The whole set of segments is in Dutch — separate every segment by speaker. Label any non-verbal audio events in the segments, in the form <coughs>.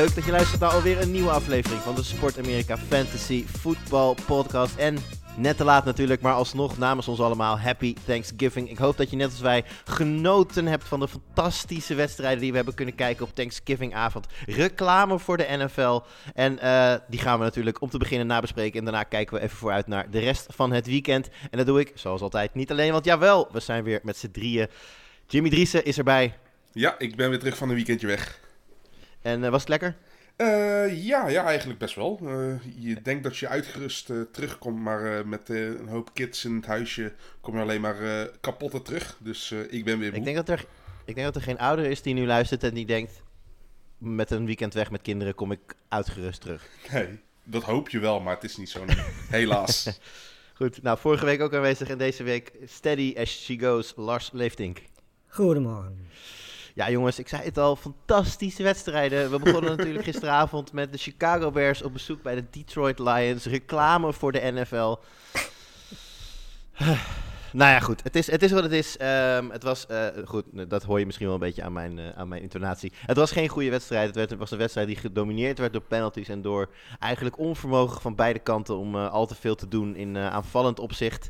Speaker 1: Leuk dat je luistert naar alweer een nieuwe aflevering van de Sport Amerika Fantasy Football Podcast. En net te laat natuurlijk, maar alsnog namens ons allemaal Happy Thanksgiving. Ik hoop dat je net als wij genoten hebt van de fantastische wedstrijden die we hebben kunnen kijken op Thanksgivingavond. Reclame voor de NFL. En eh, die gaan we natuurlijk om te beginnen nabespreken. En daarna kijken we even vooruit naar de rest van het weekend. En dat doe ik zoals altijd niet alleen, want jawel, we zijn weer met z'n drieën. Jimmy Driessen is erbij.
Speaker 2: Ja, ik ben weer terug van een weekendje weg.
Speaker 1: En eh, was het lekker?
Speaker 2: Eh, ja, ja, eigenlijk best wel. Eh, je denkt dat je uitgerust terugkomt, maar eh, met een hoop kids in het huisje kom je alleen maar eh kapotter terug. Dus eh, ik ben weer moe.
Speaker 1: Ik denk, dat er, ik denk dat er geen ouder is die nu luistert en die denkt... met een weekend weg met kinderen kom ik uitgerust terug.
Speaker 2: Nee, dat hoop je wel, maar het is niet zo. <laughs> Helaas. <laughs>
Speaker 1: Goed, nou vorige week ook aanwezig en deze week steady as she goes, Lars Leeftink.
Speaker 3: Goedemorgen.
Speaker 1: Ja jongens, ik zei het al, fantastische wedstrijden. We begonnen <laughs> natuurlijk gisteravond met de Chicago Bears op bezoek bij de Detroit Lions. Reclame voor de NFL. <sighs> Nou ja, goed. Het is, het is wat het is. Ehm, het was, eh, goed, dat hoor je misschien wel een beetje aan mijn, eh, aan mijn intonatie. Het was geen goede wedstrijd. Het, werd, het was een wedstrijd die gedomineerd werd door penalties en door eigenlijk onvermogen van beide kanten om eh, al te veel te doen in aanvallend opzicht.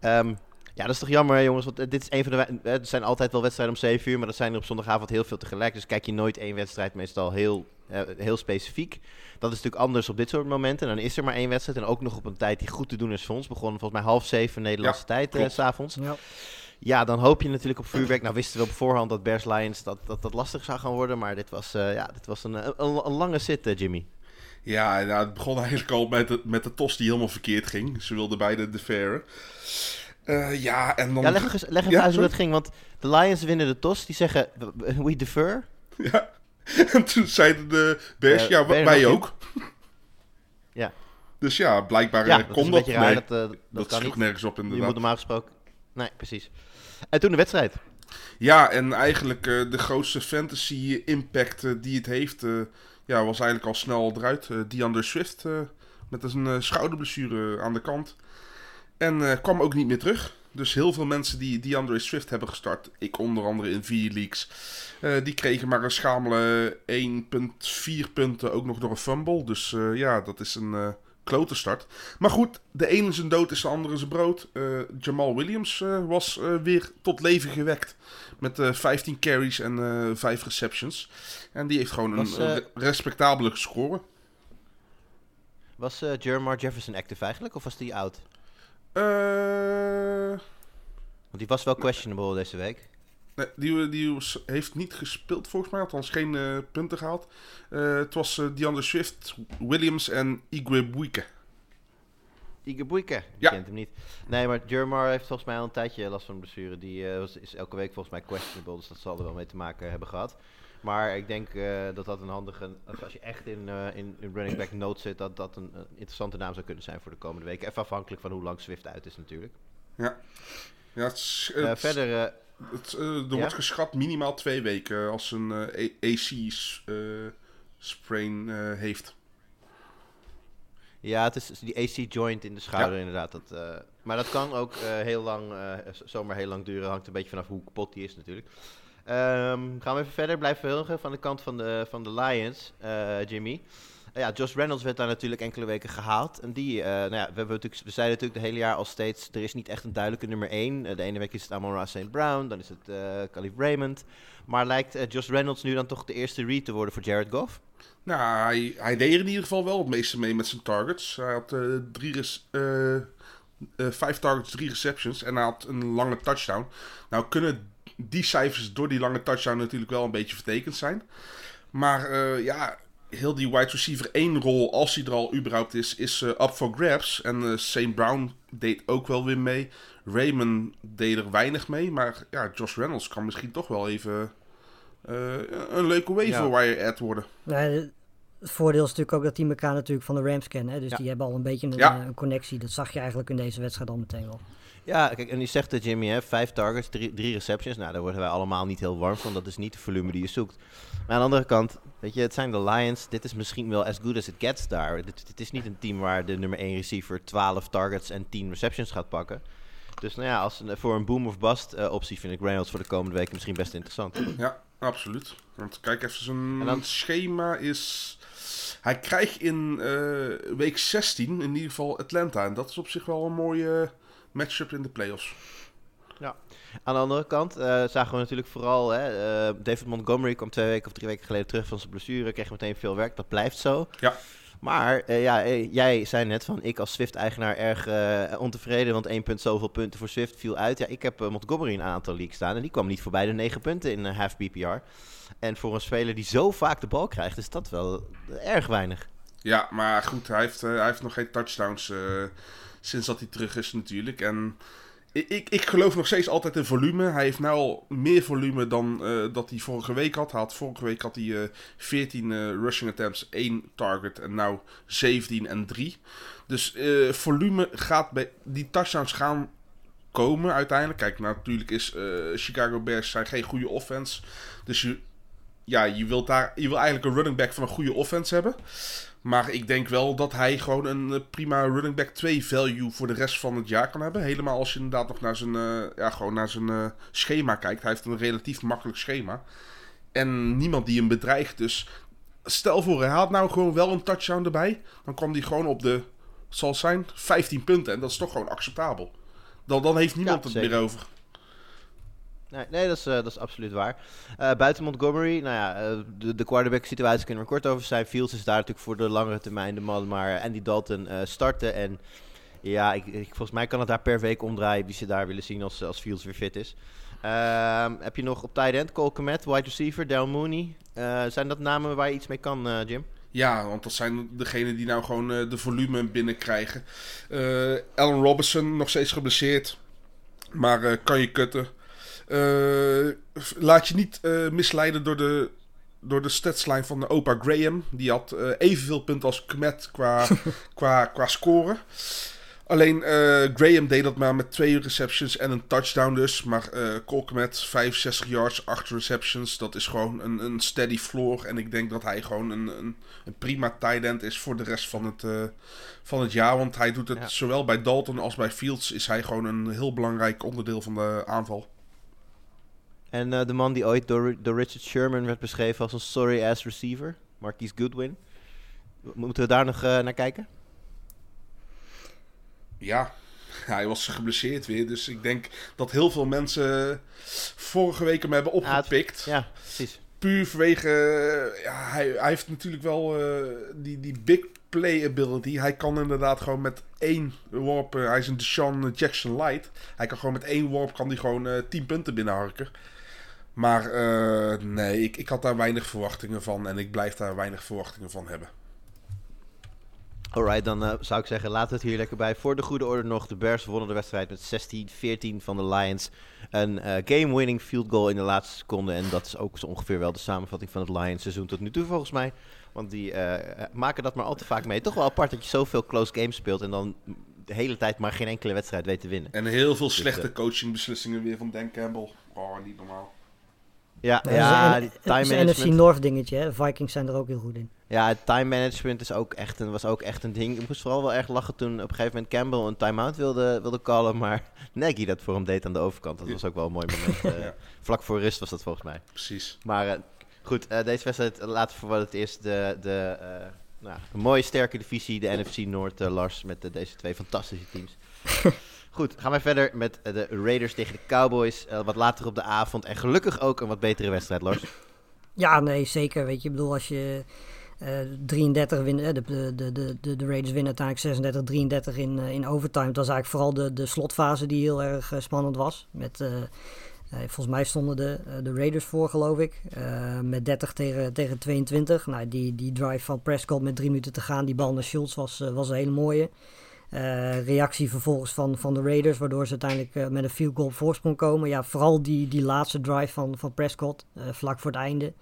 Speaker 1: Ehm, ja, dat is toch jammer, hè, jongens. Want eh, dit is een van de. we- Er zijn altijd wel wedstrijden om 7 uur, maar dat zijn er op zondagavond heel veel tegelijk. Dus kijk je nooit één wedstrijd, meestal heel, eh, heel specifiek. Dat is natuurlijk anders op dit soort momenten. En dan is er maar één wedstrijd. En ook nog op een tijd die goed te doen is voor ons. Begonnen volgens mij half zeven Nederlandse
Speaker 2: Ja,
Speaker 1: tijd, eh, s s'avonds.
Speaker 3: Ja.
Speaker 1: Ja, dan hoop je natuurlijk op vuurwerk. Nou wisten we op voorhand dat Bears Lions dat, dat, dat lastig zou gaan worden. Maar dit was, eh, ja, dit was een, een, een lange zit, eh, Jimmy.
Speaker 2: ja, nou, het begon eigenlijk al met de, met de tos die helemaal verkeerd ging. Ze wilden beide de fair. Eh, ja, en dan...
Speaker 1: Ja, leg, eens- leg even
Speaker 2: Ja,
Speaker 1: uit hoe dat ging. Want de Lions winnen de tos. Die zeggen, we defer. <laughs>
Speaker 2: Ja. En toen zeiden de Bears, ja,
Speaker 1: je
Speaker 2: wij ook. <laughs>
Speaker 1: Ja.
Speaker 2: Dus ja, blijkbaar
Speaker 1: Ja,
Speaker 2: eh, kon dat.
Speaker 1: raar.
Speaker 2: Nee,
Speaker 1: dat, eh, dat,
Speaker 2: dat
Speaker 1: kan
Speaker 2: sloeg
Speaker 1: niet.
Speaker 2: nergens op
Speaker 1: Je
Speaker 2: inderdaad.
Speaker 1: moet normaal gesproken... Nee, precies. En toen de wedstrijd.
Speaker 2: Ja, en eigenlijk de grootste fantasy impact die het heeft, ja, was eigenlijk al snel eruit. DeAndre Swift met een schouderblessure aan de kant. En eh, kwam ook niet meer terug. Dus heel veel mensen die DeAndre Swift hebben gestart, ik onder andere in vier leagues, eh, die kregen maar een schamele 1,4 punten, ook nog door een fumble. Dus eh, ja, dat is een eh klote start. Maar goed, de ene zijn dood is de andere zijn brood. Jamal Williams was weer tot leven gewekt. Met eh 15 carries en eh 5 receptions. En die heeft gewoon
Speaker 1: Was,
Speaker 2: een re- respectabele score.
Speaker 1: Was Jermar Jefferson active eigenlijk? Of was die out?
Speaker 2: Eh,
Speaker 1: Want die was wel questionable deze week.
Speaker 2: nee, die, die was- heeft niet gespeeld volgens mij. Althans geen eh, punten gehaald. Eh, het was eh DeAndre Swift, Williams en Igwe Buike.
Speaker 1: Ige Boeike. Je
Speaker 2: Ja.
Speaker 1: kent hem niet. Nee, maar Jermar heeft volgens mij al een tijdje last van blessure. Die was- is elke week volgens mij questionable. Dus dat zal er wel mee te maken hebben gehad. Maar ik denk eh, dat dat een handige... Als je echt in, eh, in, in running back note zit... dat dat een, een interessante naam zou kunnen zijn voor de komende weken. Even afhankelijk van hoe lang Swift uit is natuurlijk.
Speaker 2: Ja. Ja, het,
Speaker 1: Eh, verder...
Speaker 2: Het, er
Speaker 1: Ja?
Speaker 2: wordt geschat minimaal twee weken als een AC-sprain heeft.
Speaker 1: Ja, het is die AC joint in de schouder inderdaad. Dat, maar dat kan ook heel lang, zomaar heel lang duren. Hangt een beetje vanaf hoe kapot die is natuurlijk. Ehm, gaan we even verder. Blijven we van de kant van de, van de Lions, eh, Jimmy. Eh, ja, Josh Reynolds werd daar natuurlijk enkele weken gehaald. En die, eh, nou ja, we, hebben natuurlijk, we zeiden natuurlijk het hele jaar al steeds... er is niet echt een duidelijke nummer 1. de ene week is het Amon St. Brown, dan is het Khalif Raymond. Maar lijkt Josh Reynolds nu dan toch de eerste read te worden voor Jared Goff?
Speaker 2: Nou, hij, hij deed er in ieder geval wel het meeste mee met zijn targets. Hij had drie vijf targets, drie receptions en hij had een lange touchdown. Nou kunnen die cijfers door die lange touchdown natuurlijk wel een beetje vertekend zijn. Maar eh, ja, heel die wide receiver 1 rol, als hij er al überhaupt is, is uh, up for grabs. En uh, St. Brown deed ook wel weer mee. Raymond deed er weinig mee. Maar ja, Josh Reynolds kan misschien toch wel even uh, een leuke waiver ja. wire ad worden.
Speaker 3: Nee, het voordeel is natuurlijk ook dat die elkaar natuurlijk van de Rams kennen. Hè? Dus ja. die hebben al een beetje een, ja. een, connectie. Dat zag je eigenlijk in deze wedstrijd al meteen wel.
Speaker 1: Ja, kijk, en die zegt de Jimmy, hè, vijf targets, drie, drie, receptions. Nou, daar worden wij allemaal niet heel warm van. Dat is niet de volume die je zoekt. Maar aan de andere kant, weet je, het zijn de Lions. Dit is misschien wel as good as it gets daar. Dit is niet een team waar de nummer 1 receiver 12 targets en 10 receptions gaat pakken. Dus nou ja, als, voor een boom of bust uh, optie vind ik Reynolds voor de komende weken misschien best interessant.
Speaker 2: Ja, absoluut. Want kijk even, zijn dan... schema is... Hij krijgt in uh, week 16 in ieder geval Atlanta. En dat is op zich wel een mooie matchup in de playoffs.
Speaker 1: Ja. Aan de andere kant uh, zagen we natuurlijk vooral... Hè, uh, David Montgomery kwam twee weken of drie weken geleden terug van zijn blessure. Kreeg meteen veel werk. Dat blijft zo.
Speaker 2: Ja.
Speaker 1: Maar uh, ja, jij zei net van ik als Swift-eigenaar erg ontevreden, want één punt zoveel punten voor Swift viel uit. Ja, ik heb Montgomery een aantal leagues staan en die kwam niet voorbij de negen punten in half PPR. En voor een speler die zo vaak de bal krijgt, is dat wel erg weinig.
Speaker 2: Ja, maar goed, hij heeft, hij heeft nog geen touchdowns sinds dat hij terug is natuurlijk. En ik, ik, ik geloof nog steeds altijd in volume. Hij heeft nu al meer volume dan uh, dat hij vorige week had. Hij had vorige week had hij uh, 14 uh, rushing attempts, 1 target en nu 17 en 3. Dus volume gaat bij die touchdowns gaan komen uiteindelijk. Kijk, natuurlijk is Chicago Bears zijn geen goede offense. Dus je, ja, je, wilt daar, je wil eigenlijk een running back van een goede offense hebben. Maar ik denk wel dat hij gewoon een eh, prima running back 2 value voor de rest van het jaar kan hebben. Helemaal als je inderdaad nog naar zijn, uh, ja, gewoon naar zijn uh, schema kijkt. Hij heeft een relatief makkelijk schema. En niemand die hem bedreigt. Dus stel voor, hij haalt nou gewoon wel een touchdown erbij. Dan kwam hij gewoon op de, zal zijn, 15 punten. En dat is toch gewoon acceptabel. Dan, dan heeft niemand ja, het meer over.
Speaker 1: Nee, nee dat, is, uh, dat is absoluut waar. Uh, buiten Montgomery, nou ja, uh, de, quarterback situatie kunnen we kort over zijn. Fields is daar natuurlijk voor de langere termijn de man, maar Andy Dalton starten. En ja, ik, ik, volgens mij kan het daar per week omdraaien wie ze daar willen zien als, als Fields weer fit is. Ehm, heb je nog op tight end Cole wide receiver, Del Mooney. zijn dat namen waar je iets mee kan, Jim?
Speaker 2: Ja, want dat zijn degenen die nou gewoon de volume binnenkrijgen. Allen Robinson nog steeds geblesseerd, maar kan je kutten. Uh, laat je niet uh, misleiden door de, door de statsline van de opa Graham. Die had uh, evenveel punten als Kmet qua, <laughs> qua, qua scoren. Alleen Graham deed dat maar met twee receptions en een touchdown dus. Maar uh, Colquemet 65 yards, 8 receptions. Dat is gewoon een, een steady floor. En ik denk dat hij gewoon een, een, een prima tight end is voor de rest van het, van het jaar. Want hij doet het ja. zowel bij Dalton als bij Fields. Is hij gewoon een heel belangrijk onderdeel van de aanval.
Speaker 1: En uh, de man die ooit door, door Richard Sherman werd beschreven als een sorry-ass receiver, Marquise Goodwin. Moeten we daar nog uh, naar kijken?
Speaker 2: Ja, <laughs> hij was geblesseerd weer. Dus ik denk dat heel veel mensen vorige week hem hebben opgepikt.
Speaker 1: Ja, precies.
Speaker 2: Puur vanwege... Ja, hij, hij heeft natuurlijk wel uh, die, die big play ability. Hij kan inderdaad gewoon met één warp... hij is een Deshaun Jackson light. Hij kan gewoon met één warp kan hij gewoon uh, 10 punten binnenharken. Maar uh, nee, ik, ik had daar weinig verwachtingen van. En ik blijf daar weinig verwachtingen van hebben.
Speaker 1: Alright, dan uh, zou ik zeggen, laten we het hier lekker bij. Voor de goede orde nog, de Bears wonnen de wedstrijd met 16-14 van de Lions. Een uh, game-winning field goal in de laatste seconde. En dat is ook zo ongeveer wel de samenvatting van het Lions seizoen tot nu toe volgens mij. Want die uh, maken dat maar al te vaak mee. Toch wel apart dat je zoveel close games speelt en dan de hele tijd maar geen enkele wedstrijd weet te winnen.
Speaker 2: En heel veel dus, slechte coachingbeslissingen weer van Dan Campbell. Oh, niet normaal.
Speaker 1: Ja, ja,
Speaker 3: time het is een NFC North dingetje. Hè? Vikings zijn er ook heel goed in.
Speaker 1: Ja, het time management is ook echt een, was ook echt een ding. Ik moest vooral wel erg lachen toen op een gegeven moment Campbell een time-out wilde, wilde callen. Maar <laughs> Nagy dat voor hem deed aan de overkant. Dat was ook wel een mooi <laughs> moment. Uh, ja. Vlak voor rust was dat volgens mij.
Speaker 2: Precies.
Speaker 1: Maar uh, goed, uh, deze wedstrijd laten we voor wat het is. De, de, nou, een mooie sterke divisie, de NFC Noord, Lars, met deze twee fantastische teams. <laughs> Goed, gaan wij verder met de Raiders tegen de Cowboys. Uh, wat later op de avond. En gelukkig ook een wat betere wedstrijd, Lars.
Speaker 3: Ja, nee, zeker. Weet je, ik bedoel, als je uh, 33 wint, de, de, de, de, de Raiders winnen uiteindelijk 36-33 in, uh, in overtime. Dat was eigenlijk vooral de, de slotfase die heel erg uh, spannend was. Met Eh, volgens mij stonden de, eh, de Raiders voor, geloof ik. eh, met 30 tegen, tegen 22. Nou, die, die drive van Prescott met drie minuten te gaan, die bal naar Schultz was, eh, was een hele mooie. Eh, reactie vervolgens van, van de Raiders, waardoor ze uiteindelijk eh, met een field goal voorsprong komen. Ja, vooral die, die laatste drive van, van Prescott, eh, vlak voor het einde.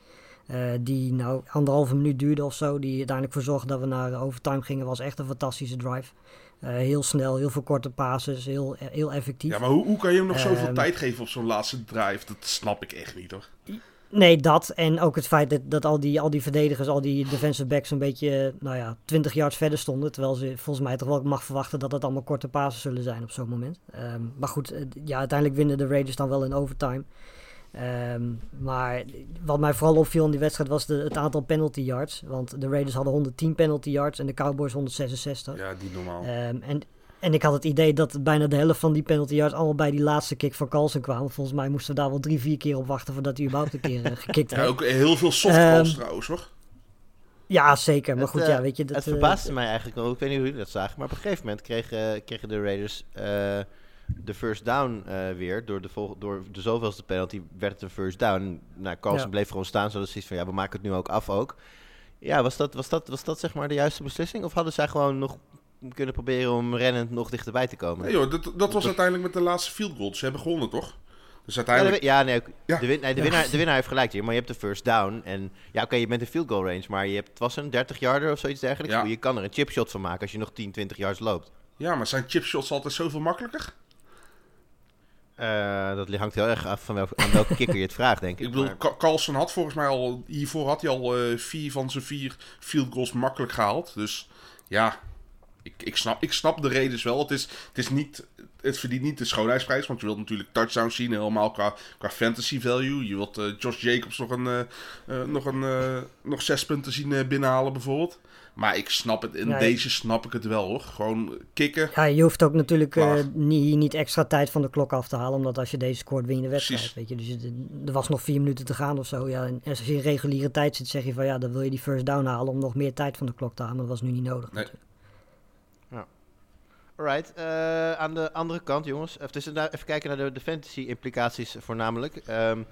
Speaker 3: die nou anderhalve minuut duurde of zo. Die uiteindelijk voor zorgde dat we naar overtime gingen. Was echt een fantastische drive. Heel snel, heel veel korte passes, heel, heel effectief.
Speaker 2: Ja, maar hoe, hoe kan je hem nog zoveel
Speaker 3: Ehm,
Speaker 2: tijd geven op zo'n laatste drive? Dat snap ik echt niet, hoor.
Speaker 3: Nee, dat. En ook het feit dat, dat al, die, al die verdedigers, al die defensive backs een beetje, nou ja, 20 yards verder stonden. Terwijl ze volgens mij toch wel mag verwachten dat het allemaal korte passes zullen zijn op zo'n moment. Ehm, maar goed, eh, ja, uiteindelijk winnen de Raiders dan wel in overtime. Ehm, maar wat mij vooral opviel in die wedstrijd was de, het aantal penalty yards. Want de Raiders hadden 110 penalty yards en de Cowboys 166.
Speaker 2: Ja, niet normaal.
Speaker 3: Ehm, en, en ik had het idee dat bijna de helft van die penalty yards allemaal bij die laatste kick van Carlsen kwamen. Volgens mij moesten we daar wel drie, vier keer op wachten voordat hij überhaupt een keer eh, gekikt <laughs>
Speaker 2: Ja,
Speaker 3: werd.
Speaker 2: ook heel veel softballs
Speaker 3: Ehm,
Speaker 2: trouwens, hoor.
Speaker 3: Ja, zeker. Maar
Speaker 1: Het,
Speaker 3: goed,
Speaker 1: eh,
Speaker 3: ja, weet je... Dat,
Speaker 1: het
Speaker 3: eh,
Speaker 1: verbaasde mij eigenlijk wel. Ik weet niet hoe jullie dat zagen. Maar op een gegeven moment kregen, kregen de Raiders eh, de first down eh, weer. Door de, vol- door de zoveelste penalty werd het een first down. Nou, Carlson
Speaker 3: Ja.
Speaker 1: bleef gewoon staan. Zodat ze iets van, ja, we maken het nu ook af ook. Ja, was dat, was dat, was dat zeg maar de juiste beslissing? Of hadden zij gewoon nog kunnen proberen om rennend nog dichterbij te komen?
Speaker 2: Nee, joh, dat, dat was uiteindelijk met de laatste field goal. Ze hebben gewonnen, toch? Dus uiteindelijk...
Speaker 1: ja, nee,
Speaker 2: Ja.
Speaker 1: De, win, nee, de, winnaar, de winnaar heeft gelijk hier, maar je hebt de first down. En ja, oké, je bent in field goal range, maar je hebt, het was een 30 yarder of zoiets dergelijks.
Speaker 2: Ja.
Speaker 1: Je kan er een chipshot van maken als je nog 10, 20 yards loopt.
Speaker 2: Ja, maar zijn chipshots altijd zoveel makkelijker?
Speaker 1: Eh, dat hangt heel erg af van welke, aan welke kikker je het vraagt, denk <laughs> ik.
Speaker 2: Ik bedoel,
Speaker 1: Maar-
Speaker 2: had volgens mij al... Hiervoor had hij al eh, vier van zijn vier field goals makkelijk gehaald. Dus ja, ik, ik, snap, ik snap de redenen wel. Het, is, het, is niet, het verdient niet de schoonheidsprijs. Want je wilt natuurlijk touchdowns zien. Helemaal qua, qua fantasy value. Je wilt eh, Josh Jacobs nog, een, eh, eh, nog, een, nog zes punten zien binnenhalen bijvoorbeeld. Maar ik snap het. In
Speaker 3: Ja,
Speaker 2: deze snap ik het wel hoor. Gewoon kicken.
Speaker 3: Ja, je hoeft ook natuurlijk niet, niet extra tijd van de klok af te halen. Omdat als je deze scoort, win je de wedstrijd.
Speaker 2: Precies.
Speaker 3: Weet je? Dus er was nog vier minuten te gaan of zo. Ja, en als je in reguliere tijd zit, zeg je van ja, dan wil je die first down halen om nog meer tijd van de klok te halen. Maar dat was nu niet nodig.
Speaker 2: Nee.
Speaker 3: natuurlijk.
Speaker 1: Alright, eh, aan de andere kant, jongens. Even, daar- even kijken naar de, fantasy-implicaties voornamelijk. Ehm,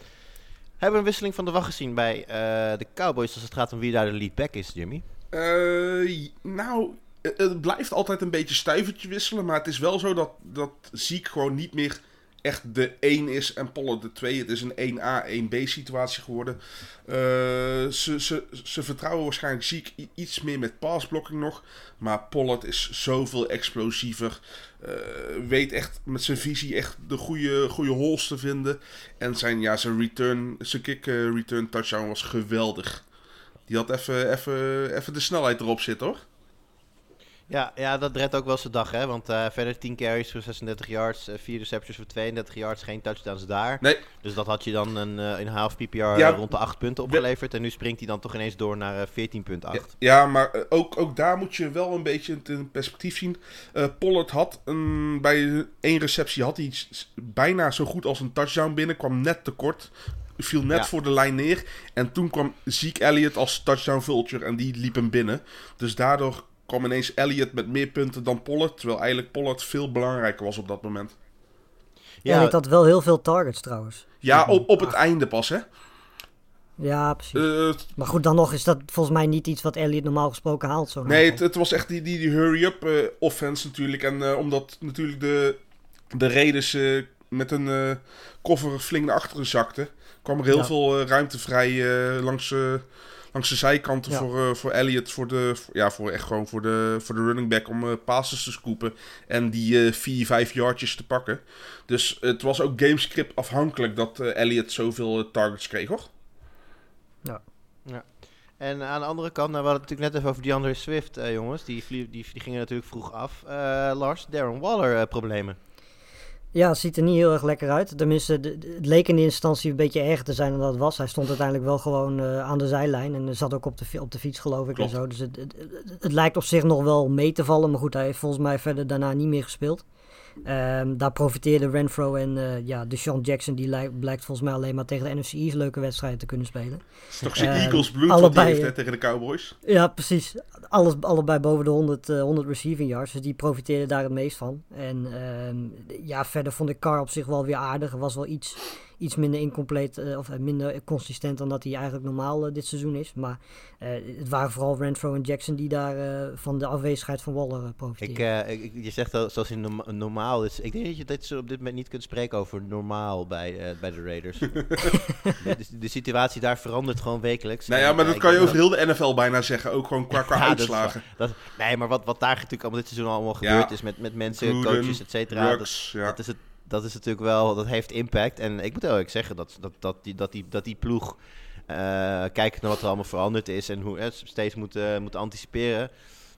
Speaker 1: hebben we een wisseling van de wacht gezien bij eh, de Cowboys als het gaat om wie daar de lead back is, Jimmy?
Speaker 2: Eh, nou, het- het blijft altijd een beetje stuivertje wisselen. Maar het is wel zo dat, dat Ziek gewoon niet meer echt de 1 is en Pollard de 2. Het is een 1A, 1B situatie geworden. Eh, ze, ze, ze vertrouwen waarschijnlijk Ziek iets meer met passblocking nog. Maar Pollard is zoveel explosiever. Eh, weet echt met zijn visie echt de goede, goede holes te vinden. En zijn, ja, zijn return, zijn kick eh, return touchdown was geweldig. Die had even, even, even de snelheid erop zitten hoor.
Speaker 1: Ja, ja, dat redt ook wel zijn dag, hè? Want eh, verder 10 carries voor 36 yards, eh 4 receptions voor 32 yards, geen touchdowns daar.
Speaker 2: Nee,
Speaker 1: Dus dat had je dan een, eh, een half PPR
Speaker 2: Ja.
Speaker 1: rond de 8 punten opgeleverd. En nu springt hij dan toch ineens door naar eh, 14,8.
Speaker 2: Ja, ja, maar ook, ook daar moet je wel een beetje het in perspectief zien. Pollard had een, bij één receptie had hij bijna zo goed als een touchdown binnen. Kwam net tekort. Viel net
Speaker 1: Ja.
Speaker 2: voor de lijn neer. En toen kwam Zeke Elliott als touchdown vulture en die liep hem binnen. Dus daardoor kwam ineens Elliott met meer punten dan Pollard. Terwijl eigenlijk Pollard veel belangrijker was op dat moment.
Speaker 3: Ja, ik had wel heel veel targets trouwens.
Speaker 2: Ja, op, op het einde pas hè.
Speaker 3: Ja, precies.
Speaker 2: Eh,
Speaker 3: maar goed, dan nog is dat volgens mij niet iets wat Elliot normaal gesproken haalt. Zo
Speaker 2: Nee, het, het was echt die, die, die hurry-up eh, offense natuurlijk. En eh, omdat natuurlijk de, de Raiders eh, met een eh koffer flink naar achteren zakten, kwam er heel
Speaker 3: Ja.
Speaker 2: veel ruimte vrij eh, langs, eh, langs de zijkanten
Speaker 3: Ja.
Speaker 2: voor, eh, voor Elliott. Voor de, voor- ja, voor echt gewoon voor de, voor de running back om eh passes te scoopen. En die eh 4, 5 yardjes te pakken. Dus het was ook gamescript afhankelijk dat eh Elliott zoveel eh, targets kreeg, hoor.
Speaker 1: En aan de andere kant, nou, we hadden het natuurlijk net even over DeAndre Swift, eh, jongens. Die, die, die gingen natuurlijk vroeg af. Eh, Lars, Darren Waller eh, problemen.
Speaker 3: Ja, het ziet er niet heel erg lekker uit. Tenminste, de- de- het leek in de instantie een beetje erger te zijn dan dat het was. Hij stond uiteindelijk wel gewoon eh, aan de zijlijn en zat ook op de, op de fiets, geloof ik.
Speaker 2: Klopt.
Speaker 3: En zo. Dus het, het, het- het lijkt op zich nog wel mee te vallen. Maar goed, hij heeft volgens mij verder daarna niet meer gespeeld. Ehm, daar profiteerde Renfro en eh ja, Deshaun Jackson. Die lijkt, blijkt volgens mij alleen maar tegen de NFC East leuke wedstrijden te kunnen spelen.
Speaker 2: Het is toch zijn
Speaker 3: Eh,
Speaker 2: Eagles bloed wat hij
Speaker 3: allebei,
Speaker 2: heeft hè,
Speaker 3: eh,
Speaker 2: tegen de Cowboys.
Speaker 3: Ja, precies. Alles, allebei boven de 100, eh, 100 receiving yards. Dus die profiteerde daar het meest van. En ehm, ja, verder vond ik Carr op zich wel weer aardig. Er was wel iets, iets minder incompleet eh, of eh, minder consistent dan dat hij eigenlijk normaal eh, dit seizoen is. Maar eh, het waren vooral Renfro en Jackson die daar eh, van de afwezigheid van Waller
Speaker 1: Ik,
Speaker 3: profiteren.
Speaker 1: eh, ik- ik- je zegt al, zoals in norma- normaal is. Ik denk dat je dit zo op dit moment niet kunt spreken over normaal bij, eh, bij de Raiders. <laughs> de, de, de situatie daar verandert gewoon wekelijks.
Speaker 2: Nou ja, maar dat kan je over heel de NFL bijna zeggen. Ook gewoon qua, <laughs> qua
Speaker 1: Ja, dat
Speaker 2: uitslagen.
Speaker 1: Dat, nee, maar wat, wat daar natuurlijk allemaal dit seizoen allemaal
Speaker 2: Ja.
Speaker 1: gebeurd is met, met mensen,
Speaker 2: Gruden,
Speaker 1: coaches, et cetera. Dat,
Speaker 2: ja.
Speaker 1: dat, is het, dat is natuurlijk wel, dat heeft impact. En ik moet heel eerlijk zeggen dat, dat, dat, die, dat, die, dat die ploeg, eh kijkend naar wat er allemaal veranderd is en hoe eh, ze steeds moeten, moeten anticiperen.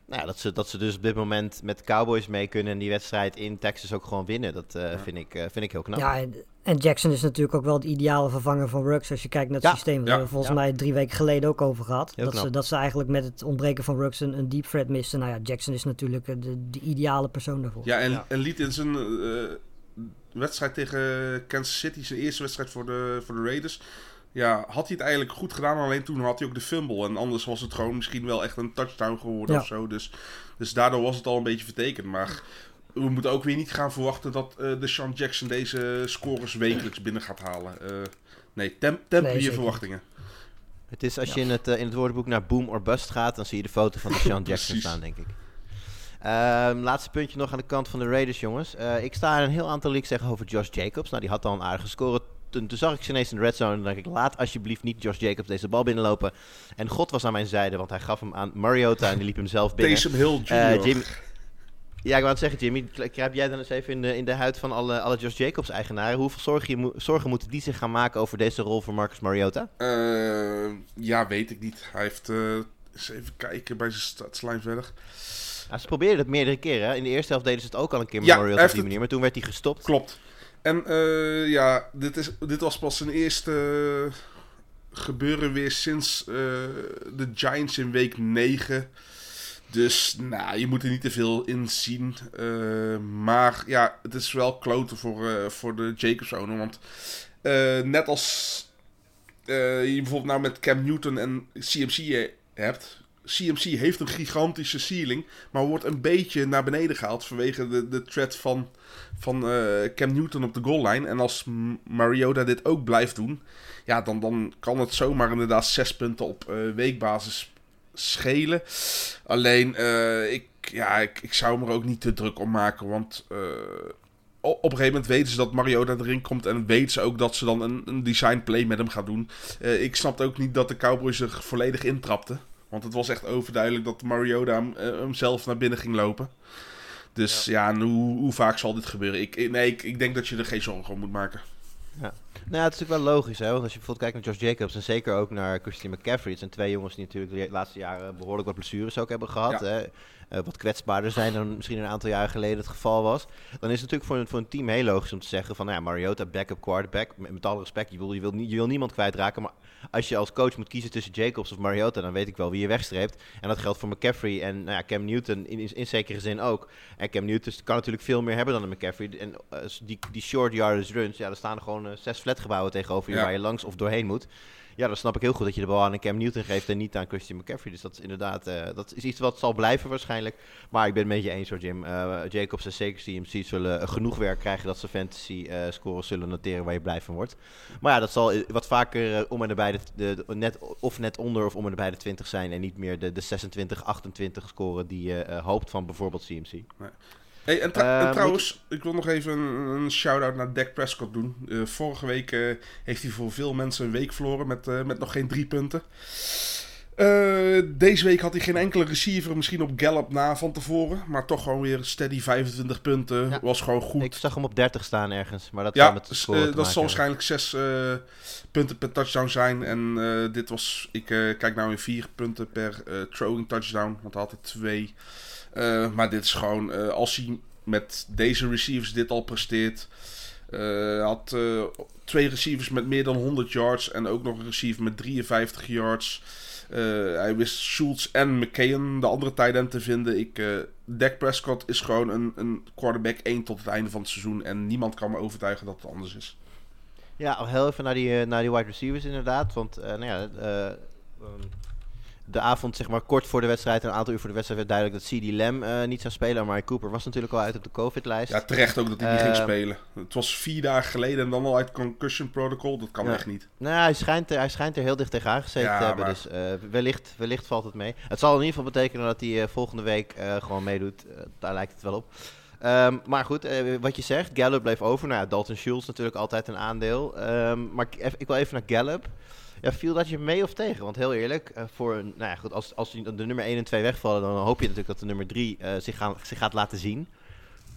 Speaker 1: Nou ja, dat ze, dat ze dus op dit moment met de Cowboys mee kunnen en die wedstrijd in Texas ook gewoon winnen. Dat eh, vind, ik, eh, vind ik heel knap.
Speaker 3: Ja, en- Jackson is natuurlijk ook wel de ideale vervanger van Ruggs als je kijkt naar het
Speaker 1: Ja,
Speaker 3: systeem. Daar hebben we volgens
Speaker 1: ja.
Speaker 3: mij drie weken geleden ook over gehad.
Speaker 1: Heel
Speaker 3: Dat ze, dat ze eigenlijk met het ontbreken van Ruggs een, een deep threat misten. Nou ja, Jackson is natuurlijk eh, de, de ideale persoon daarvoor.
Speaker 2: Ja, en,
Speaker 1: Ja.
Speaker 2: en liet in zijn eh, wedstrijd tegen Kansas City, zijn eerste wedstrijd voor de, voor de Raiders. Ja, had hij het eigenlijk goed gedaan, alleen toen had hij ook de fumble. En anders was het gewoon misschien wel echt een touchdown geworden
Speaker 3: Ja.
Speaker 2: of zo. Dus, dus daardoor was het al een beetje vertekend. Maar we moeten ook weer niet gaan verwachten dat eh de Sean Jackson deze scores wekelijks binnen gaat halen. Eh, nee, temp, temper
Speaker 3: Nee,
Speaker 2: je verwachtingen.
Speaker 1: Het is als je in het, eh, in het woordenboek naar boom or bust gaat, dan zie je de foto van de Sean <laughs> Jackson staan, denk ik. Ehm, laatste puntje nog aan de kant van de Raiders, jongens. Eh, ik sta een heel aantal leaks zeggen over Josh Jacobs. Nou, die had al een aardige score. Toen, toen zag ik ze ineens in de red zone en dacht ik, laat alsjeblieft niet Josh Jacobs deze bal binnenlopen. En God was aan mijn zijde, want hij gaf hem aan Mariota en die liep hem zelf binnen.
Speaker 2: Taysom Hill Jr.
Speaker 1: Jimmy, ja, ik wou het zeggen, Jimmy. Kruip jij dan eens even in de, in de huid van alle, alle Josh Jacobs-eigenaren? Hoeveel zorgen, zorgen moeten die zich gaan maken over deze rol voor Marcus Mariota?
Speaker 2: Eh, ja, weet ik niet. Hij heeft... eh, eens even kijken bij zijn statslijn verder.
Speaker 1: Ze probeerden het meerdere keren. In de eerste helft deden ze het ook al een keer met
Speaker 2: Ja,
Speaker 1: op die manier. Maar toen werd hij gestopt.
Speaker 2: Klopt. En eh, ja, dit, is, dit was pas zijn eerste eh, gebeuren weer sinds eh, de Giants in week 9. Dus nou, je moet er niet te veel in zien. Maar ja, het is wel kloten voor, voor de Jacobs owner. Want net als je bijvoorbeeld nou met Cam Newton en CMC hebt. CMC heeft een gigantische ceiling, maar wordt een beetje naar beneden gehaald vanwege de, de threat van, van eh, Cam Newton op de goal line. En als Mariota dit ook blijft doen, ja, dan, dan kan het zomaar inderdaad zes punten op eh, weekbasis schelen. Alleen, eh, ik, ja, ik, ik zou me er ook niet te druk om maken, want op een gegeven moment weten ze dat Mariota erin komt en weten ze ook dat ze dan een, een design play met hem gaan doen. Eh, ik snapte ook niet dat de Cowboys er volledig intrapten. Want het was echt overduidelijk dat Mariota hem, eh, hem zelf naar binnen ging lopen. Dus ja, hoe, hoe vaak zal dit gebeuren? Ik, nee, ik, ik denk dat je er geen zorgen om moet maken.
Speaker 1: Nou, ja, het is natuurlijk wel logisch. Hè? Want als je bijvoorbeeld kijkt naar Josh Jacobs. En zeker ook naar Christian McCaffrey. Het zijn twee jongens die natuurlijk de laatste jaren behoorlijk wat blessures ook hebben gehad.
Speaker 2: Ja.
Speaker 1: Hè? Eh, wat kwetsbaarder zijn dan misschien een aantal jaren geleden het geval was. Dan is het natuurlijk voor een, voor een team heel logisch om te zeggen van... Nou ja, Mariota, backup quarterback. Met, met alle respect, je wil, je, wil je wil niemand kwijtraken. Maar als je als coach moet kiezen tussen Jacobs of Mariota... dan weet ik wel wie je wegstreept. En dat geldt voor McCaffrey en nou ja, Cam Newton in, in, in zekere zin ook. En Cam Newton kan natuurlijk veel meer hebben dan een McCaffrey. En eh, die, die short yardage runs, ja, er staan er gewoon eh, zes flatgebouwen tegenover je
Speaker 2: Ja.
Speaker 1: waar je langs of doorheen moet. Ja, dan snap ik heel goed dat je de bal aan Cam Newton geeft en niet aan Christian McCaffrey. Dus dat is inderdaad, eh, dat is iets wat zal blijven waarschijnlijk. Maar ik ben het met je eens hoor, Jim. Eh, Jacobs en zeker CMC zullen eh, genoeg werk krijgen dat ze fantasy eh, scores zullen noteren waar je blij van wordt. Maar ja, dat zal wat vaker om en nabij de, net, of net onder of om en nabij de 20 zijn. En niet meer de, de 26, 28 scoren die je hoopt van bijvoorbeeld CMC.
Speaker 2: Hey, en,
Speaker 1: eh,
Speaker 2: trouwens, ik wil nog even een, shout-out naar Dak Prescott doen. Eh, vorige week eh, heeft hij voor veel mensen een week verloren met, met nog geen drie punten. deze week had hij geen enkele receiver, misschien op Gallup na van tevoren. Maar toch gewoon weer steady 25 punten. Was gewoon goed.
Speaker 1: Ik zag hem op 30 staan ergens. Maar dat,
Speaker 2: ja, dat zal waarschijnlijk zes punten per touchdown zijn. En dit was, ik kijk nou in 4 punten per throwing touchdown. Want hij had er 2. Eh, maar dit is gewoon, eh, als hij met deze receivers dit al presteert. Uh, had twee receivers met meer dan 100 yards en ook nog een receiver met 53 yards. hij wist Schultz en McKeon de andere tight te vinden. Ik, Dak Prescott is gewoon een, een quarterback 1 tot het einde van het seizoen. En niemand kan me overtuigen dat het anders is.
Speaker 1: Ja, heel even naar die, naar die wide receivers inderdaad. Want nou ja, ehm, de avond, zeg maar kort voor de wedstrijd, een aantal uur voor de wedstrijd, werd duidelijk dat CD Lamb eh, niet zou spelen. Maar Cooper was natuurlijk al uit op de COVID-lijst.
Speaker 2: Ja, terecht ook dat hij niet ging
Speaker 1: Ehm,
Speaker 2: spelen. Het was vier dagen geleden en dan al uit concussion protocol. Dat kan
Speaker 1: Ja.
Speaker 2: echt niet.
Speaker 1: Nou, hij schijnt, er, hij schijnt er heel dicht tegenaan gezeten
Speaker 2: Ja,
Speaker 1: te hebben.
Speaker 2: maar-
Speaker 1: Dus eh, wellicht, wellicht valt het mee. Het zal in ieder geval betekenen dat hij eh, volgende week gewoon meedoet. Daar lijkt het wel op. Ehm, maar goed, wat je zegt, Gallup bleef over. Nou ja, Dalton Schultz natuurlijk altijd een aandeel. Ehm, maar ik, ik wil even naar Gallup. Ja, viel dat je mee of tegen? Want heel eerlijk, eh, voor een, nou ja, goed, als, als de nummer 1 en 2 wegvallen, dan hoop je natuurlijk dat de nummer 3 zich, gaan, zich gaat laten zien.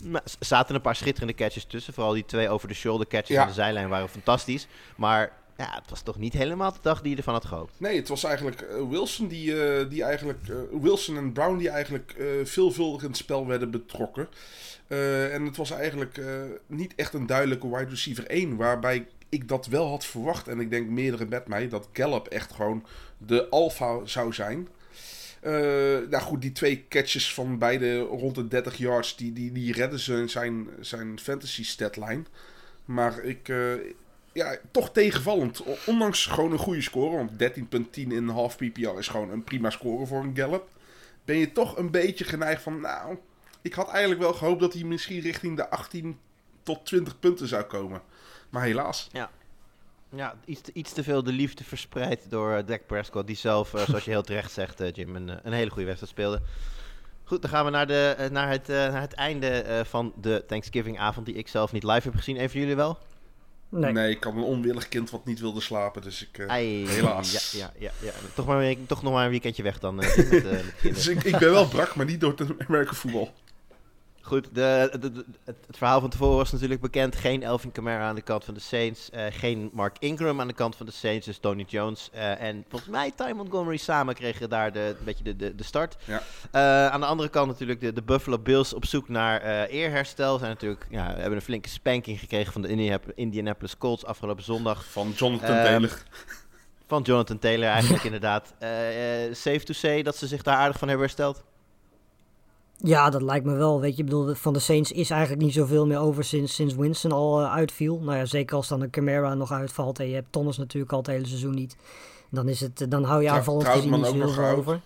Speaker 1: Maar er zaten een paar schitterende catches tussen. Vooral die twee over de shoulder catches
Speaker 2: Ja.
Speaker 1: aan de zijlijn waren fantastisch. Maar ja, het was toch niet helemaal de dag die je ervan had gehoopt.
Speaker 2: Nee, het was eigenlijk eh, Wilson die, eh, die eigenlijk eh, Wilson en Brown die eigenlijk eh, veelvuldig in het spel werden betrokken. Eh, en het was eigenlijk eh, niet echt een duidelijke wide receiver 1, waarbij ik dat wel had verwacht. En ik denk meerdere met mij dat Gallup echt gewoon de alfa zou zijn. Eh, nou goed, die twee catches van beide rond de 30 yards, die, die, die redden ze in zijn, zijn fantasy statline. Maar ik, eh, ja, toch tegenvallend. Ondanks gewoon een goede score, want 13.10 in half PPR is gewoon een prima score voor een Gallup. Ben je toch een beetje geneigd van, nou, ik had eigenlijk wel gehoopt dat hij misschien richting de 18 tot 20 punten zou komen. Maar helaas.
Speaker 1: Ja, iets te, iets te veel de liefde verspreid door eh, Dak Prescott. Die zelf, eh, zoals je heel terecht zegt, eh, Jim, een, een hele goede wedstrijd speelde. Goed, dan gaan we naar, de, naar, het, eh, naar het einde eh, van de Thanksgiving-avond, die ik zelf niet live heb gezien. Een van jullie wel?
Speaker 3: Nee.
Speaker 2: Nee, ik had een onwillig kind wat niet wilde slapen, dus ik... eh,
Speaker 1: Ai,
Speaker 2: helaas.
Speaker 1: Ja, ja, ja, ja. Toch, maar, toch nog maar een weekendje weg dan. met, met. <laughs>
Speaker 2: Dus ik, ik ben wel brak, maar niet door het American voetbal.
Speaker 1: Goed, de, de- de- het, verhaal van tevoren was natuurlijk bekend. Geen Elvin Kamara aan de kant van de Saints. eh, geen Mark Ingram aan de kant van de Saints. Dus Tony Jones eh, en volgens mij Ty Montgomery samen kregen daar de, een beetje de, de, start.
Speaker 2: Ja.
Speaker 1: Eh, aan de andere kant natuurlijk de, de Buffalo Bills op zoek naar eerherstel. Zijn natuurlijk, ja, hebben een flinke spanking gekregen van de Indianap- Indianapolis Colts afgelopen zondag.
Speaker 2: Van Jonathan
Speaker 1: Ehm,
Speaker 2: Taylor.
Speaker 1: Van Jonathan Taylor eigenlijk <laughs> inderdaad. Safe to say dat ze zich daar aardig van hebben hersteld.
Speaker 3: Ja, dat lijkt me wel. Weet je, ik bedoel, van de Saints is eigenlijk niet zoveel meer over sinds, sinds Winston al eh, uitviel. Nou ja, zeker als dan een Camara nog uitvalt en je hebt Thomas natuurlijk al het hele seizoen niet. Dan, is het, dan hou je aanvallend gezien niet heel veel over.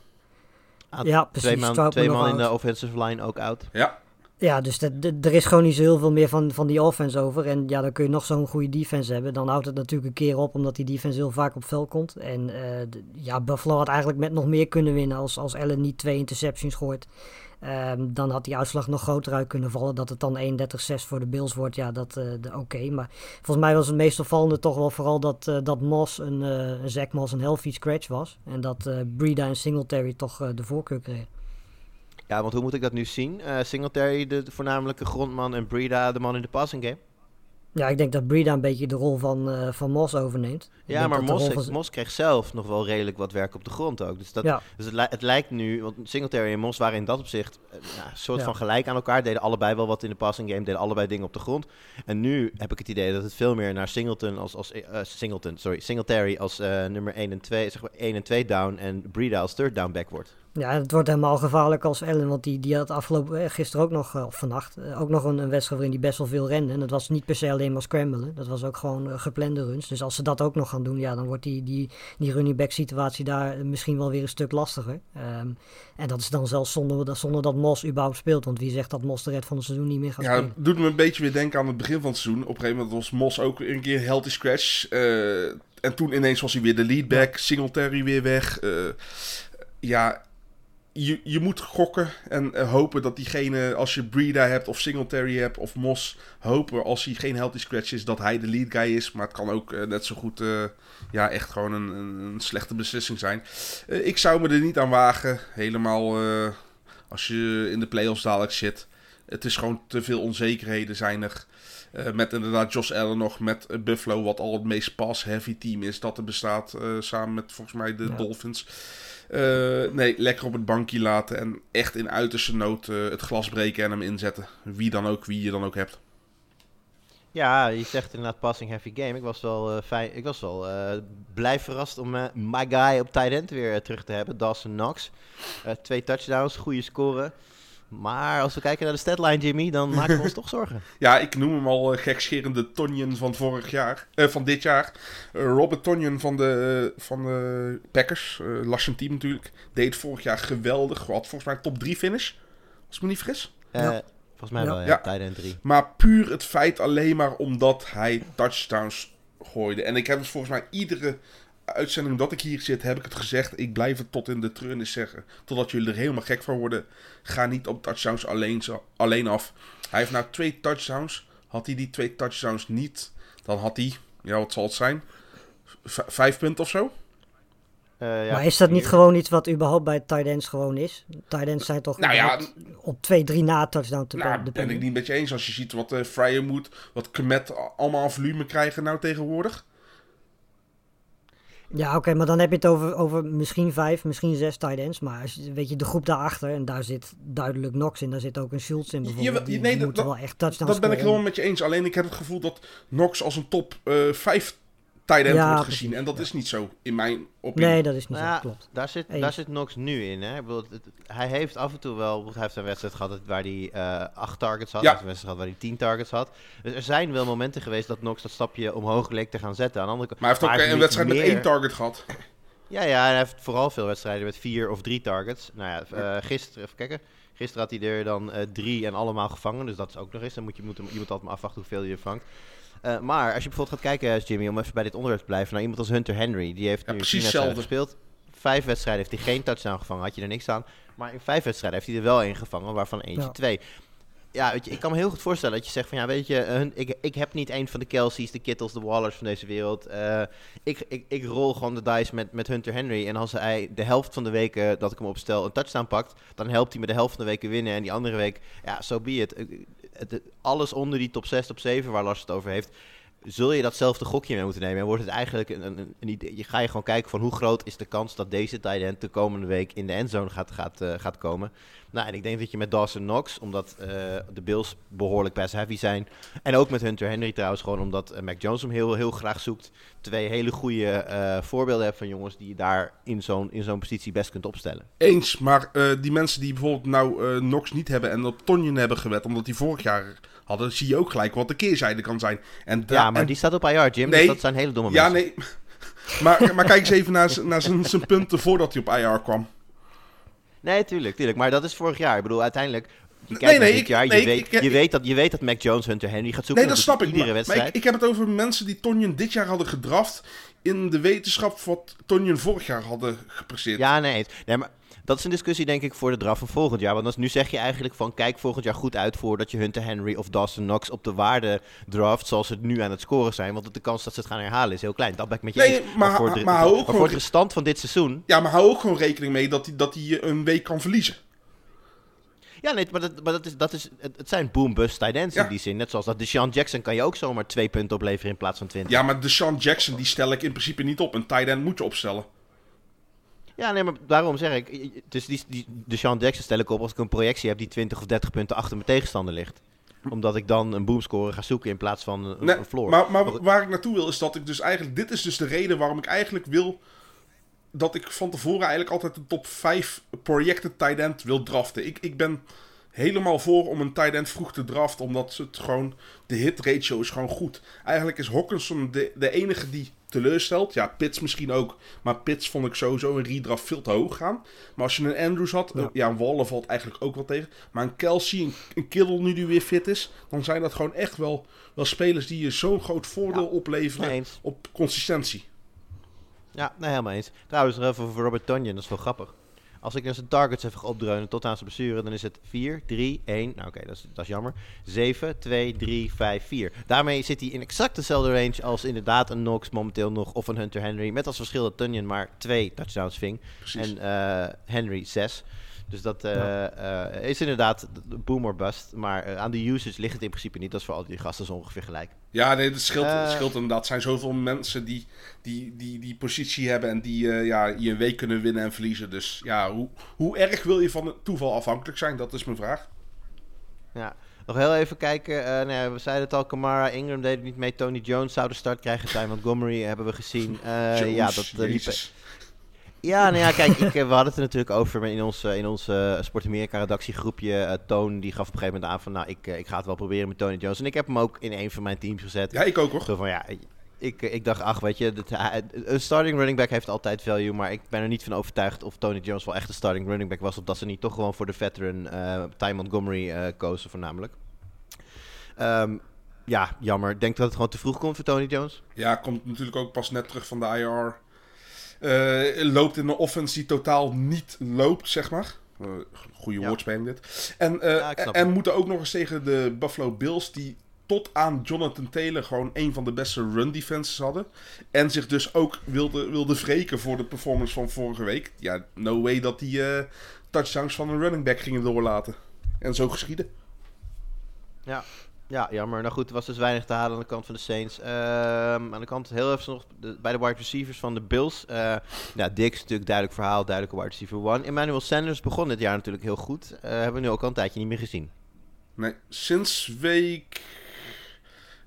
Speaker 1: Ah,
Speaker 3: Ja, precies.
Speaker 1: Twee man, twee man in de offensive line ook out.
Speaker 2: Ja,
Speaker 3: Ja, dus dat- dat- er is gewoon niet zo heel veel meer van, van die offense over. En ja, dan kun je nog zo'n goede defense hebben. Dan houdt het natuurlijk een keer op, omdat die defense heel vaak op veld komt. En eh, de- ja, Buffalo had eigenlijk met nog meer kunnen winnen als, als Allen niet twee interceptions gooit. Ehm, dan had die uitslag nog groter uit kunnen vallen. Dat het dan 31-6 voor de Bills wordt, ja, dat de- oké. Maar volgens mij was het meest opvallende toch wel vooral dat, eh, dat Moss, een, een Zach Moss, een healthy scratch was. En dat Breida en Singletary toch de voorkeur kregen.
Speaker 1: Ja, want hoe moet ik dat nu zien? Singletary de, de voornamelijke grondman en Breda de man in de passing game.
Speaker 3: Ja, ik denk dat Breida een beetje de rol van, eh, van Moss overneemt. Ik
Speaker 1: Ja, maar Mos,
Speaker 3: van-
Speaker 1: Mos kreeg zelf nog wel redelijk wat werk op de grond ook. Dus, dat,
Speaker 3: Ja.
Speaker 1: dus het, li- het lijkt nu, want Singletary en Mos waren in dat opzicht eh, ja, een soort
Speaker 3: Ja.
Speaker 1: van gelijk aan elkaar. Deden allebei wel wat in de passing game, deden allebei dingen op de grond. En nu heb ik het idee dat het veel meer naar Singleton als, als eh, Singleton, sorry, Singletary als nummer 1 en 2, zeg maar 1 en 2 down en Breda als third down back wordt.
Speaker 3: Ja, het wordt helemaal gevaarlijk als Allen, want die, die had afgelopen, eh, gisteren ook nog, eh, of vannacht, eh, ook nog een, een wedstrijd waarin die best wel veel rende. En dat was niet per se alleen maar scramblen, dat was ook gewoon geplande runs. Dus als ze dat ook nog gaan doen, ja, dan wordt die, die, die running back situatie daar misschien wel weer een stuk lastiger. Ehm, en dat is dan zelfs zonder, dat- zonder dat Mos überhaupt speelt, want wie zegt dat Mos de rest van het seizoen niet meer gaat
Speaker 2: Ja,
Speaker 3: spelen?
Speaker 2: het doet me een beetje weer denken aan het begin van het seizoen. Op een gegeven moment was Mos ook een keer healthy scratch. en toen ineens was hij weer de leadback. Singletary weer weg. Ja, je, je moet gokken en eh, hopen dat diegene, als je Breda hebt of Singletary hebt of Mos, hopen als hij geen healthy scratch is, dat hij de lead guy is. Maar het kan ook eh, net zo goed eh, ja, echt gewoon een, een, slechte beslissing zijn. Ik zou me er niet aan wagen. Helemaal als je in de playoffs dadelijk zit. Het is gewoon te veel onzekerheden zijn er. Met inderdaad Josh Allen nog, met Buffalo, wat al het meest pass-heavy team is dat er bestaat. samen met volgens mij de
Speaker 3: Ja.
Speaker 2: Dolphins. Eh, nee, lekker op het bankje laten en echt in uiterste nood eh, het glas breken en hem inzetten. Wie dan ook, wie je dan ook hebt.
Speaker 1: Ja, je zegt inderdaad passing heavy game. Ik was wel, eh, fijn, ik was wel blij verrast om my guy op tight end weer terug te hebben. Dawson Knox. Twee touchdowns, goede score. Maar als we kijken naar de statline, Jimmy, dan <laughs> maken we ons toch zorgen.
Speaker 2: Ja, ik noem hem al uh, gekscherende Tonjen van vorig jaar. Uh, van dit jaar. Uh, Robert Tonjen van de, van de Packers. Uh, team natuurlijk. Deed vorig jaar geweldig. Had volgens mij top 3 finish. Als ik me niet vergis.
Speaker 1: Ja. Volgens mij wel, ja. ja. Tijdens 3.
Speaker 2: Maar puur het feit alleen maar omdat hij touchdowns gooide. En ik heb het volgens mij iedere uitzending dat ik hier zit, heb ik het gezegd. Ik blijf het tot in de treurnis zeggen. Totdat jullie er helemaal gek van worden. Ga niet op touchdowns alleen, alleen af. Hij heeft nou twee touchdowns. Had hij die twee touchdowns niet, dan had hij, ja wat zal het zijn? V vijf punten of zo?
Speaker 3: Uh, ja, maar is dat niet gewoon iets wat überhaupt bij tight ends gewoon is? Tight ends zijn toch
Speaker 2: nou ja,
Speaker 3: op twee, drie na touchdown te
Speaker 2: nou, ben ik niet met je eens. Als je ziet wat uh, Fryer moet, wat Kmet allemaal aan volume krijgen nou tegenwoordig.
Speaker 3: Ja, oké, maar dan heb je het over, over misschien vijf, misschien zes tight ends. Maar als, weet je, de groep daarachter, en daar zit duidelijk Knox in. Daar zit ook een Schultz in bijvoorbeeld.
Speaker 2: Je, nee,
Speaker 3: die
Speaker 2: dat,
Speaker 3: wel echt touchdowns
Speaker 2: Dat ben ik helemaal met je eens. Alleen ik heb het gevoel dat Knox als een top uh, vijf tight end ja, wordt gezien. En dat is niet zo, in mijn opinie.
Speaker 3: Nee, dat is niet
Speaker 1: nou
Speaker 3: zo, klopt.
Speaker 1: Daar zit, daar zit Knox nu in. Hè? Bedoel, het, hij heeft af en toe wel... Hij heeft een wedstrijd gehad waar hij uh, acht targets had.
Speaker 2: Ja.
Speaker 1: Hij heeft een wedstrijd gehad waar hij tien targets had. Dus er zijn wel momenten geweest dat Knox dat stapje omhoog leek te gaan zetten. Aan de andere kant,
Speaker 2: maar hij heeft ook een wedstrijd meer... met één target gehad.
Speaker 1: Ja, ja, hij heeft vooral veel wedstrijden met vier of drie targets. Nou ja, uh, gisteren, even kijken. Gisteren had hij er dan uh, drie en allemaal gevangen. Dus dat is ook nog eens. Dan moet je, moet, je moet altijd maar afwachten hoeveel hij er vangt. Uh, maar als je bijvoorbeeld gaat kijken, Jimmy, om even bij dit onderwerp te blijven, naar iemand als Hunter Henry. Die heeft
Speaker 2: ja,
Speaker 1: nu
Speaker 2: precies
Speaker 1: wedstrijden gespeeld. Vijf wedstrijden heeft hij geen touchdown gevangen, had je er niks aan. Maar in vijf wedstrijden heeft hij er wel één gevangen, waarvan eentje ja. twee. Ja, weet je, ik kan me heel goed voorstellen dat je zegt van ja, weet je, hun, ik, ik heb niet een van de Kelseys, de Kittles, de Wallers van deze wereld. Uh, ik, ik, ik rol gewoon de dice met, met Hunter Henry. En als hij de helft van de weken dat ik hem opstel een touchdown pakt, dan helpt hij me de helft van de weken winnen. En die andere week, ja, zo so be it. Het, alles onder die top 6, top 7 waar Lars het over heeft, zul je datzelfde gokje mee moeten nemen. En wordt het eigenlijk een, een, een idee. Je ga je gewoon kijken van hoe groot is de kans dat deze tight end de komende week in de endzone gaat, gaat, uh, gaat komen. Nou, en ik denk dat je met Dawson Knox, omdat uh, de Bills behoorlijk pass heavy zijn. En ook met Hunter Henry trouwens, gewoon omdat uh, Mac Jones hem heel, heel graag zoekt. Twee hele goede voorbeelden hebt van jongens die je daar in zo'n, in zo'n positie best kunt opstellen.
Speaker 2: Eens, maar die mensen die bijvoorbeeld nou Knox niet hebben en op Tonjen hebben gewet, omdat die vorig jaar hadden, zie je ook gelijk wat de keerzijde kan zijn. En
Speaker 1: ja, maar
Speaker 2: en...
Speaker 1: die staat op IR, Jim.
Speaker 2: Nee,
Speaker 1: dus dat zijn hele domme
Speaker 2: ja,
Speaker 1: mensen.
Speaker 2: nee. <laughs> maar, maar kijk eens even naar, naar zijn, zijn punten voordat hij op IR kwam.
Speaker 1: Nee, tuurlijk, tuurlijk. Maar dat is vorig jaar. Ik bedoel, uiteindelijk... Je
Speaker 2: nee, nee, ik,
Speaker 1: jaar, je,
Speaker 2: nee,
Speaker 1: weet,
Speaker 2: ik,
Speaker 1: je, weet dat, je weet dat Mac Jones Hunter Henry gaat zoeken.
Speaker 2: Nee, dat snap ik.
Speaker 1: Iedere
Speaker 2: Maar,
Speaker 1: wedstrijd.
Speaker 2: maar ik, heb het over mensen die Tonjen dit jaar hadden gedraft... in de wetenschap wat Tonjen vorig jaar hadden gepresteerd.
Speaker 1: Ja, nee. nee maar dat is een discussie denk ik voor de draf van volgend jaar. Want als, nu zeg je eigenlijk van kijk volgend jaar goed uit voordat je Hunter Henry of Dawson Knox op de waarde draft zoals ze het nu aan het scoren zijn. Want de kans dat ze het gaan herhalen is heel klein. Dat ben ik met je
Speaker 2: Nee,
Speaker 1: eens.
Speaker 2: maar-
Speaker 1: voor de,
Speaker 2: maar
Speaker 1: maar voor de restant van dit seizoen.
Speaker 2: Ja, maar hou ook gewoon rekening mee dat hij dat hij een week kan verliezen.
Speaker 1: Ja, nee, maar dat, maar dat is, dat is, het, het zijn boom-bust tight ends
Speaker 2: Ja.
Speaker 1: in die zin. Net zoals dat Deshaun Jackson kan je ook zomaar twee punten opleveren in plaats van twintig.
Speaker 2: Ja, maar Deshaun Jackson die stel ik in principe niet op. Een tight end moet je opstellen.
Speaker 1: Ja, nee, maar daarom zeg ik. Dus die, die, Deshaun Jackson stel ik op als ik een projectie heb die 20 of 30 punten achter mijn tegenstander ligt. Omdat ik dan een boomscorer ga zoeken in plaats van een,
Speaker 2: Nee,
Speaker 1: een floor.
Speaker 2: maar, maar waar ik naartoe wil is dat ik dus eigenlijk... Dit is dus de reden waarom ik eigenlijk wil... Dat ik van tevoren eigenlijk altijd de top 5 projected tight end wil draften. Ik, ik ben helemaal voor om een tight end vroeg te draften. Omdat het gewoon... De hit ratio is gewoon goed. Eigenlijk is Hawkinson de, de enige die teleurstelt. Ja, Pitts misschien ook. Maar Pitts vond ik sowieso een redraft veel te hoog gaan. Maar als je een Andrews had... Ja, ja een Waller valt eigenlijk ook wel tegen. Maar een Kelsey, een, een Kittle nu die weer fit is... Dan zijn dat gewoon echt wel, wel spelers die je zo'n groot voordeel
Speaker 1: Ja,
Speaker 2: opleveren op consistentie.
Speaker 1: Ja, nee, helemaal eens. Trouwens, nog even voor Robert Tonyan, dat is wel grappig. Als ik naar zijn targets even ga opdreunen tot aan zijn blessure, dan is het 4, 3, 1. Nou oké, dat, is, dat is jammer. 7, 2, 3, 5, 4. Daarmee zit hij in exact dezelfde range als inderdaad een Knox momenteel nog of een Hunter Henry. Met als verschil dat Tunyon maar twee touchdowns ving.
Speaker 2: Precies.
Speaker 1: En eh, Henry 6. Dus dat eh, eh, is inderdaad boom or bust. Maar eh, aan de usage ligt het in principe niet. Dat is voor al die gasten zo ongeveer gelijk.
Speaker 2: Ja, nee, het scheelt, het scheelt inderdaad. Er zijn zoveel mensen die die, die, die positie hebben en die eh, ja, je een week kunnen winnen en verliezen. Dus ja, hoe, hoe erg wil je van het toeval afhankelijk zijn? Dat is mijn vraag.
Speaker 1: Ja. Nog heel even kijken. eh, nou ja, we zeiden het al, Kamara, Ingram deed het niet mee. Tony Jones zou de start krijgen. Ty Montgomery hebben we gezien. Eh,
Speaker 2: Jones,
Speaker 1: ja, dat eh, liep,
Speaker 2: Jezus.
Speaker 1: Ja, nou ja, kijk, ik, eh, we hadden het er natuurlijk over in ons, eh, in ons eh, Sport Amerika redactiegroepje. eh, Toon, die gaf op een gegeven moment aan van, nou, ik, ik ga het wel proberen met Tony Jones. En ik heb hem ook in een van mijn teams gezet.
Speaker 2: Ja, ik ook hoor.
Speaker 1: Zo van, ja, ik, ik dacht, ach, weet je, dat, een starting running back heeft altijd value. Maar ik ben er niet van overtuigd of Tony Jones wel echt een starting running back was. Of dat ze niet toch gewoon voor de veteran eh Ty Montgomery kozen voornamelijk. Ehm, ja, jammer. Denk dat het gewoon te vroeg komt voor Tony Jones.
Speaker 2: Ja, komt natuurlijk ook pas net terug van de IR. Eh, loopt in een offense die totaal niet loopt, zeg maar. Eh, goede
Speaker 1: Ja.
Speaker 2: woordspeling dit. En, eh,
Speaker 1: Ja,
Speaker 2: en moeten ook nog eens tegen de Buffalo Bills, die tot aan Jonathan Taylor gewoon een van de beste run defenses hadden. En zich dus ook wilde, wilde wreken voor de performance van vorige week. Ja, no way dat die touchdowns van een running back gingen doorlaten. En zo geschieden.
Speaker 1: Ja. Ja, jammer. Nou goed, er was dus weinig te halen aan de kant van de Saints. Ehm, aan de kant heel even nog de- bij de wide receivers van de Bills. Eh ja, Dix natuurlijk duidelijk verhaal, duidelijke wide receiver one. Emmanuel Sanders begon dit jaar natuurlijk heel goed. Eh, hebben we nu ook al een tijdje niet meer gezien.
Speaker 2: Nee, sinds week.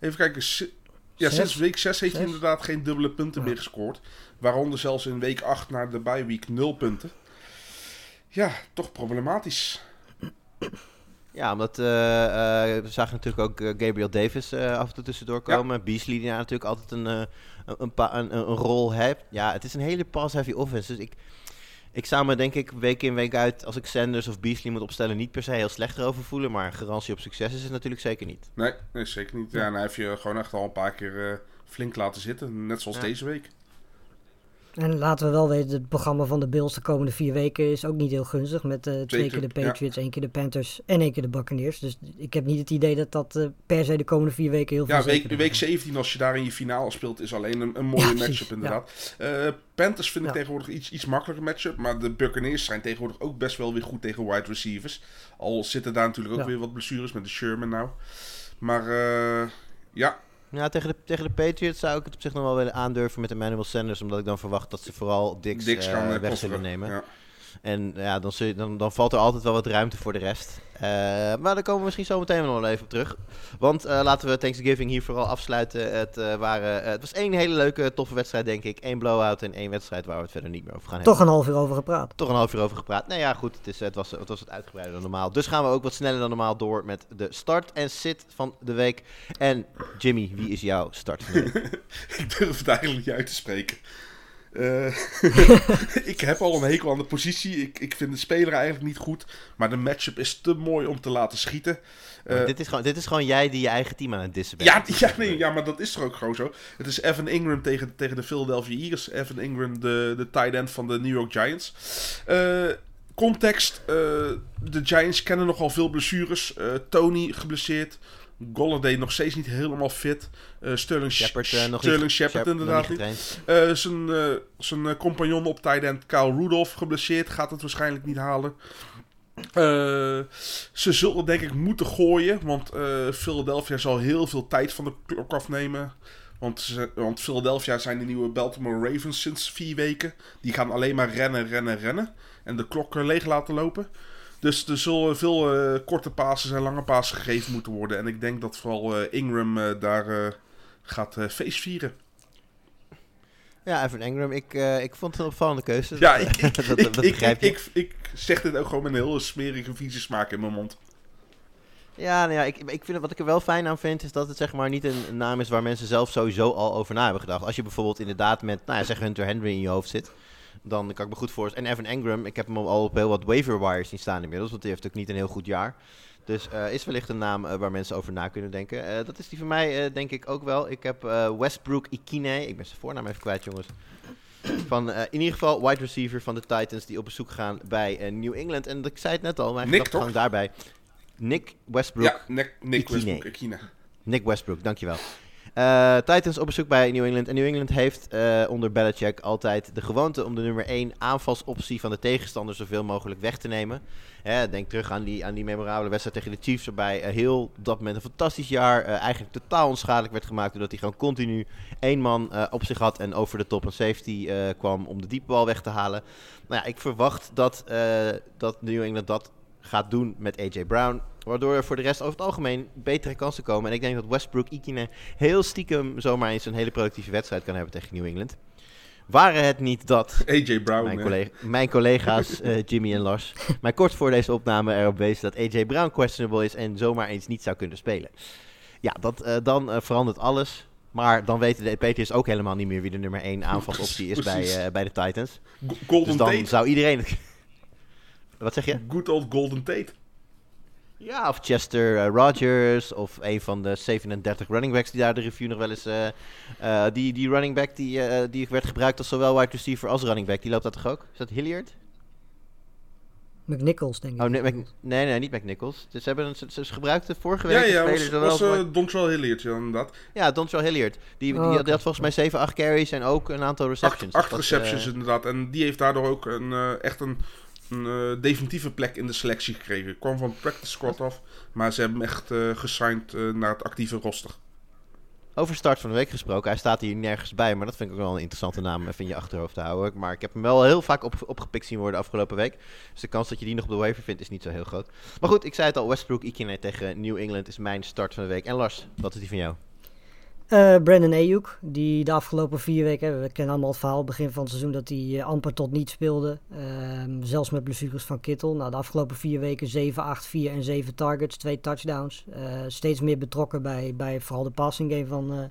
Speaker 2: Even kijken. si- Ja,
Speaker 3: Zes?
Speaker 2: sinds week 6 heeft hij inderdaad geen dubbele punten
Speaker 3: Ja.
Speaker 2: meer gescoord. Waaronder zelfs in week 8 naar de bye week 0 punten. Ja, toch problematisch.
Speaker 1: Ja, omdat eh, eh, we zagen natuurlijk ook eh, Gabriel Davis af en toe tussendoor komen. Beasley die daar natuurlijk altijd een, een, een, een, rol heeft. Ja, het is een hele pass-heavy offense. Dus ik, ik zou me denk ik week in week uit, als ik Sanders of Beasley moet opstellen, niet per se heel slecht erover voelen. Maar garantie op succes is het natuurlijk zeker niet.
Speaker 2: Nee, nee zeker niet. Ja, en hij heeft je gewoon echt al een paar keer flink laten zitten. Net zoals
Speaker 1: Ja.
Speaker 2: deze week.
Speaker 3: En laten we wel weten, het programma van de Bills de komende vier weken is ook niet heel gunstig. Met eh, twee keer de
Speaker 2: ja.
Speaker 3: Patriots, één keer de Panthers en één keer de Buccaneers. Dus ik heb niet het idee dat dat eh, per se de komende vier weken heel veel
Speaker 2: Ja, week, week
Speaker 3: is.
Speaker 2: 17, als je daar in je finale speelt, is alleen een, een mooie
Speaker 3: Ja,
Speaker 2: matchup inderdaad. Eh, Panthers vind ik
Speaker 3: Ja.
Speaker 2: tegenwoordig iets, iets makkelijker matchup. Maar de Buccaneers zijn tegenwoordig ook best wel weer goed tegen wide receivers. Al zitten daar natuurlijk ook
Speaker 3: Ja.
Speaker 2: weer wat blessures met de Sherman nou. Maar ja,
Speaker 1: Ja, tegen de, tegen de Patriots zou ik het op zich nog wel willen aandurven met Emmanuel Sanders. Omdat ik dan verwacht dat ze vooral Dix,
Speaker 2: Dix
Speaker 1: eh,
Speaker 2: eh,
Speaker 1: weg zullen nemen.
Speaker 2: Ja.
Speaker 1: En ja, dan, je- dan, dan valt er altijd wel wat ruimte voor de rest. Eh, maar daar komen we misschien zo meteen nog wel even op terug. Want eh, laten we Thanksgiving hier vooral afsluiten. Het, eh, waren, het was één hele leuke, toffe wedstrijd, denk ik. Eén blowout en één wedstrijd waar we het verder niet meer over gaan hebben.
Speaker 3: Toch een half uur over gepraat.
Speaker 1: Toch een half uur over gepraat. Nou ja, goed, het, is, het, was, het was wat uitgebreider dan normaal. Dus gaan we ook wat sneller dan normaal door met de start en sit van de week. En Jimmy, wie is jouw start van de week? <laughs>
Speaker 2: ik durf het eigenlijk niet uit te spreken. Eh, <laughs> ik heb al een hekel aan de positie. Ik, ik vind de speler eigenlijk niet goed. Maar de matchup is te mooi om te laten schieten. Eh,
Speaker 1: dit, is gewoon, dit is gewoon jij die je eigen team aan het dissen bent.
Speaker 2: Ja, <laughs> ja, nee, ja, maar dat is toch ook gewoon zo. Het is Evan Ingram tegen, tegen de Philadelphia Eagles. Evan Ingram, de, de tight end van de New York Giants. Eh, context. de Giants kennen nogal veel blessures. Tony geblesseerd. Golladay nog steeds niet helemaal fit. Sterling
Speaker 1: Shepard, nog
Speaker 2: Sterling
Speaker 1: niet,
Speaker 2: Shepard
Speaker 1: Shep- nog
Speaker 2: inderdaad
Speaker 1: niet.
Speaker 2: Eh, zijn eh, zijn eh, compagnon op tight end Kyle Rudolph geblesseerd. Gaat het waarschijnlijk niet halen. Ze zullen denk ik moeten gooien. Want Philadelphia zal heel veel tijd van de klok afnemen. Want, ze, want Philadelphia zijn de nieuwe Baltimore Ravens sinds vier weken. Die gaan alleen maar rennen, rennen, rennen. En de klok leeg laten lopen. Dus er zullen veel eh, korte passes en lange passes gegeven moeten worden. En ik denk dat vooral eh, Ingram eh, daar gaat feest vieren.
Speaker 1: Ja, Evan Ingram, ik, ik vond het een opvallende keuze.
Speaker 2: Ja,
Speaker 1: dat,
Speaker 2: ik, <laughs> ik,
Speaker 1: dat,
Speaker 2: ik, ik,
Speaker 1: begrijp je.
Speaker 2: ik, ik zeg dit ook gewoon met een hele smerige, vieze smaak in mijn mond.
Speaker 1: Ja, nou ja, ik, ik vind het, wat ik er wel fijn aan vind, is dat het zeg maar niet een, een naam is waar mensen zelf sowieso al over na hebben gedacht. Als je bijvoorbeeld inderdaad met, nou ja, zeg Hunter Henry in je hoofd zit, dan kan ik me goed voorstellen. En Evan Engram, ik heb hem al op heel wat waiver wires zien staan inmiddels, want die heeft ook niet een heel goed jaar. Dus eh, is wellicht een naam eh, waar mensen over na kunnen denken. Eh, dat is die voor mij denk ik ook wel. Ik heb Westbrook Ikine, ik ben zijn voornaam even kwijt jongens. Van in ieder geval wide receiver van de Titans die op bezoek gaan bij New England. En ik zei het net al, mijn
Speaker 2: Nick,
Speaker 1: gedachtegang daarbij. Nick Westbrook.
Speaker 2: Ja, Nick, Nick
Speaker 1: Ikine.
Speaker 2: Westbrook, Ikine.
Speaker 1: Nick Westbrook, dankjewel. Eh Titans op bezoek bij New England. En New England heeft eh, onder Belichick altijd de gewoonte om de nummer 1 aanvalsoptie van de tegenstander zoveel mogelijk weg te nemen. Denk terug aan die, aan die memorabele wedstrijd tegen de Chiefs, waarbij eh, heel dat moment een fantastisch jaar eigenlijk totaal onschadelijk werd gemaakt. Doordat hij gewoon continu één man op zich had en over de top een safety kwam om de diepe bal weg te halen. Nou ja, ik verwacht dat, dat New England dat gaat doen met AJ Brown. Waardoor er voor de rest over het algemeen betere kansen komen. En ik denk dat Westbrook Ikine heel stiekem zomaar eens een hele productieve wedstrijd kan hebben tegen New England. Waren het niet dat
Speaker 2: AJ Brown.
Speaker 1: mijn, collega, mijn collega's eh, Jimmy en Lars <laughs> mij kort voor deze opname erop wezen dat AJ Brown questionable is en zomaar eens niet zou kunnen spelen. Ja, dat, eh, dan eh, verandert alles. Maar dan weten de Patriots ook helemaal niet meer wie de nummer 1 aanvalsoptie is <laughs> bij, bij de Titans.
Speaker 2: Go- Golden
Speaker 1: Dus dan
Speaker 2: Tate.
Speaker 1: zou iedereen. <laughs> Wat zeg je?
Speaker 2: Good old Golden Tate.
Speaker 1: Ja, of Chester eh, Rogers of een van de 37 running backs die daar de review nog wel eens... eh, eh, die, die running back die, eh, die werd gebruikt als zowel wide receiver als running back, die loopt dat toch ook? Is dat Hilliard?
Speaker 3: McNichols, denk ik.
Speaker 1: Oh, nee, Mc- nee, nee, niet McNichols. Dus ze, hebben een, ze, ze gebruikten vorige week
Speaker 2: Ja, ja,
Speaker 1: speler
Speaker 2: was, was eh, Dontrell Hilliard, ja, inderdaad.
Speaker 1: Ja, Dontrell Hilliard. Die, die,
Speaker 3: Oh,
Speaker 1: had-
Speaker 3: oké.
Speaker 1: die had volgens mij 7, 8 carries en ook een aantal receptions.
Speaker 2: acht
Speaker 1: Dus dat,
Speaker 2: receptions inderdaad. En die heeft daardoor ook een, eh, echt een, een eh, definitieve plek in de selectie gekregen. Kwam van practice squad af, maar ze hebben hem echt eh gesigned eh, naar het actieve roster.
Speaker 1: Over start van de week gesproken. Hij staat hier nergens bij, maar dat vind ik ook wel een interessante naam even in je achterhoofd te houden. Maar ik heb hem wel heel vaak op, opgepikt zien worden afgelopen week. Dus de kans dat je die nog op de waiver vindt is niet zo heel groot. Maar goed, ik zei het al, Westbrook Ikine tegen New England is mijn start van de week. En Lars, wat is die van jou?
Speaker 3: Eh, Brandon Ayuk, die de afgelopen vier weken, we kennen allemaal het verhaal, begin van het seizoen, dat hij eh, amper tot niet speelde. Ehm, zelfs met blessures van Kittel. Nou, de afgelopen vier weken 7, 8, 4 en 7 targets, twee touchdowns. Eh, steeds meer betrokken bij, bij vooral de passing game van,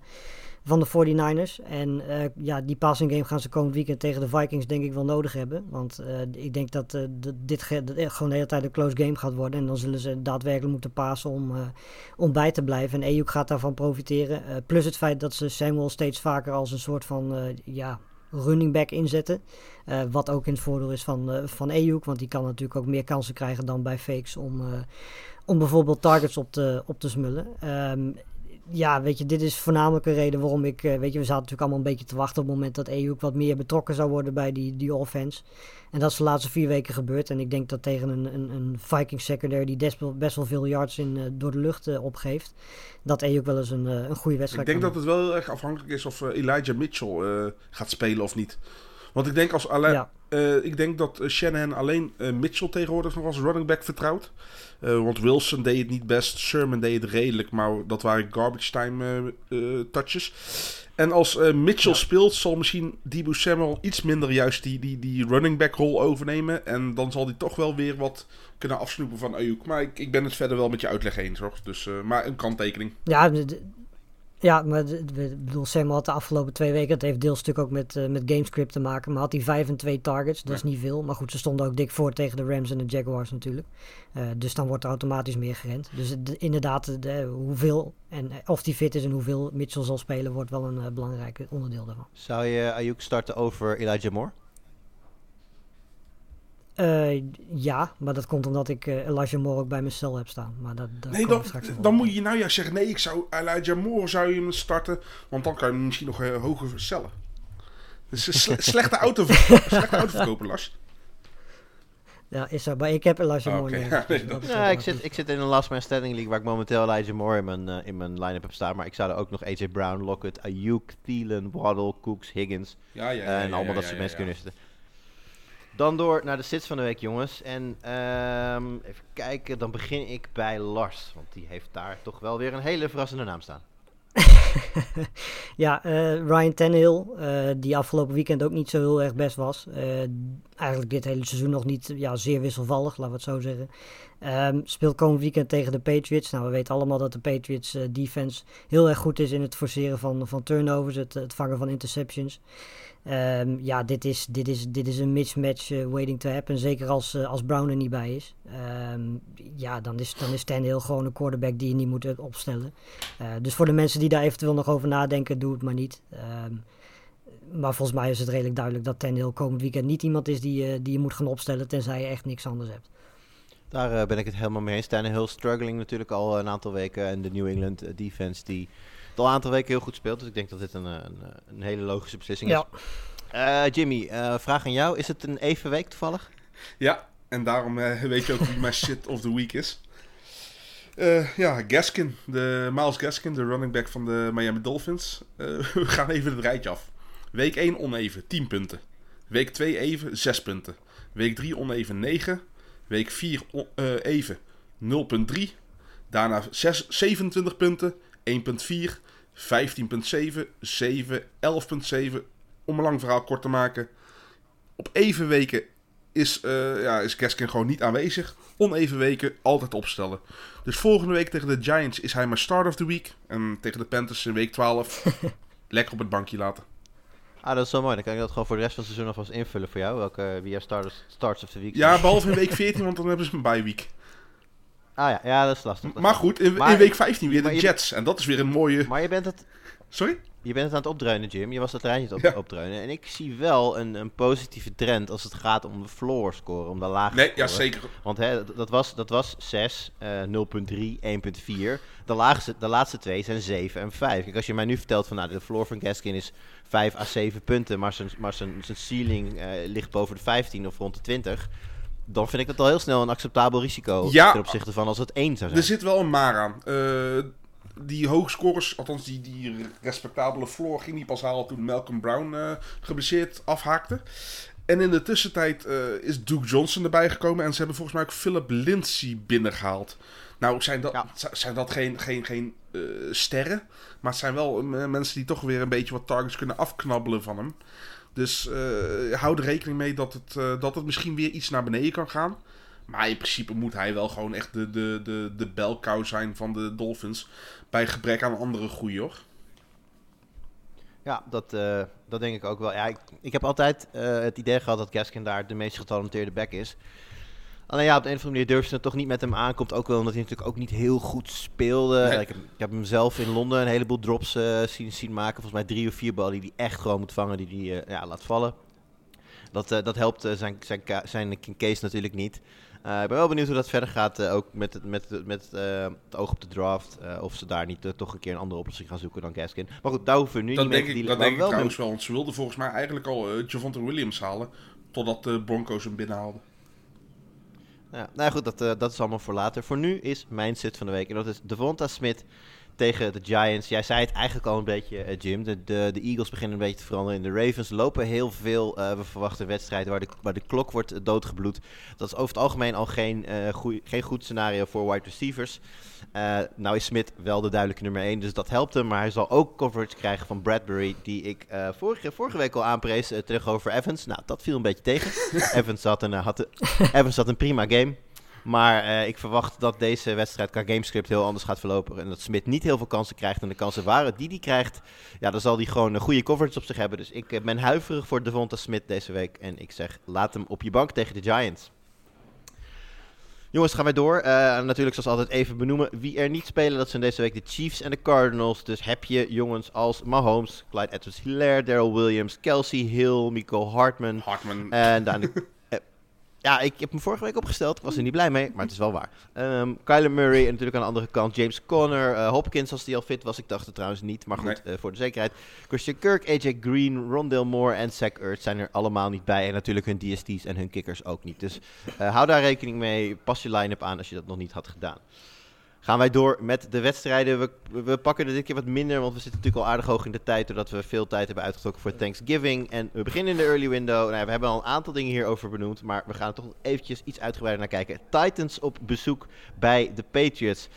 Speaker 3: van de 49ers. En eh, ja, die passing game gaan ze komend weekend tegen de Vikings denk ik wel nodig hebben. Want eh, ik denk dat eh, dit gewoon de hele tijd een close game gaat worden. En dan zullen ze daadwerkelijk moeten passen om, om bij te blijven. En Ayuk gaat daarvan profiteren. Plus het feit dat ze Samuel steeds vaker als een soort van ja, running back inzetten. Wat ook in het voordeel is van, eh van Ayuk. Want die kan natuurlijk ook meer kansen krijgen dan bij fakes om, om bijvoorbeeld targets op te, op te smullen. Ehm, ja, weet je, dit is voornamelijk een reden waarom ik... eh, weet je, we zaten natuurlijk allemaal een beetje te wachten op het moment dat Ayuk wat meer betrokken zou worden bij die, die offense. En dat is de laatste vier weken gebeurd. En ik denk dat tegen een, een, een Viking secondary die best wel, best wel veel yards in, eh, door de lucht eh, opgeeft, dat Ayuk wel eens een, een goede
Speaker 2: Ik
Speaker 3: wedstrijd
Speaker 2: denk
Speaker 3: kan
Speaker 2: dat het wel heel erg afhankelijk is of Elijah Mitchell gaat spelen of niet. Want ik denk, als alle-
Speaker 3: Ja.
Speaker 2: eh, ik denk dat eh, Shanahan alleen eh, Mitchell tegenwoordig nog als running back vertrouwt. Want Wilson deed het niet best, Sherman deed het redelijk, maar dat waren garbage time touches. En als Mitchell speelt, zal misschien Debo Samuel iets minder juist die, die, die running back rol overnemen. En dan zal hij toch wel weer wat kunnen afsnoepen van Ayuk. Maar ik, ik ben het verder wel met je uitleg eens hoor. Dus, maar een kanttekening.
Speaker 3: Ja, ja maar ik bedoel, Sam had de afgelopen twee weken, het heeft deels natuurlijk ook met, eh, met gamescript te maken, maar had hij vijf en twee targets, dat is niet veel. Maar goed, ze stonden ook dik voor tegen de Rams en de Jaguars natuurlijk. Eh, dus dan wordt er automatisch meer gerend. Dus het- inderdaad, de, hoeveel en eh, of die fit is en hoeveel Mitchell zal spelen, wordt wel een belangrijk onderdeel daarvan.
Speaker 1: Zou je Ayuk starten over Elijah Moore?
Speaker 3: Eh, ja, maar dat komt omdat ik eh, Elijah Moore ook bij mijn cel heb staan. Maar dat, dat
Speaker 2: Nee, dan, dan moet je nou ja zeggen: nee, ik zou Elijah Moore zou je hem starten. Want dan kan je hem misschien nog eh, hoger versellen. Dus een sle- <laughs> slechte, auto, slechte autoverkoper, Lars.
Speaker 3: Ja, is zo. Maar ik heb Elijah
Speaker 2: Ah,
Speaker 3: Moore.
Speaker 2: Ja, nee, dat-
Speaker 1: Ja, ik zit, ik zit in een last man standing league waar ik momenteel Elijah Moore in mijn, in mijn line-up heb staan. Maar ik zou er ook nog AJ Brown, Lockett, Ayuk, Thielen, Waddle, Cooks, Higgins
Speaker 2: Ja, ja, ja,
Speaker 1: en
Speaker 2: ja,
Speaker 1: allemaal
Speaker 2: ja,
Speaker 1: dat soort
Speaker 2: ja,
Speaker 1: mensen
Speaker 2: ja.
Speaker 1: kunnen zitten. Dan door naar de sits van de week, jongens. En ehm, even kijken, dan begin ik bij Lars. Want die heeft daar toch wel weer een hele verrassende naam staan. <laughs>
Speaker 3: Ja, eh, Ryan Tannehill, eh, die afgelopen weekend ook niet zo heel erg best was. Eh, eigenlijk dit hele seizoen nog niet ja, zeer wisselvallig, laten we het zo zeggen. Ehm, speelt komend weekend tegen de Patriots. Nou, we weten allemaal dat de Patriots defense heel erg goed is in het forceren van, van turnovers, het, het vangen van interceptions. Ehm, ja, dit is, dit, is, dit is een mismatch eh, waiting to happen. Zeker als, eh, als Brown er niet bij is. Ehm, ja, dan is, dan is Tannehill gewoon een quarterback die je niet moet eh, opstellen. Dus voor de mensen die daar eventueel nog over nadenken, doe het maar niet. Ehm, maar volgens mij is het redelijk duidelijk dat Tannehill komend weekend niet iemand is die, die je moet gaan opstellen, tenzij je echt niks anders hebt.
Speaker 1: Daar ben ik het helemaal mee eens. Tannehill struggling natuurlijk al een aantal weken. En de New England defense die al een aantal weken heel goed speelt. Dus ik denk dat dit een, eh, een, eh, een hele logische beslissing
Speaker 3: Ja.
Speaker 1: is. Eh, Jimmy, eh, vraag aan jou. Is het een even week toevallig?
Speaker 2: Ja, en daarom <laughs> weet je ook wie mijn shit of the week is. Eh, ja, Gaskin, de Miles Gaskin, de running back van de Miami Dolphins. Eh, <laughs> we gaan even het rijtje af. Week 1 oneven, 10 punten. Week 2 even, 6 punten. Week 3 oneven, 9. Week 4 on- eh, even, 0,3. Daarna 6, 27 punten, 1,4, 15,7, 7, 11,7, om een lang verhaal kort te maken. Op even weken is, eh ja, is Gaskin gewoon niet aanwezig. Oneven weken altijd opstellen. Dus volgende week tegen de Giants is hij maar start of the week. En tegen de Panthers in week 12 <laughs> lekker op het bankje laten.
Speaker 1: Ah, dat is zo mooi. Dan kan ik dat gewoon voor de rest van het seizoen alvast invullen voor jou. Welke, wie jouw starters, starts of the week
Speaker 2: Ja,
Speaker 1: zijn.
Speaker 2: behalve in week <laughs> 14, want dan hebben ze een bye week.
Speaker 1: Ah ja, ja, dat is lastig. dat
Speaker 2: Maar goed, in,
Speaker 1: Maar-
Speaker 2: in week 15 weer de
Speaker 1: je-
Speaker 2: Jets. En dat is weer een mooie...
Speaker 1: Maar je bent het,
Speaker 2: Sorry?
Speaker 1: je bent het aan het opdreunen, Jim. Je was dat treintje op,
Speaker 2: Ja.
Speaker 1: opdreunen. En ik zie wel een, een positieve trend als het gaat om de floor score, om de lage
Speaker 2: Nee,
Speaker 1: score.
Speaker 2: ja zeker.
Speaker 1: Want hè, dat, dat was, dat was 6, eh 0.3, 1.4. De, laagste, de laatste twee zijn 7 en 5. Kijk, als je mij nu vertelt van nou, de floor van Gaskin is 5 à 7 punten, maar zijn, maar zijn, zijn ceiling eh, ligt boven de 15 of rond de 20. Dan vind ik dat al heel snel een acceptabel risico
Speaker 2: Ja.
Speaker 1: ten opzichte van als het 1 zou zijn.
Speaker 2: Er zit wel een maar aan. Eh, die hoogscorers, althans die, die respectabele floor, ging niet pas halen toen Malcolm Brown eh geblesseerd afhaakte. En in de tussentijd eh, is Duke Johnson erbij gekomen en ze hebben volgens mij ook Philip Lindsay binnengehaald. Nou, zijn dat,
Speaker 1: Ja.
Speaker 2: zijn dat geen, geen, geen sterren, maar het zijn wel mensen die toch weer een beetje wat targets kunnen afknabbelen van hem. Dus eh, hou er rekening mee dat het, eh, dat het misschien weer iets naar beneden kan gaan. Maar in principe moet hij wel gewoon echt de, de, de, de belkou zijn van de Dolphins. Bij gebrek aan andere groei hoor.
Speaker 1: Ja, dat, eh, dat denk ik ook wel. Ja, ik, ik heb altijd het idee gehad dat Gaskin daar de meest getalenteerde back is. Alleen ja, op de een of andere manier durf ze het toch niet met hem aankomt. Ook wel omdat hij natuurlijk ook niet heel goed speelde.
Speaker 2: Nee.
Speaker 1: Ik, heb, ik heb hem zelf in Londen een heleboel drops eh, zien, zien maken. Volgens mij drie of vier ballen die hij echt gewoon moet vangen, die hij eh, ja, laat vallen. Dat, eh, dat helpt zijn, zijn, zijn case natuurlijk niet. Ik ben wel benieuwd hoe dat verder gaat, ook met, het, met, het- met het oog op de draft. of ze daar niet toch een keer een andere oplossing gaan zoeken dan Gaskin. Maar goed, daar hoeven we nu
Speaker 2: Dat
Speaker 1: niet mee
Speaker 2: denk
Speaker 1: te
Speaker 2: ik,
Speaker 1: dealen.
Speaker 2: dat denk ik
Speaker 1: wel
Speaker 2: trouwens wel. Want ze wilden volgens mij eigenlijk al Javonte Williams halen. Totdat de Broncos hem binnenhaalden.
Speaker 1: Ja, nou goed, dat, eh, dat is allemaal voor later. Voor nu is mijn sit van de week. En dat is Devonta Smith tegen de Giants. Jij zei het eigenlijk al een beetje, eh, Jim. De, de, de Eagles beginnen een beetje te veranderen. In de Ravens lopen heel veel. eh, we verwachten wedstrijden waar de, waar de klok wordt eh, doodgebloed. Dat is over het algemeen al geen, goeie- geen goed scenario voor wide receivers. Nou is Smith wel de duidelijke nummer 1, dus dat helpt hem. Maar hij zal ook coverage krijgen van Bradbury, die ik vorige, vorige week al aanprees tegenover Evans. Nou, dat viel een beetje tegen. <laughs> Evans had een, had, Evans had een prima game. Maar eh, ik verwacht dat deze wedstrijd qua gamescript heel anders gaat verlopen. En dat Smit niet heel veel kansen krijgt. En de kansen waren die hij krijgt, ja, dan zal hij gewoon een goede coverage op zich hebben. Dus ik eh, ben huiverig voor Devonta Smit deze week. En ik zeg, laat hem op je bank tegen de Giants. Jongens, gaan wij door. Eh, natuurlijk zoals altijd even benoemen wie er niet spelen. Dat zijn deze week de Chiefs en de Cardinals. Dus heb je jongens als Mahomes, Clyde Edwards-Hilaire, Daryl Williams, Kelsey Hill, Miko Hartman,
Speaker 2: Hartman.
Speaker 1: en dan, <laughs> ja, ik heb hem vorige week opgesteld. Ik was er niet blij mee, maar het is wel waar. Ehm Kyler Murray en natuurlijk aan de andere kant James Conner. eh, Hopkins als die al fit was. Ik dacht het trouwens niet, maar goed, eh, voor de zekerheid. Christian Kirk, AJ Green, Rondale Moore en Zach Ertz zijn er allemaal niet bij. En natuurlijk hun DST's en hun kickers ook niet. Dus eh, hou daar rekening mee. Pas je line-up aan als je dat nog niet had gedaan. Gaan wij door met de wedstrijden. We, we pakken er dit keer wat minder, want we zitten natuurlijk al aardig hoog in de tijd. Doordat we veel tijd hebben uitgetrokken voor Thanksgiving. En we beginnen in de early window. Nou, we hebben al een aantal dingen hierover benoemd. Maar we gaan er toch eventjes iets uitgebreider naar kijken. Titans op bezoek bij de Patriots.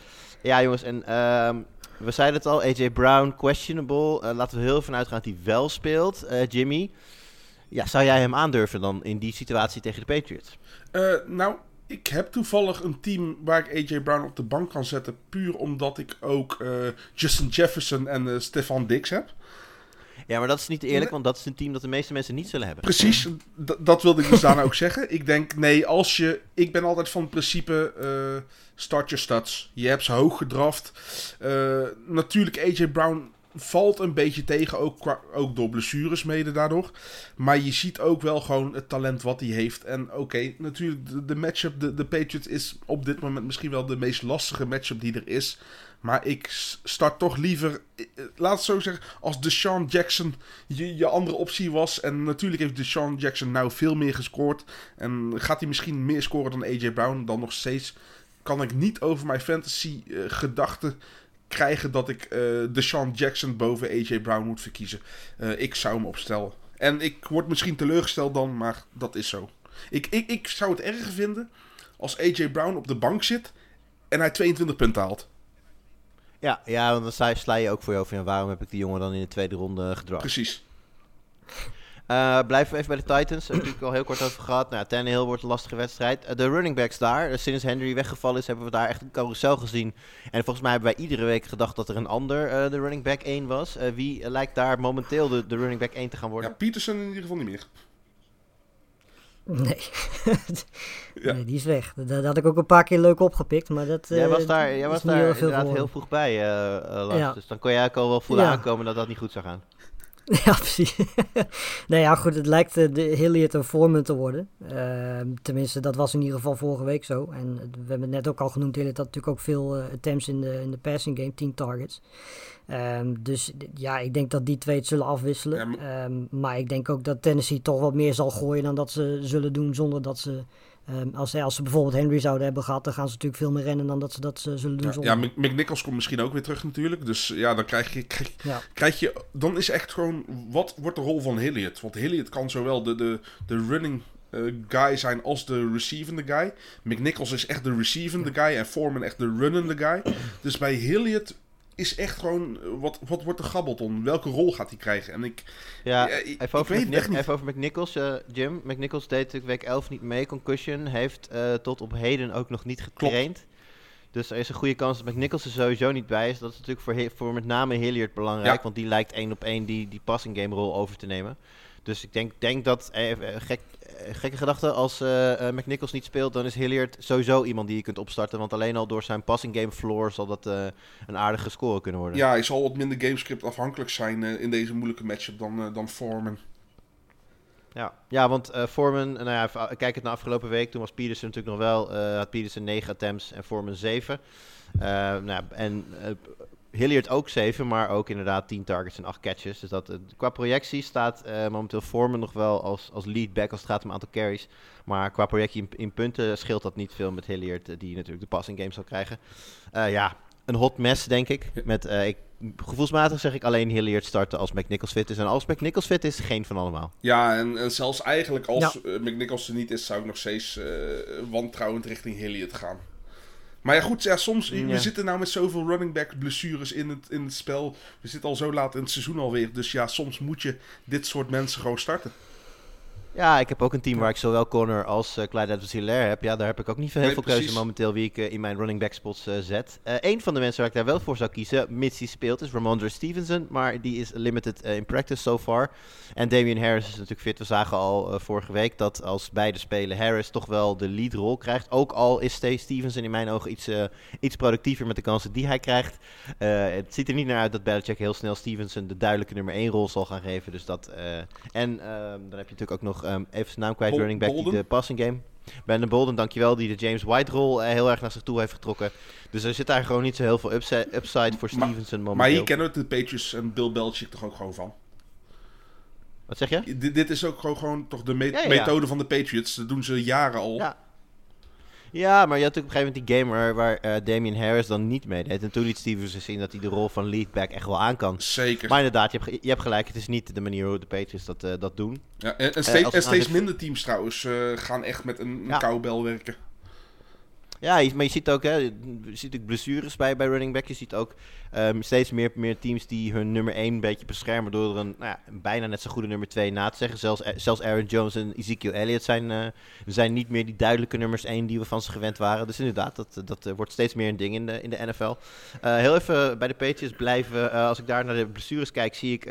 Speaker 1: Ja, jongens, en ehm, we zeiden het al. AJ Brown, questionable. Eh, laten we heel even uitgaan dat hij wel speelt. Eh, Jimmy, ja, zou jij hem aandurven dan in die situatie tegen de Patriots?
Speaker 2: Eh, nou, ik heb toevallig een team waar ik AJ Brown op de bank kan zetten. Puur omdat ik ook eh, Justin Jefferson en eh, Stefan Diggs heb.
Speaker 1: Ja, maar dat is niet eerlijk, want dat is een team dat de meeste mensen niet zullen hebben.
Speaker 2: Precies, dat wilde ik dus daarna ook <laughs> zeggen. Ik denk, nee, als je... Ik ben altijd van het principe, eh, start your stats. Je hebt ze hoog gedraft. Natuurlijk, AJ Brown valt een beetje tegen, ook, ook door blessures mede daardoor. Maar je ziet ook wel gewoon het talent wat hij heeft. En oké, natuurlijk, de, matchup, de, de Patriots is op dit moment misschien wel de meest lastige matchup die er is. Maar ik start toch liever, eh, eh, laat het zo zeggen, als Deshaun Jackson je, je andere optie was. En natuurlijk heeft Deshaun Jackson nou veel meer gescoord. En gaat hij misschien meer scoren dan AJ Brown, dan nog steeds kan ik niet over mijn fantasy eh, gedachten krijgen dat ik eh Deshaun Jackson boven AJ Brown moet verkiezen. Eh, ik zou hem opstellen. En ik word misschien teleurgesteld dan, maar dat is zo. Ik, ik, ik zou het erger vinden als AJ Brown op de bank zit en hij 22 punten haalt.
Speaker 1: Ja, ja want dan sla, sla je ook voor je over. Ja, waarom heb ik die jongen dan in de tweede ronde gedraft?
Speaker 2: Precies.
Speaker 1: Uh, blijven we even bij de Titans. Daar heb ik al heel kort over gehad. Nou, Tannehill wordt een lastige wedstrijd. Uh, de running backs daar. Uh, sinds Henry weggevallen is, hebben we daar echt een carousel gezien. En volgens mij hebben wij iedere week gedacht dat er een ander de running back 1 was. wie lijkt daar momenteel de, de running back 1 te gaan worden?
Speaker 2: Ja, Peterson in ieder geval niet meer.
Speaker 3: Nee. <laughs> ja. nee, die is weg. Dat, had ik ook een paar keer leuk opgepikt, maar dat
Speaker 1: Jij was daar, jij was daar heel inderdaad heel vroeg bij, ja. Dus dan kon jij ook al wel voelen ja. aankomen dat dat niet goed zou gaan. <laughs>
Speaker 3: Ja, precies. <laughs> nou ja, goed, het lijkt uh, de Hilliard een Foreman te worden. Uh, tenminste, dat was in ieder geval vorige week zo. En we hebben het net ook al genoemd, Hilliard had natuurlijk ook veel uh, attempts in de, in de passing game, 10 targets. Um, dus ja, ik denk dat die twee het zullen afwisselen. Ja, maar... Um, maar ik denk ook dat Tennessee toch wat meer zal gooien dan dat ze zullen doen zonder dat ze Um, als, als, ze bijvoorbeeld Henry zouden hebben gehad, dan gaan ze natuurlijk veel meer rennen dan dat ze dat zullen doen.
Speaker 2: Ja,
Speaker 3: zonder.
Speaker 2: ja McNichols komt misschien ook weer terug natuurlijk. Dus ja, dan krijg je, krijg, ja. krijg je. Dan is echt gewoon. Wat wordt de rol van Hilliard? Want Hilliard kan zowel de, de, de running uh, guy zijn als de receivende guy. McNichols is echt de receivende guy en Foreman echt de runnende guy. Dus bij Hilliard is echt gewoon, eh, wat, wat wordt er gabbeld om? Welke rol gaat hij krijgen? En ik,
Speaker 1: ja, ja even, over ik weet even over McNichols. Uh, Jim, McNichols deed natuurlijk week 11 niet mee. Concussion heeft uh, tot op heden ook nog niet getraind. Klopt. Dus er is een goede kans dat McNichols er sowieso niet bij is. Dat is natuurlijk voor, voor met name Hilliard belangrijk. Ja. Want die lijkt één op één die, die passing game rol over te nemen. Dus ik denk, denk dat, eh, gek, gekke gedachte, als uh, uh, McNichols niet speelt, dan is Hilliard sowieso iemand die je kunt opstarten. Want alleen al door zijn passing game floor zal dat uh, een aardige score kunnen worden.
Speaker 2: Ja, hij zal wat minder gamescript afhankelijk zijn in deze moeilijke matchup dan, dan Foreman.
Speaker 1: Ja, ja want Foreman, nou ja, kijk het naar afgelopen week, toen was Peterson natuurlijk nog wel, had Peterson 9 attempts en Foreman 7. nou, en Hilliard ook 7, maar ook inderdaad 10 targets en 8 catches. Dus dat, uh, qua projectie staat uh, momenteel Foreman nog wel als, als lead back als het gaat om aantal carries. Maar qua projectie in, in punten scheelt dat niet veel met Hilliard, uh, die natuurlijk de passing game zal krijgen. ja, een hot mess denk ik. Met, ik, gevoelsmatig zeg ik alleen Hilliard starten als McNichols fit is. En als McNichols fit is, geen van allemaal.
Speaker 2: Ja, en, en zelfs eigenlijk als ja. McNichols er niet is, zou ik nog steeds wantrouwend richting Hilliard gaan. Maar ja, goed, ja, soms, we zitten nou met zoveel running back blessures in het, in het spel. We zitten al zo laat in het seizoen alweer. Dus ja, soms moet je dit soort mensen gewoon starten.
Speaker 1: Ja, ik heb ook een team waar ik zowel Connor als uh, Clyde edwards hilaire heb. Ja, daar heb ik ook niet veel, heel veel keuze momenteel wie ik uh, in mijn running back spots uh, zet. een van de mensen waar ik daar wel voor zou kiezen, mits hij speelt, is Ramondre Stevenson. Maar die is limited in practice so far. En Damian Harris is natuurlijk fit. We zagen al vorige week dat als beide spelen Harris toch wel de lead rol krijgt. Ook al is Steve Stevenson in mijn ogen iets, iets productiever met de kansen die hij krijgt. het ziet er niet naar uit dat Belichick heel snel Stevenson de duidelijke nummer 1 rol zal gaan geven. Dus dat, en ehm, dan heb je natuurlijk ook nog um, even zijn naam kwijt, Bol running back Bolden? die de passing game. Brandon Bolden, dankjewel, die de James White rol uh, heel erg naar zich toe heeft getrokken. Dus er zit daar gewoon niet zo heel veel upside, voor Stevenson momenteel.
Speaker 2: Maar hier kennen we de Patriots en Bill Belichick toch ook gewoon van?
Speaker 1: Wat zeg je?
Speaker 2: D dit is ook gewoon, gewoon toch de me ja, ja. methode van de Patriots. Dat doen ze jaren al.
Speaker 1: Ja, ja, maar je had natuurlijk op een gegeven moment die game waar, waar uh, Damian Harris dan niet meedeed. En toen liet Stevens zien dat hij de rol van leadback echt wel aan kan.
Speaker 2: Zeker.
Speaker 1: Maar inderdaad, je hebt, je hebt gelijk. Het is niet de manier hoe de Patriots dat, uh, dat doen.
Speaker 2: Ja, en, en steeds, en steeds minder teams trouwens gaan echt met een, een ja. werken.
Speaker 1: Ja, maar je ziet ook, hè, je ziet ook blessures bij, bij running back. Je ziet ook um, steeds meer, meer teams die hun nummer 1 een beetje beschermen door er een, nou ja, bijna net zo goede nummer 2 na te zeggen. Zelfs, zelfs Aaron Jones en Ezekiel Elliott zijn, uh, zijn niet meer die duidelijke nummers 1 die we van ze gewend waren. Dus inderdaad, dat, dat uh, wordt steeds meer een ding in de, in de NFL. Heel even bij de Patriots blijven. als ik daar naar de blessures kijk, zie ik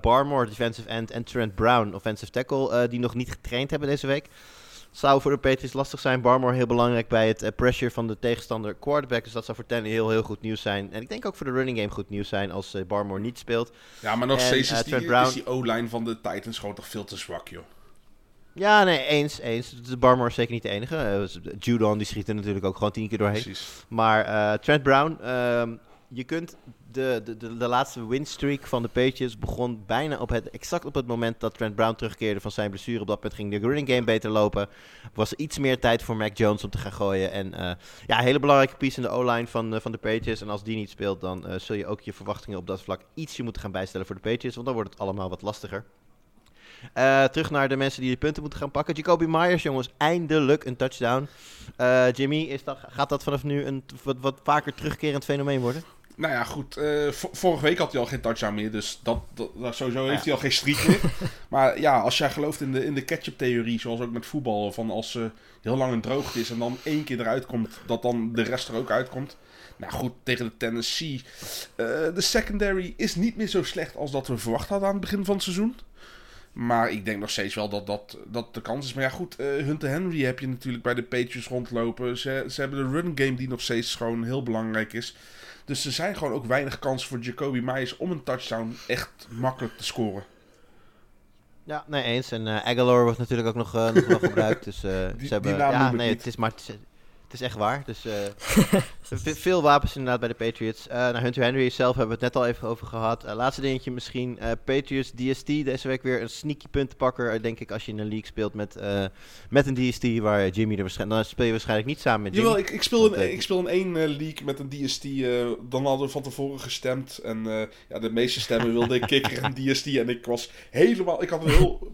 Speaker 1: Barmore, defensive end, en Trent Brown, offensive tackle, die nog niet getraind hebben deze week zou voor de Patriots lastig zijn. Barmore heel belangrijk bij het uh, pressure van de tegenstander quarterback. Dus dat zou voor Tanny heel, heel goed nieuws zijn. En ik denk ook voor de running game goed nieuws zijn als uh, Barmore niet speelt.
Speaker 2: Ja, maar nog steeds is, die, Brown... die O-line van de Titans gewoon toch veel te zwak, joh.
Speaker 1: Ja, nee, eens, eens. De Barmore is zeker niet de enige. Uh, Judon, die schiet er natuurlijk ook gewoon tien keer doorheen. Precies. Maar Trent Brown, ehm, je kunt de, de, de, laatste winstreak van de Patriots begon bijna op het, exact op het moment dat Trent Brown terugkeerde van zijn blessure. Op dat moment ging de running game beter lopen. Was iets meer tijd voor Mac Jones om te gaan gooien. En uh, ja, hele belangrijke piece in de O-line van, uh, van de Patriots. En als die niet speelt, dan uh, zul je ook je verwachtingen op dat vlak ietsje moeten gaan bijstellen voor de Patriots. Want dan wordt het allemaal wat lastiger. Terug naar de mensen die de punten moeten gaan pakken. Jacoby Myers, jongens, eindelijk een touchdown. Jimmy, is dat, gaat dat vanaf nu een wat, wat vaker terugkerend fenomeen worden?
Speaker 2: Nou ja, goed. eh, vorige week had hij al geen touchdown meer. Dus dat, dat, dat sowieso heeft hij al geen streak meer. <laughs> maar ja, als jij gelooft in de, in de catch-up-theorie, zoals ook met voetbal, van als ze heel lang in droogte is en dan één keer eruit komt, dat dan de rest er ook uitkomt. Nou goed, tegen de Tennessee. eh, de secondary is niet meer zo slecht als dat we verwacht hadden aan het begin van het seizoen. Maar ik denk nog steeds wel dat dat, dat de kans is. Maar ja, goed, eh, Hunter Henry heb je natuurlijk bij de Patriots rondlopen. Ze, ze hebben de run game die nog steeds gewoon heel belangrijk is. Dus er zijn gewoon ook weinig kansen voor Jacoby Myers om een touchdown echt makkelijk te scoren.
Speaker 1: Ja, nee, eens. En eh Aguilar wordt natuurlijk ook nog, eh, nog wel <laughs> gebruikt. Dus eh,
Speaker 2: Die-
Speaker 1: ze hebben...
Speaker 2: die naam
Speaker 1: ja, nee,
Speaker 2: niet.
Speaker 1: het is maar... Het is, echt waar. Dus eh, <laughs> ve- veel wapens inderdaad bij de Patriots. Eh nou, Hunter Henry zelf hebben we het net al even over gehad. Eh, laatste dingetje misschien. Patriots DST deze week weer een sneaky puntenpakker. denk ik als je in een league speelt met, met een DST waar Jimmy er waarschijnlijk... Dan speel je waarschijnlijk niet samen met Jimmy.
Speaker 2: Jawel, ik, ik, speel
Speaker 1: Want, eh,
Speaker 2: ik speel in één league met een DST. dan hadden we van tevoren gestemd. En ja, de meeste stemmen wilden ik kikker en DST. En ik was helemaal... Ik had een heel...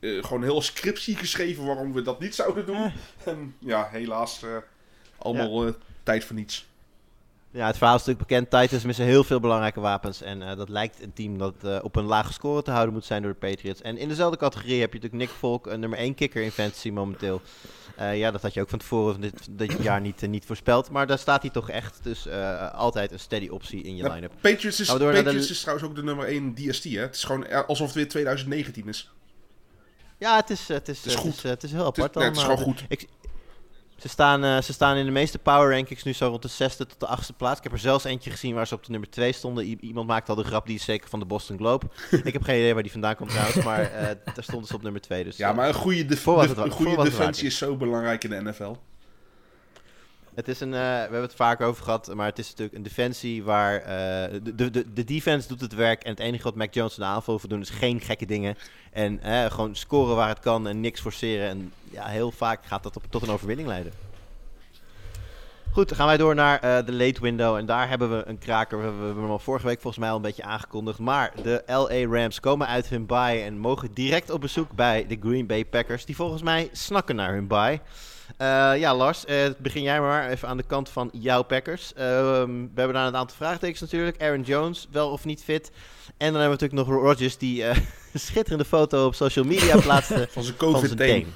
Speaker 2: eh, gewoon een heel scriptie geschreven waarom we dat niet zouden doen. En ja, helaas eh, allemaal eh, tijd voor niets.
Speaker 1: Ja, het verhaal is natuurlijk bekend. Titans missen heel veel belangrijke wapens. En dat lijkt een team dat op een lage score te houden moet zijn door de Patriots. En in dezelfde categorie heb je natuurlijk Nick Volk, een nummer 1 kicker in fantasy momenteel. Ja, dat had je ook van tevoren van dit, dit jaar niet, niet voorspeld. Maar daar staat hij toch echt. Dus altijd een steady optie in je
Speaker 2: Ja,
Speaker 1: line-up.
Speaker 2: Patriots, is,
Speaker 1: de-
Speaker 2: Patriots is trouwens ook de nummer 1 DST. Hè? Het is gewoon alsof het weer 2019 is.
Speaker 1: Ja, het is, eh, het is, eh. Het is, eh, het is heel apart
Speaker 2: nee, het is
Speaker 1: allemaal.
Speaker 2: gewoon goed.
Speaker 1: Ik, ze, staan, eh, ze staan in de meeste power rankings nu zo rond de zesde tot de achtste plaats. Ik heb er zelfs eentje gezien waar ze op de nummer 2 stonden. I- iemand maakte al de grap, die is zeker van de Boston Globe. <laughs> ik heb geen idee waar die vandaan komt trouwens, maar eh, daar stonden ze op nummer 2. Dus,
Speaker 2: Ja,
Speaker 1: eh,
Speaker 2: maar een goede, def- een goede defensie is zo belangrijk in de NFL.
Speaker 1: Het is een, eh, we hebben het vaak over gehad, maar het is natuurlijk een defensie waar eh, de, de, de, de defense doet het werk en het enige wat Mac Jones in de aanval te doen is geen gekke dingen. En eh, gewoon scoren waar het kan en niks forceren. En ja, heel vaak gaat dat op, tot een overwinning leiden. Goed, dan gaan wij door naar de late window. En daar hebben we een kraker. We hebben, we hebben hem al vorige week volgens mij al een beetje aangekondigd. Maar de LA Rams komen uit hun bye en mogen direct op bezoek bij de Green Bay Packers. Die volgens mij snakken naar hun bye. Eh, ja, Lars, eh, begin jij maar even aan de kant van jouw Packers. Ehm, we hebben daar een aantal vraagtekens natuurlijk. Aaron Jones, wel of niet fit. En dan hebben we natuurlijk nog Rodgers, die eh, <laughs> een schitterende foto op social media <laughs> plaatste
Speaker 2: Van zijn
Speaker 1: teen.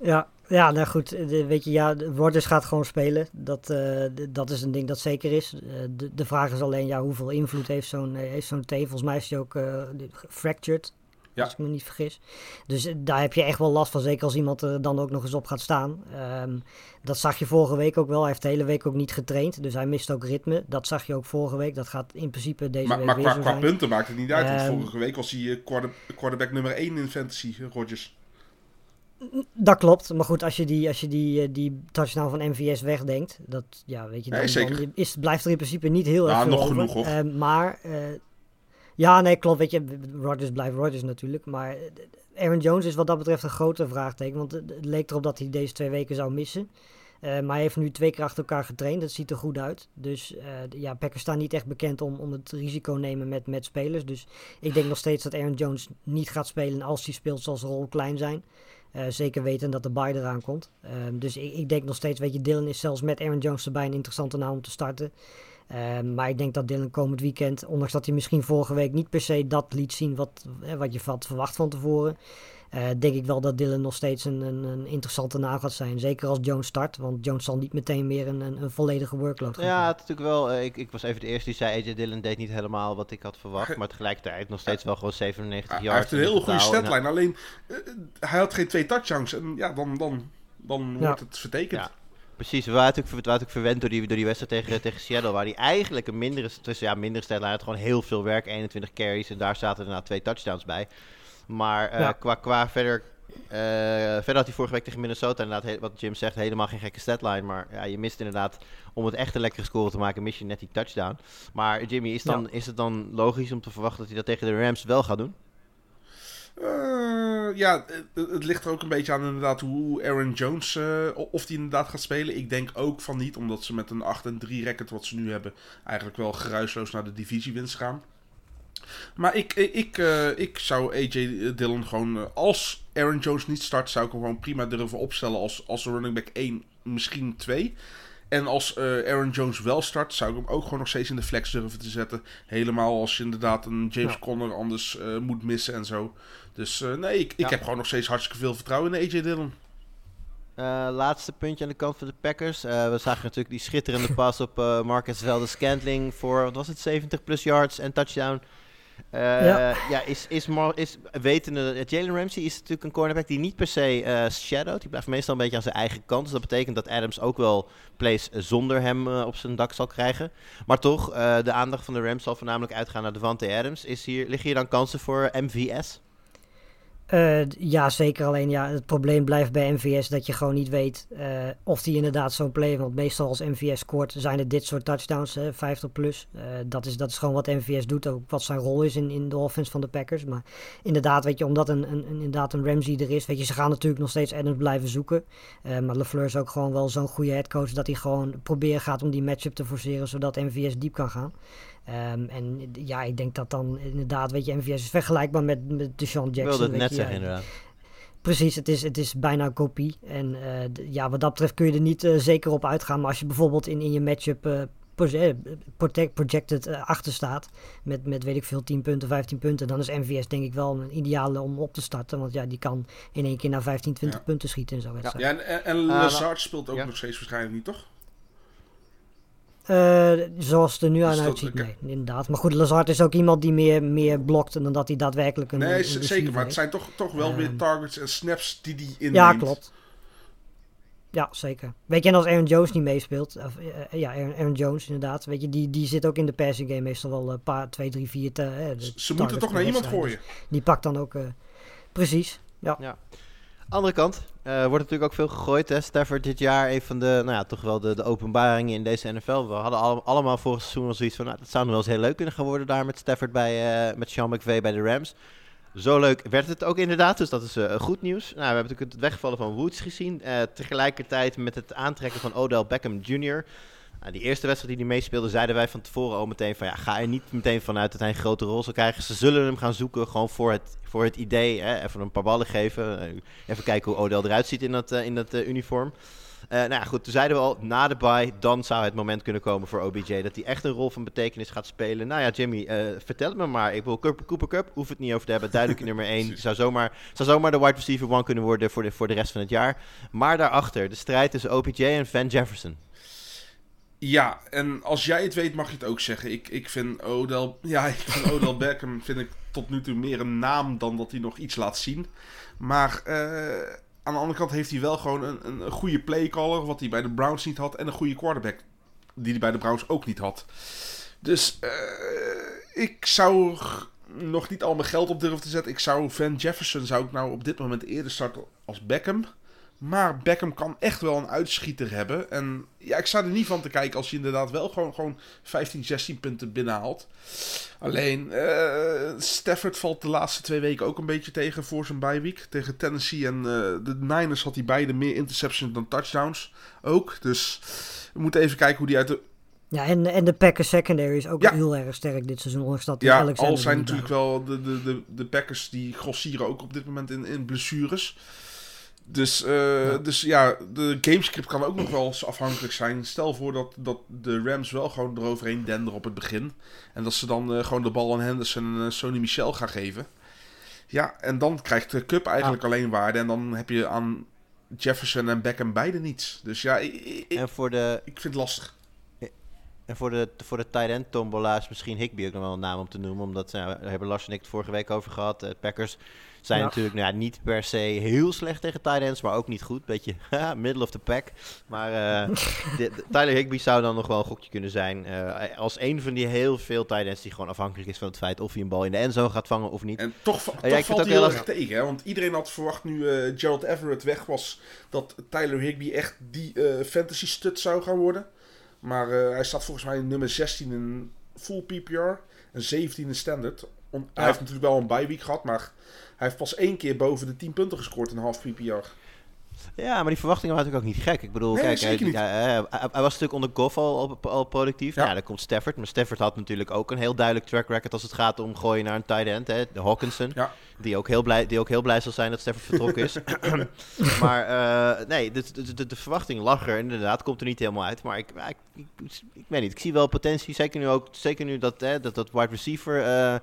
Speaker 3: Ja, ja nou goed. De, weet je, ja, Rodgers gaat gewoon spelen. Dat, eh, dat is een ding dat zeker is. Eh, de, de vraag is alleen, ja, hoeveel invloed heeft zo'n heeft zo'n teen? Volgens mij is hij ook eh, fractured,
Speaker 2: Ja.
Speaker 3: als ik me niet vergis. Dus eh, daar heb je echt wel last van, zeker als iemand er dan ook nog eens op gaat staan. Ehm, dat zag je vorige week ook wel. Hij heeft de hele week ook niet getraind, dus hij mist ook ritme. Dat zag je ook vorige week. Dat gaat in principe deze
Speaker 2: Maar,
Speaker 3: week
Speaker 2: maar
Speaker 3: weer
Speaker 2: qua,
Speaker 3: zo
Speaker 2: qua
Speaker 3: zijn.
Speaker 2: punten maakt het niet uit. Want
Speaker 3: Ehm,
Speaker 2: vorige week was hij eh, quarter- quarterback nummer 1 in fantasy, eh, Rodgers.
Speaker 3: Dat klopt, maar goed, als je die, als je die, eh, die touchdown van MVS wegdenkt, dat, ja, weet je, dan,
Speaker 2: Nee,
Speaker 3: dan is, blijft er in principe niet heel
Speaker 2: Ja,
Speaker 3: erg veel
Speaker 2: nog
Speaker 3: over.
Speaker 2: genoeg, hoor.
Speaker 3: Eh, maar, eh, ja, nee, klopt, weet je, Rodgers blijft Rodgers natuurlijk, maar Aaron Jones is wat dat betreft een grote vraagteken, want het, leek erop dat hij deze twee weken zou missen. Eh, maar hij heeft nu twee keer achter elkaar getraind. Dat ziet er goed uit. Dus de- ja, Packers staan niet echt bekend om, om het risico nemen met, met spelers. Dus ik denk nog steeds dat Aaron Jones niet gaat spelen als hij speelt zoals de rol klein zijn. Eh, zeker weten dat de bye eraan komt. Ehm, dus ik, ik denk nog steeds, weet je, Dylan is zelfs met Aaron Jones erbij een interessante naam om te starten. Ehm, maar ik denk dat Dylan komend weekend, ondanks dat hij misschien vorige week niet per se dat liet zien wat, wat je had verwacht van tevoren. eh, denk ik wel dat Dylan nog steeds een, een, een interessante naam gaat zijn. Zeker als Jones start, want Jones zal niet meteen meer een, een, een volledige workload gaan
Speaker 1: Ja,
Speaker 3: krijgen.
Speaker 1: het is natuurlijk wel. eh, ik, ik was even de eerste die zei: AJ Dillon deed niet helemaal wat ik had verwacht. Maar tegelijkertijd nog steeds wel gewoon 97
Speaker 2: Hij
Speaker 1: jaar.
Speaker 2: heeft een hele goede statline. Alleen, eh, hij had geen twee touchdowns. En ja, dan, dan, dan
Speaker 3: Ja.
Speaker 2: wordt het vertekend.
Speaker 1: Ja. Precies, we waren natuurlijk, we waren natuurlijk verwend door die, door die wedstrijd tegen, <laughs> tegen Seattle, waar hij eigenlijk een mindere, tussen, ja, mindere statline had. Gewoon heel veel werk, 21 carries en daar zaten daarna twee touchdowns bij. Maar eh,
Speaker 3: Ja.
Speaker 1: qua, qua verder, eh, verder had hij vorige week tegen Minnesota inderdaad, wat Jim zegt, helemaal geen gekke statline. Maar ja, je mist inderdaad, om het echt een lekkere score te maken, mis je net die touchdown. Maar Jimmy, is, dan, is het dan logisch om te verwachten dat hij dat tegen de Rams wel gaat doen?
Speaker 2: Eh, ja, het, het ligt er ook een beetje aan inderdaad hoe Aaron Jones, eh, of die inderdaad gaat spelen. Ik denk ook van niet, omdat ze met een 8 en 3 record wat ze nu hebben, eigenlijk wel geruisloos naar de divisiewinst gaan. Maar ik, ik, ik, eh, zou AJ Dillon gewoon, eh, als Aaron Jones niet start, zou ik hem gewoon prima durven opstellen als, als running back 1, misschien 2. En als eh, Aaron Jones wel start, zou ik hem ook gewoon nog steeds in de flex durven te zetten. Helemaal als je inderdaad een James
Speaker 3: Ja.
Speaker 2: Conner anders eh, moet missen en zo. Dus eh, nee, ik, ik
Speaker 1: Ja.
Speaker 2: heb gewoon nog steeds hartstikke veel vertrouwen in AJ Dillon.
Speaker 1: Eh, laatste puntje aan de kant van de Packers. Eh, we zagen natuurlijk die schitterende <laughs> pas op eh Marcus Velde Scantling voor, wat was het, 70 plus yards en touchdown. Eh,
Speaker 3: Ja.
Speaker 1: ja. is, is, is wetende, eh, Jalen Ramsey is natuurlijk een cornerback die niet per se eh shadowt. Die blijft meestal een beetje aan zijn eigen kant. Dus dat betekent dat Adams ook wel plays zonder hem op zijn dak zal krijgen. Maar toch, de aandacht van de Rams zal voornamelijk uitgaan naar Devante Adams. Is hier, liggen hier dan kansen voor MVS?
Speaker 3: D- ja, zeker. Alleen ja, het probleem blijft bij MVS dat je gewoon niet weet eh, of die inderdaad zo'n play heeft. Want meestal als MVS scoort zijn het dit soort touchdowns, hè, 50 plus. Eh, dat, is, dat is gewoon wat MVS doet, ook wat zijn rol is in, in de offense van de Packers. Maar inderdaad, weet je, omdat een, een, inderdaad een Ramsey er is, weet je, ze gaan natuurlijk nog steeds Adams blijven zoeken. Maar LeFleur is ook gewoon wel zo'n goede headcoach dat hij gewoon proberen gaat om die matchup te forceren, zodat MVS diep kan gaan. Ehm, en ja, ik denk dat dan inderdaad, weet je, MVS is vergelijkbaar met, met Deshaun
Speaker 1: Ik
Speaker 3: Jackson.
Speaker 1: wilde het
Speaker 3: weet
Speaker 1: net
Speaker 3: je,
Speaker 1: zeggen
Speaker 3: ja,
Speaker 1: inderdaad.
Speaker 3: Precies, het is, het is bijna een kopie. En eh, ja, wat dat betreft kun je er niet eh, zeker op uitgaan. Maar als je bijvoorbeeld in, in je matchup protect- projected achter staat, met, met weet ik veel 10 punten, 15 punten, dan is MVS denk ik wel een ideale om op te starten. Want ja, die kan in één keer naar 15, 20
Speaker 2: Ja.
Speaker 3: punten schieten in zo'n wedstrijd.
Speaker 2: Ja, en, en, en
Speaker 1: nou-
Speaker 2: Lazard speelt ook
Speaker 1: ja.
Speaker 2: nog steeds waarschijnlijk niet, toch?
Speaker 3: Eh, zoals het er nu aan uitziet, nee, inderdaad. Maar goed, Lazard is ook iemand die meer, meer blokt dan dat hij daadwerkelijk een
Speaker 2: Nee,
Speaker 3: een
Speaker 2: zeker. Maar het zijn toch, toch wel weer
Speaker 3: Ehm.
Speaker 2: targets en snaps die die inneemt.
Speaker 3: Ja, klopt. Ja, zeker. Weet je, en als Aaron Jones niet meespeelt, of, eh, ja, Aaron, Aaron Jones inderdaad, weet je, die, die zit ook in de passing game meestal wel een paar, twee, drie, vier. Te, eh,
Speaker 2: Ze moeten toch naar iemand gooien.
Speaker 3: Dus die pakt dan ook, eh, precies. Ja.
Speaker 1: Andere kant, eh, wordt natuurlijk ook veel gegooid. Hè? Stafford dit jaar een van de, nou ja, toch wel de, de openbaringen in deze NFL. We hadden alle- allemaal vorig seizoen al zoiets van, nou, dat zou nog wel eens heel leuk kunnen gaan worden daar met Stafford bij, eh, met Sean McVay bij de Rams. Zo leuk werd het ook inderdaad, dus dat is eh, goed nieuws. Nou, we hebben natuurlijk het wegvallen van Woods gezien. tegelijkertijd met het aantrekken van Odell Beckham Jr. Nou, die eerste wedstrijd die hij meespeelde, zeiden wij van tevoren al meteen van ja, ga er niet meteen vanuit dat hij een grote rol zal krijgen. Ze zullen hem gaan zoeken, gewoon voor het, voor het idee. Hè? Even een paar ballen geven. eh, even kijken hoe Odell eruit ziet in dat, eh, in dat eh, uniform. Nou ja, goed, toen zeiden we al, na de bye, dan zou het moment kunnen komen voor OBJ dat hij echt een rol van betekenis gaat spelen. Nou ja, Jimmy, vertel het me maar. Ik wil Cooper, Cooper Cup, hoef het niet over te hebben. Duidelijk <laughs> nummer 1. Zou zomaar, zou zomaar de wide receiver one kunnen worden voor de, voor de rest van het jaar. Maar daarachter, de strijd tussen OBJ en Van Jefferson.
Speaker 2: Ja, en als jij het weet mag je het ook zeggen. Ik, ik vind Odell, ja, <laughs> ik vind Odell Beckham vind ik tot nu toe meer een naam dan dat hij nog iets laat zien. Maar eh, aan de andere kant heeft hij wel gewoon een, een, goede playcaller, wat hij bij de Browns niet had. En een goede quarterback, die hij bij de Browns ook niet had. Dus eh, ik zou nog niet al mijn geld op durven te zetten. Ik zou Van Jefferson zou ik nou op dit moment eerder starten als Beckham. Maar Beckham kan echt wel een uitschieter hebben. En ja, ik sta er niet van te kijken als hij inderdaad wel gewoon, gewoon 15, 16 punten binnenhaalt. Alleen, eh Stafford valt de laatste twee weken ook een beetje tegen voor zijn bye-week. Tegen Tennessee en eh, de Niners had hij beide meer interceptions dan touchdowns ook. Dus we moeten even kijken hoe die uit de...
Speaker 3: Ja, en, en de Packers secondary is ook
Speaker 2: Ja.
Speaker 3: heel erg sterk dit seizoen, ondanks dat
Speaker 2: Ja,
Speaker 3: Alexander
Speaker 2: al zijn natuurlijk wel de, de, de, de Packers die grossieren ook op dit moment in, in blessures. Dus, eh, dus ja, de gamescript kan ook nog wel eens afhankelijk zijn. Stel voor dat, dat de Rams wel gewoon eroverheen denderen op het begin. En dat ze dan eh, gewoon de bal aan Henderson en eh, Sony Michel gaan geven. Ja, en dan krijgt de Cup eigenlijk alleen waarde. En dan heb je aan Jefferson en Beckham beide niets. Dus ja, ik, ik, ik
Speaker 1: En voor de,
Speaker 2: vind het lastig.
Speaker 1: en voor de, voor de tight end tombola is misschien Higby ook nog wel een naam om te noemen. Omdat, nou, daar hebben Lars en ik het vorige week over gehad. Packers zijn
Speaker 3: Ja.
Speaker 1: natuurlijk nou ja, niet per se heel slecht tegen tight ends, maar ook niet goed. Beetje <laughs> middle of the pack. Maar eh, <laughs> de- de- Tyler Higby zou dan nog wel een gokje kunnen zijn. eh, als een van die heel veel tight ends die gewoon afhankelijk is van het feit of hij een bal in de endzone gaat vangen of niet.
Speaker 2: En toch,
Speaker 1: Ja,
Speaker 2: toch
Speaker 1: ik vind
Speaker 2: valt
Speaker 1: het
Speaker 2: hij
Speaker 1: ook
Speaker 2: heel erg tegen. Hè? Want iedereen had verwacht nu eh, Gerald Everett weg was... dat Tyler Higby echt die eh, fantasy stud zou gaan worden. Maar eh, hij staat volgens mij in nummer 16 in full PPR en 17 in standard. On- Hij heeft natuurlijk wel een bye week gehad, maar heeft pas één keer boven de 10 punten gescoord in half PPR.
Speaker 1: Ja, maar die verwachtingen waren natuurlijk ook niet gek. Ik bedoel,
Speaker 2: Nee,
Speaker 1: kijk, hij, ja, hij, hij- hij was natuurlijk onder Goff al, al, productief.
Speaker 2: Ja.
Speaker 1: Ja. dan komt Stafford. Maar Stafford had natuurlijk ook een heel duidelijk track record als het gaat om gooien naar een tight end. Hè, de Hawkinson.
Speaker 2: Ja.
Speaker 1: Die, ook heel blij, die ook heel blij zal zijn dat Stafford vertrokken is. <coughs> maar eh, nee, de, de, de, de verwachting lag er inderdaad. Komt er niet helemaal uit. Maar ik, ik, ik, ik weet niet. Ik zie wel potentie. Zeker nu, ook, zeker nu dat, hè, dat, dat wide receiver eh,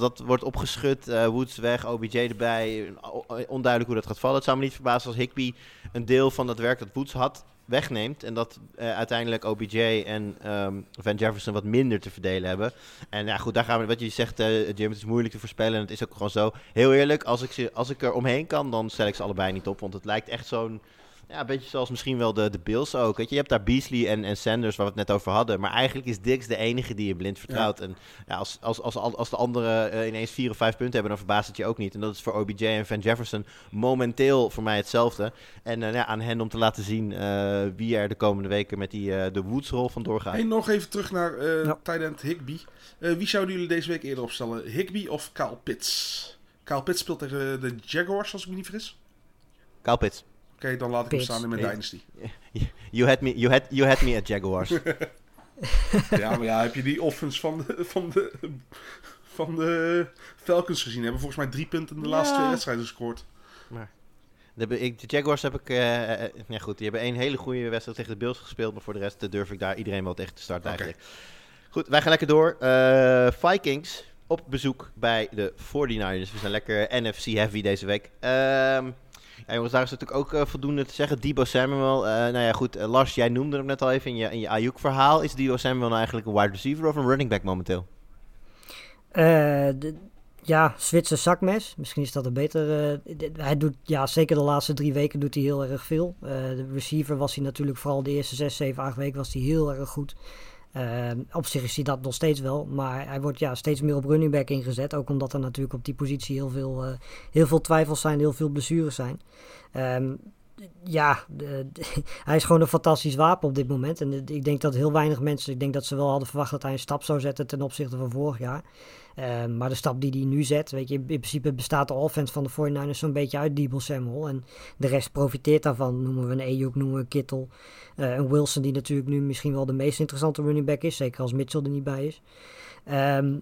Speaker 1: dat dat wordt opgeschud. eh, Woods weg, OBJ erbij. O- Onduidelijk hoe dat gaat vallen. Het zou me niet verbazen als Higby een deel van dat werk dat Woods had wegneemt. En dat eh, uiteindelijk OBJ en ehm, Van Jefferson wat minder te verdelen hebben. En ja, goed, daar gaan we. Wat je zegt, eh, Jim, het is moeilijk te voorspellen. En het is ook gewoon zo. Heel eerlijk, als ik, ze, als ik er omheen kan, dan stel ik ze allebei niet op. Want het lijkt echt zo'n. Ja, een beetje zoals misschien wel de, de Bills ook. Weet je, je hebt daar Beasley en, en Sanders, waar we het net over hadden. Maar eigenlijk is Dix de enige die je blind vertrouwt. En ja, als, als, als, als de anderen eh, ineens vier of vijf punten hebben, dan verbaast het je ook niet. En dat is voor OBJ en Van Jefferson momenteel voor mij hetzelfde. En eh, ja, aan hen om te laten zien eh, wie er de komende weken met die, eh, de Woods-rol vandoor gaat.
Speaker 2: Hey, nog even terug naar eh
Speaker 3: Ja.
Speaker 2: tight end Higby. Eh, wie zouden jullie deze week eerder opstellen? Higby of Kyle Pitts? Kyle Pitts speelt tegen de Jaguars, als ik me niet vergis.
Speaker 1: Kyle Pitts.
Speaker 2: Oké, dan laat ik hem staan in mijn. Dynasty. <laughs>
Speaker 1: You had me, you had, you had me at Jaguars. <laughs> <laughs>
Speaker 2: Ja, maar ja, heb je die offense van de, van de, van de Falcons gezien? Hebben volgens mij drie punten in de laatste twee wedstrijden gescoord.
Speaker 1: Ik- de Jaguars heb ik... eh, eh, ja goed, die hebben één hele goede wedstrijd tegen de Bills gespeeld. Maar voor de rest durf ik daar iedereen wel tegen te starten
Speaker 2: Oké.
Speaker 1: eigenlijk. Goed, wij gaan lekker door. Eh, Vikings op bezoek bij de 49ers. We zijn lekker NFC-heavy deze week. Ehm, ja, jongens, daar is natuurlijk ook eh, voldoende te zeggen. Debo Samuel, eh, nou ja goed, eh, Lars, jij noemde hem net al even in je, in je Ayuk-verhaal. Is Debo Samuel nou eigenlijk een wide receiver of een running back momenteel?
Speaker 3: Ja, Zwitser zakmes. Misschien is dat een beter. hij doet, ja, zeker de laatste drie weken doet hij heel erg veel. De receiver was hij natuurlijk vooral de eerste zes, zeven, acht weken was hij heel erg goed. Eh, op zich is hij dat nog steeds wel, maar hij wordt ja, steeds meer op running back ingezet. Ook omdat er natuurlijk op die positie heel veel, eh, heel veel twijfels zijn, heel veel blessures zijn. Ehm, ja, <laughs> hij is gewoon een fantastisch wapen op dit moment. En ik denk dat heel weinig mensen, ik denk dat ze wel hadden verwacht dat hij een stap zou zetten ten opzichte van vorig jaar. Ehm, maar de stap die hij nu zet, weet je, in principe bestaat de offense van de 49ers zo'n beetje uit Debo Samuel. En de rest profiteert daarvan. Noemen we een Ayuk, noemen we een Kittel. Eh, een Wilson die natuurlijk nu misschien wel de meest interessante running back is. Zeker als Mitchell er niet bij is. Ehm,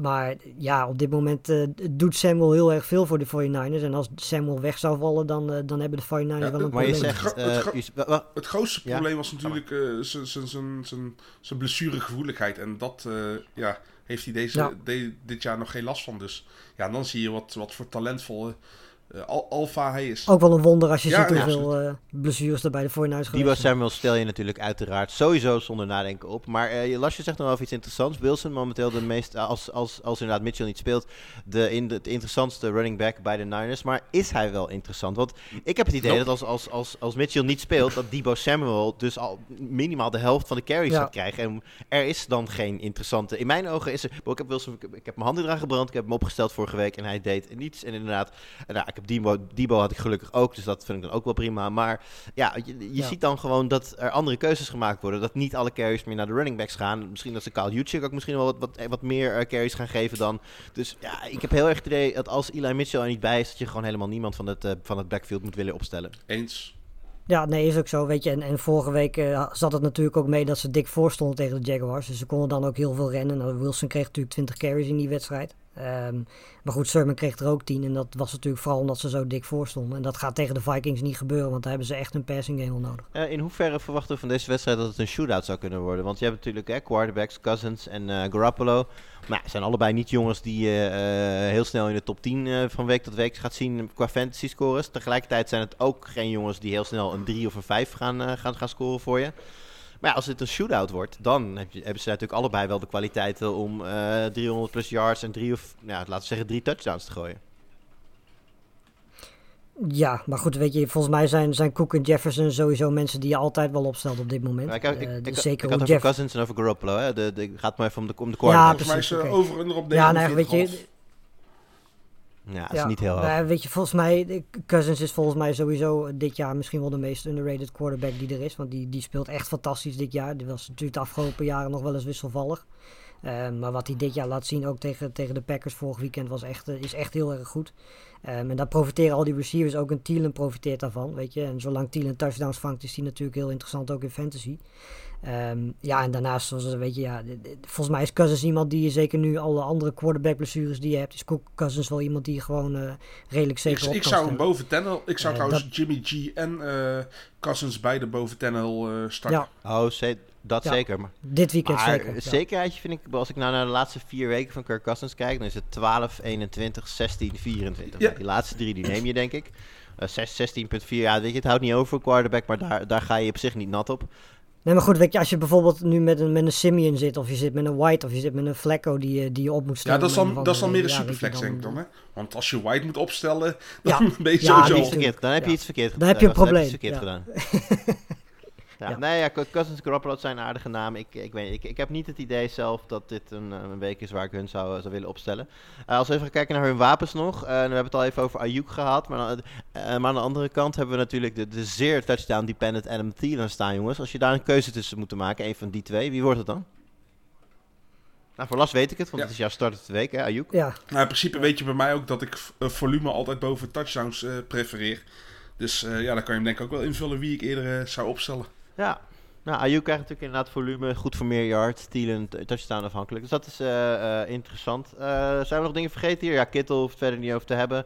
Speaker 3: maar ja, op dit moment eh, doet Samuel heel erg veel voor de 49ers. En als Samuel weg zou vallen, dan, eh, dan hebben de 49ers
Speaker 2: Ja,
Speaker 3: wel een
Speaker 1: Maar je
Speaker 3: probleem.
Speaker 1: zegt...
Speaker 2: Het gro- het
Speaker 1: eh,
Speaker 2: gro-
Speaker 1: je
Speaker 2: grootste
Speaker 1: Ja.
Speaker 2: probleem was natuurlijk eh, zijn- zijn- zijn- zijn- zijn blessuregevoeligheid. En dat eh, ja, heeft hij deze,
Speaker 3: Ja.
Speaker 2: de- dit jaar nog geen last van. Dus ja, dan zie je wat, wat voor talentvolle eh, al- alfa hij is.
Speaker 3: Ook wel een wonder als je
Speaker 2: Ja,
Speaker 3: ziet
Speaker 2: ja,
Speaker 3: hoeveel eh, blessures er bij de 49ers
Speaker 1: Debo
Speaker 3: geweest zijn.
Speaker 1: Samuel stel je natuurlijk uiteraard sowieso zonder nadenken op. Maar eh je Lasje zegt nog wel even iets interessants. Wilson momenteel de meest, eh, als, als, als inderdaad Mitchell niet speelt, de, in de, het interessantste running back bij de Niners. Maar is hij wel interessant? Want ik heb het idee
Speaker 2: Nope.
Speaker 1: dat als, als, als, als Mitchell niet speelt, dat Debo Samuel dus al minimaal de helft van de carries
Speaker 3: Ja.
Speaker 1: gaat krijgen. En er is dan geen interessante... In mijn ogen is er... Ik heb, Wilson, ik heb, ik heb mijn handen eraan gebrand. Ik heb hem opgesteld vorige week en hij deed niets. En inderdaad, nou, ik heb Debo had ik gelukkig ook, dus dat vind ik dan ook wel prima. Maar ja, je, je
Speaker 3: Ja.
Speaker 1: ziet dan gewoon dat er andere keuzes gemaakt worden. Dat niet alle carries meer naar de running backs gaan. Misschien dat ze Kyle Juszczyk ook misschien wel wat, wat, wat meer eh, carries gaan geven dan. Dus ja, ik heb heel erg het idee dat als Eli Mitchell er niet bij is, dat je gewoon helemaal niemand van het, eh, van het backfield moet willen opstellen.
Speaker 2: Eens.
Speaker 3: Ja, nee, is ook zo, weet je. En, en vorige week eh, zat het natuurlijk ook mee dat ze dik voorstonden tegen de Jaguars. Dus ze konden dan ook heel veel rennen. Nou, Wilson kreeg natuurlijk 20 carries in die wedstrijd. Ehm, maar goed, Sermon kreeg er ook 10. En dat was natuurlijk vooral omdat ze zo dik voorstonden. En dat gaat tegen de Vikings niet gebeuren, want daar hebben ze echt een passing game nodig.
Speaker 1: Eh, in hoeverre verwachten we van deze wedstrijd dat het een shootout zou kunnen worden? Want je hebt natuurlijk hè, quarterbacks, Cousins en eh, Garoppolo. Maar zijn allebei niet jongens die je eh, heel snel in de top 10 eh, van week tot week gaat zien qua fantasy scores. Tegelijkertijd zijn het ook geen jongens die heel snel een 3 of een 5 gaan, eh, gaan, gaan scoren voor je. Maar ja, als het een shootout wordt, dan heb je, hebben ze natuurlijk allebei wel de kwaliteiten om eh 300 plus yards en drie of, ja, laten we zeggen, drie touchdowns te gooien.
Speaker 3: Ja, maar goed, weet je, volgens mij zijn, zijn Cook en Jefferson sowieso mensen die je altijd wel opstelt op dit moment.
Speaker 1: Maar ik, ik,
Speaker 3: Eh,
Speaker 1: ik,
Speaker 3: dus
Speaker 1: ik,
Speaker 3: zeker
Speaker 1: ik had over
Speaker 3: Jeff...
Speaker 1: Cousins en over Garoppolo. Hè? De, de, gaat maar even om de, om de
Speaker 3: Ja.
Speaker 2: Volgens mij is
Speaker 3: precies,
Speaker 2: ze
Speaker 3: oké.
Speaker 2: over en op
Speaker 3: Ja, nou, weet
Speaker 2: 49,5.
Speaker 3: je,
Speaker 1: Ja, dat is niet heel hoog.
Speaker 3: weet je, volgens mij, Cousins is volgens mij sowieso dit jaar misschien wel de meest underrated quarterback die er is. Want die, die speelt echt fantastisch dit jaar. Die was natuurlijk de afgelopen jaren nog wel eens wisselvallig. Eh, maar wat hij dit jaar laat zien, ook tegen, tegen de Packers vorig weekend, was echt, eh, is echt heel erg goed. Um, en daar profiteren al die receivers, ook een Thielen profiteert daarvan, weet je. En zolang Thielen touchdowns vangt, is hij natuurlijk heel interessant ook in fantasy. Um, ja, en daarnaast, zoals, weet je, ja, volgens mij is Cousins iemand die je zeker nu alle andere quarterback blessures die je hebt, is Cousins wel iemand die je gewoon uh, redelijk zeker
Speaker 2: ik,
Speaker 3: op
Speaker 2: ik zou hem boven Tennel, ik zou uh, trouwens dat... Jimmy G en uh, Cousins beide boven Tennel starten.
Speaker 1: Ja. Oh, dat
Speaker 3: ja,
Speaker 1: zeker. Maar,
Speaker 3: dit weekend
Speaker 1: maar
Speaker 3: zeker. Ja.
Speaker 1: zekerheidje vind ik, als ik nou naar de laatste vier weken van Kirk Cousins kijk, dan is het 12, 21, 16, 24.
Speaker 2: Ja.
Speaker 1: Die laatste drie die neem je denk ik. Uh, 16,4, ja weet je, het houdt niet over quarterback, maar daar, daar ga je op zich niet nat op.
Speaker 3: Nee, maar goed, weet je, als je bijvoorbeeld nu met een, met een Simeon zit, of je zit met een White, of je zit met een Flecko die, je- die je op moet
Speaker 2: Ja,
Speaker 3: stellen.
Speaker 2: dat is dan, dat is dan meer een
Speaker 3: ja,
Speaker 2: superflex,
Speaker 3: dan-
Speaker 2: denk ik dan, hè? Want als je White moet opstellen,
Speaker 3: Ja. <laughs>
Speaker 2: dan ben je
Speaker 3: Ja,
Speaker 2: sowieso...
Speaker 1: dan heb je
Speaker 3: Ja.
Speaker 1: iets verkeerd gedaan.
Speaker 3: Dan heb je een
Speaker 1: Dan heb je
Speaker 3: probleem,
Speaker 1: iets verkeerd
Speaker 3: ja.
Speaker 1: gedaan. <laughs> ja,
Speaker 3: Ja.
Speaker 1: Nee, ja, Cousins Garoppolo zijn een aardige naam. Ik, ik, weet, ik, ik heb niet het idee zelf dat dit een, eh, een week is waar ik hun zou, zou willen opstellen. Eh, als we even gaan kijken naar hun wapens nog. eh, we hebben het al even over Ayuk gehad. Maar, aan- eh, maar aan de andere kant hebben we natuurlijk de, de zeer touchdown-dependent Adam Thielen staan, jongens. Als je daar een keuze tussen moet maken, een van die twee, wie wordt het dan? Nou, voor Las weet ik het, want
Speaker 2: Ja.
Speaker 1: het is jouw start uit de week, hè, Ayuk.
Speaker 3: Ja,
Speaker 2: Nou, in principe weet je bij mij ook dat ik eh, volume altijd boven touchdowns eh, prefereer. Dus eh, ja, dan kan je hem denk ik ook wel invullen wie ik eerder eh, zou opstellen.
Speaker 1: Ja. Nou, Ayuk krijgt natuurlijk inderdaad volume, goed voor meer yards, Thielen t- touchdown afhankelijk. Dus dat is eh, eh, interessant. Eh, zijn we nog dingen vergeten hier? Ja, Kittel hoeft het verder niet over te hebben.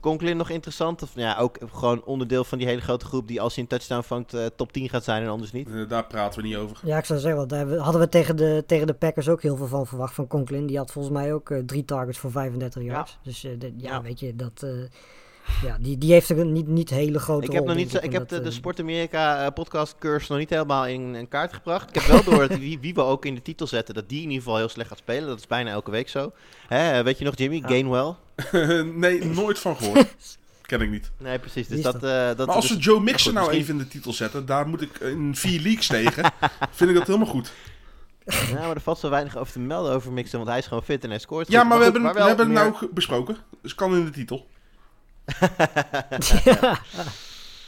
Speaker 1: Conklin nog interessant? Of ja, ook gewoon onderdeel van die hele grote groep die als hij een touchdown vangt eh, top 10 gaat zijn en anders niet?
Speaker 2: Eh, daar praten we niet over.
Speaker 3: ja, ik zou zeggen, want daar hebben we- hadden we tegen de, tegen de Packers ook heel veel van verwacht. Van Conklin, die had volgens mij ook eh, drie targets voor 35 yards. Dus eh, de- ja,
Speaker 1: Ja.
Speaker 3: weet je, dat... eh, ja, die, die heeft er een niet, niet hele grote
Speaker 1: Ik heb,
Speaker 3: rol,
Speaker 1: nog niet, ik heb de,
Speaker 3: dat,
Speaker 1: de
Speaker 3: eh,
Speaker 1: Sport Amerika eh, podcast cursus nog niet helemaal in, in kaart gebracht. Ik heb wel door dat wie, wie we ook in de titel zetten, dat die in ieder geval heel slecht gaat spelen. Dat is bijna elke week zo. Hè, weet je nog Jimmy?
Speaker 3: Ja.
Speaker 1: Gainwell? <laughs>
Speaker 2: nee, nooit van gehoord. <laughs> Ken ik niet.
Speaker 1: Nee, precies. Dus dat, eh, dat,
Speaker 2: Maar als
Speaker 1: dus-
Speaker 2: we Joe Mixon nou
Speaker 1: misschien-
Speaker 2: even in de titel zetten, daar moet ik in vier leagues tegen, <laughs> vind ik dat helemaal goed.
Speaker 1: Ja, maar er valt zo weinig over te melden over Mixon, want hij is gewoon fit en hij scoort.
Speaker 2: Ja,
Speaker 1: goed.
Speaker 2: maar we
Speaker 1: goed,
Speaker 2: hebben, we hebben het nou besproken, dus kan in de titel. <laughs>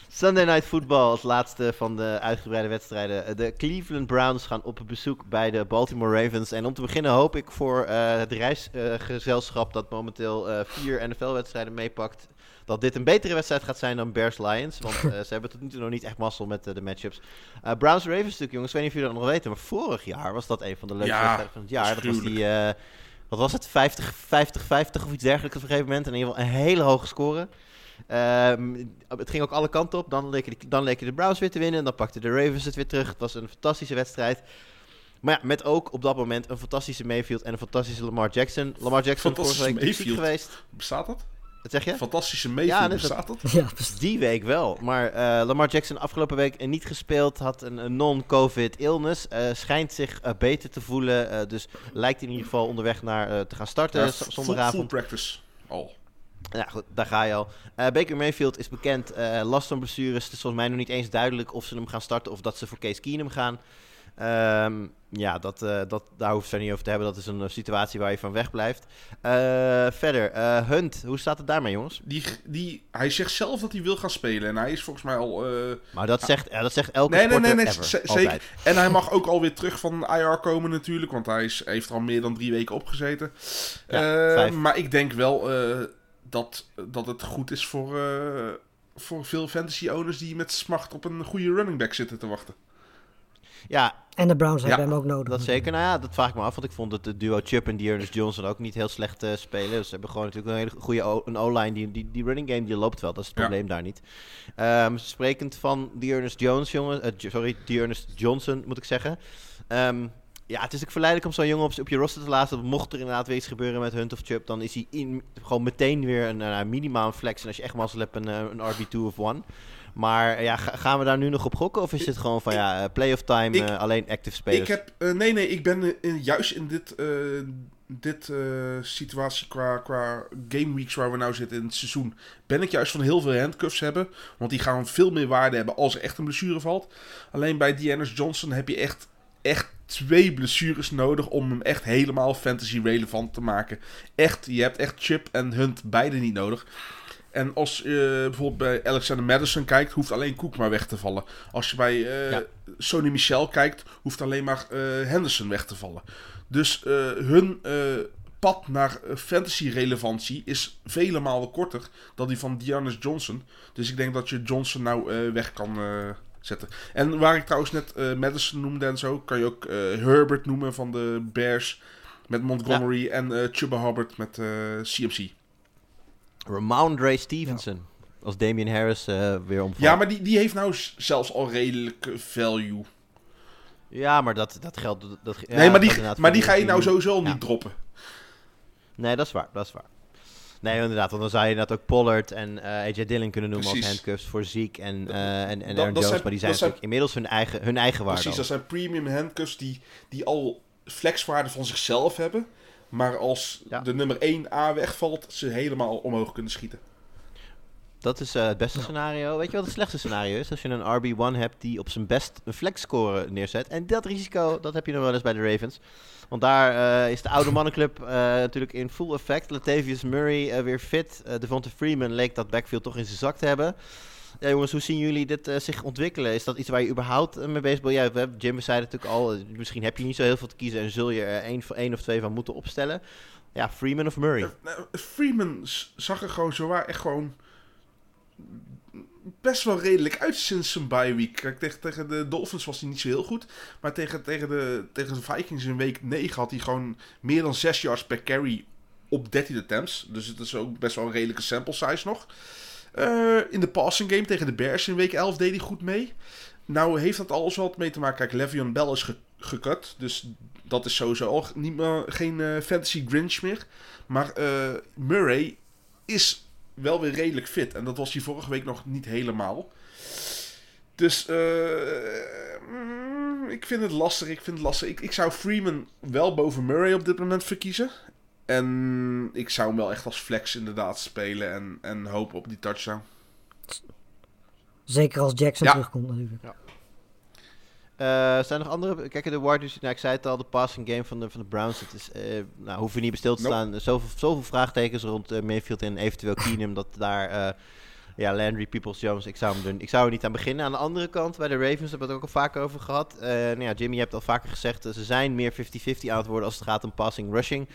Speaker 1: Sunday Night Football als laatste van de uitgebreide wedstrijden. De Cleveland Browns gaan op bezoek bij de Baltimore Ravens. En om te beginnen hoop ik voor eh, het reisgezelschap dat momenteel eh, vier NFL-wedstrijden meepakt... dat dit een betere wedstrijd gaat zijn dan Bears-Lions. Want eh, ze hebben tot nu toe nog niet echt mazzel met de matchups. Browns-Ravens natuurlijk, jongens. Ik weet niet of jullie dat nog weten. Maar vorig jaar was dat een van de leukste
Speaker 2: Ja,
Speaker 1: wedstrijden van het jaar. Dat was die... wat was het? 50, 50, 50 of iets dergelijks op een gegeven moment. In ieder geval een hele hoge score. Ehm, het ging ook alle kanten op. Dan leken, de, dan leken de Browns weer te winnen. Dan pakten de Ravens het weer terug. Het was een fantastische wedstrijd. Maar ja, met ook op dat moment een fantastische Mayfield en een fantastische Lamar Jackson. Lamar Jackson vorige
Speaker 2: Fantastische
Speaker 1: week ziek geweest.
Speaker 2: Bestaat dat?
Speaker 1: Wat zeg je?
Speaker 2: Fantastische Mayfield,
Speaker 1: Ja, dat is
Speaker 2: bestaat dat?
Speaker 3: ja, precies.
Speaker 1: Die week wel. Maar eh, Lamar Jackson afgelopen week niet gespeeld. Had een, een non-COVID illness. eh, schijnt zich eh, beter te voelen. eh, dus lijkt in ieder geval onderweg naar eh, te gaan starten
Speaker 2: Ja, full,
Speaker 1: zondagavond.
Speaker 2: full practice. Al.
Speaker 1: Ja, goed, daar ga je al. Eh, Baker Mayfield is bekend. eh, last van blessures. Het is volgens mij nog niet eens duidelijk of ze hem gaan starten of dat ze voor Case Keenum gaan. Ehm, ja, dat, eh, dat, daar hoeft het niet over te hebben. Dat is een eh, situatie waar je van weg blijft. Eh, verder, Hunt, hoe staat het daarmee, jongens?
Speaker 2: Die, die, hij zegt zelf dat hij wil gaan spelen en hij is volgens mij al...
Speaker 1: Maar dat zegt, ja, dat zegt elke
Speaker 2: Nee, nee,
Speaker 1: sporter
Speaker 2: nee, nee
Speaker 1: ever. Altijd.
Speaker 2: zeker. En hij mag ook alweer terug van IR komen natuurlijk, want hij is, heeft er al meer dan drie weken opgezeten.
Speaker 1: Ja,
Speaker 2: maar ik denk wel dat, dat het goed is voor, voor veel fantasy owners die met smacht op een goede running back zitten te wachten.
Speaker 1: Ja,
Speaker 3: En de Browns
Speaker 2: Ja,
Speaker 3: hebben hem ook nodig.
Speaker 1: dat zeker. Nou ja, dat vraag ik me af. Want ik vond dat de duo Chubb en Dearness Johnson ook niet heel slecht eh, spelen. Dus ze hebben gewoon natuurlijk een hele goede een O-line. Die, die, die running game die loopt wel. Dat is het
Speaker 2: Ja.
Speaker 1: probleem daar niet. Ehm, sprekend van Dearness Jones, jongen. eh, sorry, Dearness Johnson moet ik zeggen. Ehm, ja, het is ook verleidelijk om zo'n jongen op, op je roster te laten. Mocht er inderdaad weer iets gebeuren met Hunt of Chubb, dan is hij in, gewoon meteen weer een uh, minimaal een flex. En als je echt mazzel hebt, een, eh, een RB2 of 1. Maar ja, ga- gaan we daar nu nog op gokken? Of is het gewoon van ja, eh, playoff time,
Speaker 2: Ik-
Speaker 1: eh, alleen active spelers?
Speaker 2: Ik heb, eh, nee, nee, ik ben eh, in- juist in dit, eh, dit eh, situatie qua, qua game weeks waar we nou zitten in het seizoen, ben ik juist van heel veel handcuffs hebben. Want die gaan veel meer waarde hebben als er echt een blessure valt. Alleen bij Deanna Johnson heb je echt, echt twee blessures nodig om hem echt helemaal fantasy relevant te maken. Echt, je hebt echt Chip en Hunt beide niet nodig. En als je bijvoorbeeld bij Alexander Madison kijkt, hoeft alleen Cook maar weg te vallen. Als je bij eh
Speaker 1: Ja.
Speaker 2: Sony Michel kijkt, hoeft alleen maar eh, Henderson weg te vallen. Dus eh, hun eh, pad naar eh, fantasy-relevantie is vele malen korter dan die van Dearness Johnson. Dus ik denk dat je Johnson nou eh, weg kan eh, zetten. En waar ik trouwens net eh, Madison noemde en zo, kan je ook eh, Herbert noemen van de Bears met Montgomery en eh Chuba Hubbard met CMC.
Speaker 1: Ramondre Stevenson. Als Damian Harris weer omvalt.
Speaker 2: Ja, maar die, die heeft nou zelfs al redelijk value.
Speaker 1: Ja, maar dat, dat geldt. Dat, ja,
Speaker 2: nee, maar die, maar die ga je nou sowieso niet droppen.
Speaker 1: Nee, dat is waar. Dat is waar. Nee, inderdaad. Want dan zou je inderdaad ook Pollard en eh, AJ Dillon kunnen noemen
Speaker 2: Precies.
Speaker 1: als handcuffs voor Zeke en, eh en, en
Speaker 2: Dat-
Speaker 1: Aaron
Speaker 2: dat
Speaker 1: Jones.
Speaker 2: zijn-
Speaker 1: maar die zijn
Speaker 2: dat zijn-
Speaker 1: natuurlijk inmiddels hun eigen, hun eigen waarde.
Speaker 2: Precies, dat zijn premium handcuffs die, die al flexwaarde van zichzelf hebben. Maar als
Speaker 1: Ja.
Speaker 2: de nummer 1 A wegvalt, ze helemaal omhoog kunnen schieten.
Speaker 1: Dat is eh, het beste scenario. Weet je wat het slechtste scenario is? Als je een RB1 hebt die op zijn best een flex score neerzet. En dat risico, dat heb je nog wel eens bij de Ravens. Want daar eh, is de oude mannenclub eh, natuurlijk in full effect. Latavius Murray eh, weer fit. Devonta Freeman leek dat backfield toch in zijn zak te hebben. Ja, jongens, hoe zien jullie dit zich ontwikkelen? Is dat iets waar je überhaupt mee bezig bent? Ja, we natuurlijk al. misschien heb je niet zo heel veel te kiezen en zul je er één, één of twee van moeten opstellen. Ja, Freeman of Murray?
Speaker 2: Freeman zag er gewoon zo waar echt gewoon best wel redelijk uit sinds zijn bye week. Kijk, tegen, tegen de Dolphins was hij niet zo heel goed. Maar tegen, tegen, de, tegen de Vikings in week 9 had hij gewoon meer dan 6 yards per carry op 13 attempts. Dus het is ook best wel een redelijke sample size nog. Eh, in de passing game tegen de Bears in week 11 deed hij goed mee. Nou heeft dat alles wat mee te maken. Kijk, Le'Veon Bell is ge- gekut. Dus dat is sowieso al niet meer, geen eh, fantasy Grinch meer. Maar eh, Murray is wel weer redelijk fit. En dat was hij vorige week nog niet helemaal. Dus eh, mm, ik vind het lastig. Ik vind het lastig. Ik, ik zou Freeman wel boven Murray op dit moment verkiezen. En ik zou hem wel echt als flex inderdaad spelen. En, en hopen op die touchdown.
Speaker 3: Zeker als Jackson
Speaker 2: Ja.
Speaker 3: terugkomt natuurlijk.
Speaker 1: Eh, zijn er nog andere? Kijk, de receiver- nou, ik zei het al, de passing game van de, van de Browns. Het is, eh nou, hoeven we niet bij stil te
Speaker 2: Nope.
Speaker 1: staan. Zoveel, zoveel vraagtekens rond eh, Mayfield en eventueel Keenum. Dat daar, ja, Landry, Peoples-Jones, ik zou, hem er, ik zou er niet aan beginnen. Aan de andere kant, bij de Ravens hebben we het ook al vaker over gehad. Eh, nou ja, Jimmy, je hebt al vaker gezegd, eh, ze zijn meer 50-50 aan het worden als het gaat om passing, rushing.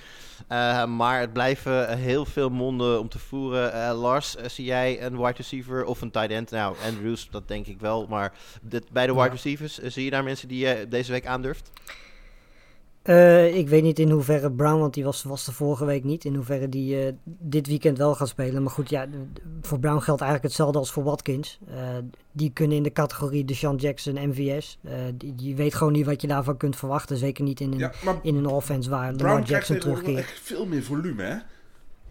Speaker 1: Eh, maar het blijven heel veel monden om te voeren. Lars, zie jij een wide receiver of een tight end? Nou, Andrews, dat denk ik wel. Maar dit, bij de wide receivers, zie je daar mensen die je deze week aandurft?
Speaker 3: Eh, ik weet niet in hoeverre Brown, want die was, was de vorige week niet, in hoeverre die eh, dit weekend wel gaat spelen. Maar goed, ja, voor Brown geldt eigenlijk hetzelfde als voor Watkins. Eh, die kunnen in de categorie Deshaun Jackson, MVS. Die, je weet gewoon niet wat je daarvan kunt verwachten. Zeker niet in een,
Speaker 2: Ja,
Speaker 3: in een offense waar
Speaker 2: Brown
Speaker 3: Lamar
Speaker 2: krijgt
Speaker 3: Jackson terugkeert.
Speaker 2: echt veel meer volume, hè?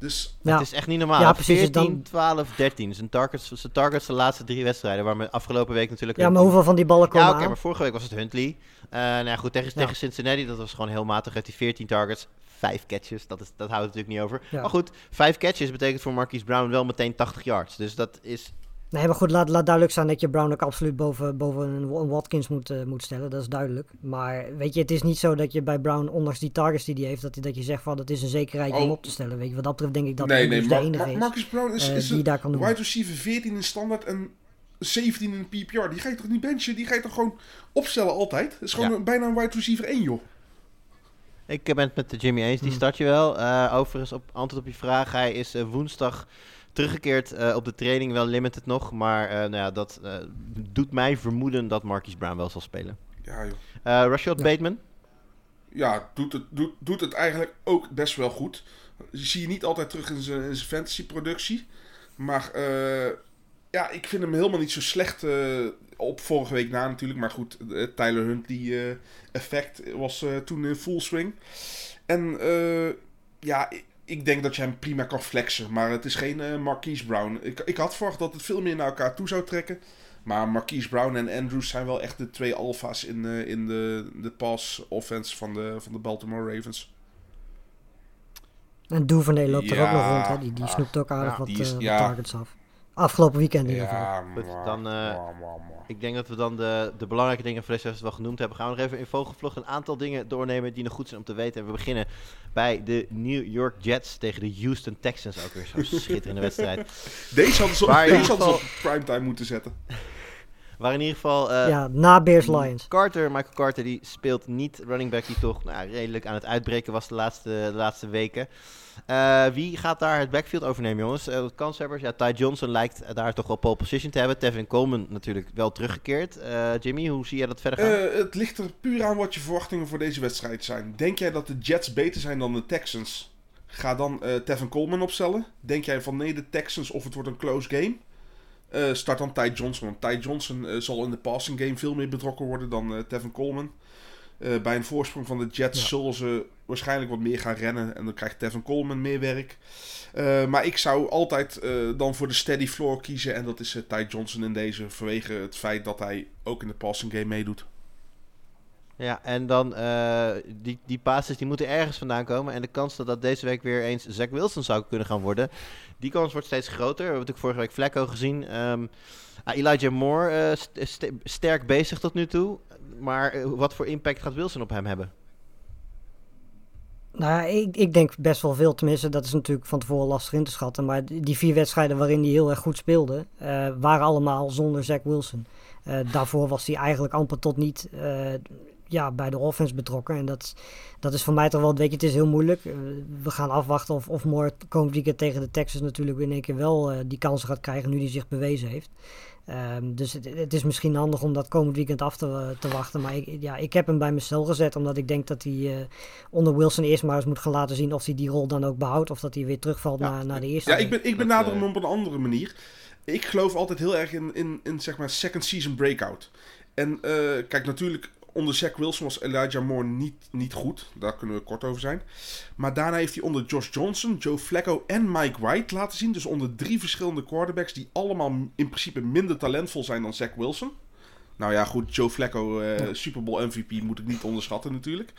Speaker 2: Dus
Speaker 3: Ja,
Speaker 1: Het is echt niet normaal.
Speaker 3: Ja, precies,
Speaker 1: 14,
Speaker 3: dan-
Speaker 1: 12, 13. Zijn targets, zijn targets de laatste drie wedstrijden. Waar we afgelopen week natuurlijk...
Speaker 3: ja,
Speaker 1: een-
Speaker 3: maar hoeveel van die ballen komen
Speaker 1: Ja, oké, maar vorige week was het Huntley. Eh nou ja, goed, tegen,
Speaker 3: Ja.
Speaker 1: tegen Cincinnati, dat was gewoon heel matig. Heeft hij 14 targets, 5 catches. Dat, is, dat houdt het natuurlijk niet over.
Speaker 3: Ja.
Speaker 1: Maar goed, 5 catches betekent voor Marquise Brown wel meteen 80 yards. Dus dat is...
Speaker 3: Nee, maar goed, laat, laat duidelijk zijn dat je Brown ook absoluut boven, boven een, een Watkins moet, eh, moet stellen. Dat is duidelijk. Maar weet je, het is niet zo dat je bij Brown, ondanks die targets die hij heeft, dat, dat je zegt van het is een zekerheid om
Speaker 2: Oh.
Speaker 3: op te stellen. Weet je, wat dat betreft denk ik dat
Speaker 2: nee, nee,
Speaker 3: de
Speaker 2: Mar-
Speaker 3: enige
Speaker 2: Mar-
Speaker 3: is
Speaker 2: Marcus Brown is,
Speaker 3: eh,
Speaker 2: is
Speaker 3: die
Speaker 2: een
Speaker 3: daar kan doen.
Speaker 2: wide receiver 14 in standaard en 17 in PPR. Die ga je toch niet benchen? Die ga je toch gewoon opstellen altijd? Het is gewoon
Speaker 1: Ja.
Speaker 2: een- bijna een wide receiver 1, joh.
Speaker 1: Ik ben het met de Jimmy eens, die
Speaker 3: Hmm.
Speaker 1: start je wel. Eh, overigens, op antwoord op je vraag. Hij is eh, woensdag teruggekeerd eh, op de training. Wel limited nog, maar eh, nou ja, dat eh, doet mij vermoeden dat Marquise Brown wel zal spelen.
Speaker 2: Ja, joh.
Speaker 1: Eh Rashad
Speaker 3: Ja.
Speaker 1: Bateman.
Speaker 2: Ja, doet het, doet, doet het eigenlijk ook best wel goed. Je zie je niet altijd terug in zijn, in zijn fantasy productie. Maar eh, ja, ik vind hem helemaal niet zo slecht eh, op vorige week na natuurlijk. Maar goed, Tyler Huntley eh, effect was eh, toen in full swing. En eh, ja, ik, denk dat je hem prima kan flexen. Maar het is geen eh, Marquise Brown. Ik, ik had verwacht dat het veel meer naar elkaar toe zou trekken. Maar Marquise Brown en Andrews zijn wel echt de twee alfa's in, eh, in de, de pass offense van de, van de Baltimore Ravens.
Speaker 3: En Duvernay loopt er ook nog rond, hè? Die, die snoept ook aardig
Speaker 1: ja,
Speaker 3: wat,
Speaker 2: is-
Speaker 3: eh, wat
Speaker 2: ja.
Speaker 3: targets af. Afgelopen weekend in ieder geval.
Speaker 2: Ja,
Speaker 1: Goed,
Speaker 2: maar-
Speaker 1: dan, eh,
Speaker 2: maar- maar- maar.
Speaker 1: Ik denk dat we dan de, de belangrijke dingen voor deze wedstrijd wel genoemd hebben. Gaan we nog even in vogelvlucht een aantal dingen doornemen die nog goed zijn om te weten. En we beginnen bij de New York Jets tegen de Houston Texans. Ook weer zo'n <laughs> schitterende wedstrijd.
Speaker 2: Deze hadden ze, op primetime moeten zetten.
Speaker 1: Maar in ieder geval... eh,
Speaker 3: ja, na Bears Lions.
Speaker 1: Carter, Michael Carter, die speelt niet running back die toch nou, redelijk aan het uitbreken was de laatste, de laatste weken. Eh, wie gaat daar het backfield overnemen, jongens? Eh kanshebbers, ja, Ty Johnson lijkt daar toch wel pole position te hebben. Tevin Coleman natuurlijk wel teruggekeerd. Eh, Jimmy, hoe zie jij dat verder gaan?
Speaker 2: Eh, het ligt er puur aan wat je verwachtingen voor deze wedstrijd zijn. Denk jij dat de Jets beter zijn dan de Texans? Ga dan eh Tevin Coleman opstellen. Denk jij van nee, de Texans of het wordt een close game? Eh, start dan Ty Johnson. Want Ty Johnson eh, zal in de passing game veel meer betrokken worden dan eh Tevin Coleman. Bij een voorsprong van de Jets
Speaker 3: Ja.
Speaker 2: zullen ze waarschijnlijk wat meer gaan rennen. En dan krijgt Tevin Coleman meer werk. Maar ik zou altijd dan voor de steady floor kiezen. En dat is Ty Johnson in deze. Vanwege het feit dat hij ook in de passing game meedoet.
Speaker 1: Ja, en dan eh, die, die passes die moeten ergens vandaan komen. En de kans dat dat deze week weer eens Zach Wilson zou kunnen gaan worden, die kans wordt steeds groter. We hebben natuurlijk vorige week Flacco gezien. Ehm, ah, Elijah Moore st- sterk bezig tot nu toe. Maar eh, wat voor impact gaat Wilson op hem hebben?
Speaker 3: Nou, ik, ik denk best wel veel. Tenminste, dat is natuurlijk van tevoren lastig in te schatten. Maar die vier wedstrijden waarin hij heel erg goed speelde, waren allemaal zonder Zach Wilson. Daarvoor was hij eigenlijk amper tot niet ja, bij de offense betrokken. En dat, dat is voor mij toch wel, weet je, het is heel moeilijk. Eh, we gaan afwachten of, of Moore komend weekend tegen de Texans natuurlijk in één keer wel eh, die kansen gaat krijgen nu hij zich bewezen heeft. Ehm, dus het, het is misschien handig om dat komend weekend af te, te wachten. Maar ik, ja, ik heb hem bij mezelf gezet, omdat ik denk dat hij eh, onder Wilson eerst maar eens moet gaan laten zien of hij die rol dan ook behoudt. Of dat hij weer terugvalt
Speaker 1: Ja,
Speaker 3: naar, naar de eerste.
Speaker 2: Ja, ik, ben, ik
Speaker 1: Dat,
Speaker 2: benader hem
Speaker 1: eh,
Speaker 2: op een andere manier. Ik geloof altijd heel erg in, in, in zeg maar second season breakout. En eh, kijk, natuurlijk onder Zach Wilson was Elijah Moore niet, niet goed. Daar kunnen we kort over zijn. Maar daarna heeft hij onder Josh Johnson, Joe Flacco en Mike White laten zien. Dus onder drie verschillende quarterbacks die allemaal in principe minder talentvol zijn dan Zach Wilson. Nou ja, goed, Joe Flacco, eh, Super Bowl MVP, moet ik niet onderschatten natuurlijk.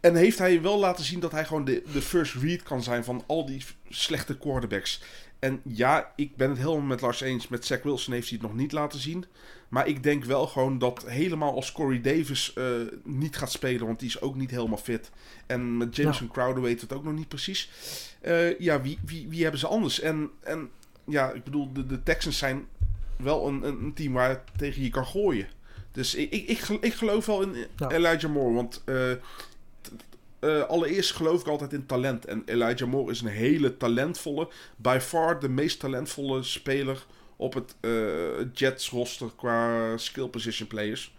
Speaker 2: En heeft hij wel laten zien dat hij gewoon de, de first read kan zijn van al die slechte quarterbacks. En ja, ik ben het helemaal met Lars eens. Met Zach Wilson heeft hij het nog niet laten zien. Maar ik denk wel gewoon dat helemaal als Corey Davis eh, niet gaat spelen. Want die is ook niet helemaal fit. En met Jameson Crowder weet het ook nog niet precies. Eh, ja, wie, wie, wie hebben ze anders? En, en ja, ik bedoel, de, de Texans zijn wel een, een, team waar je tegen je kan gooien. Dus ik, ik, ik, gel- ik geloof wel in
Speaker 3: Ja.
Speaker 2: Elijah Moore. Want eh, eh, allereerst geloof ik altijd in talent. En Elijah Moore is een hele talentvolle, by far de meest talentvolle speler op het eh, Jets roster qua skill position players.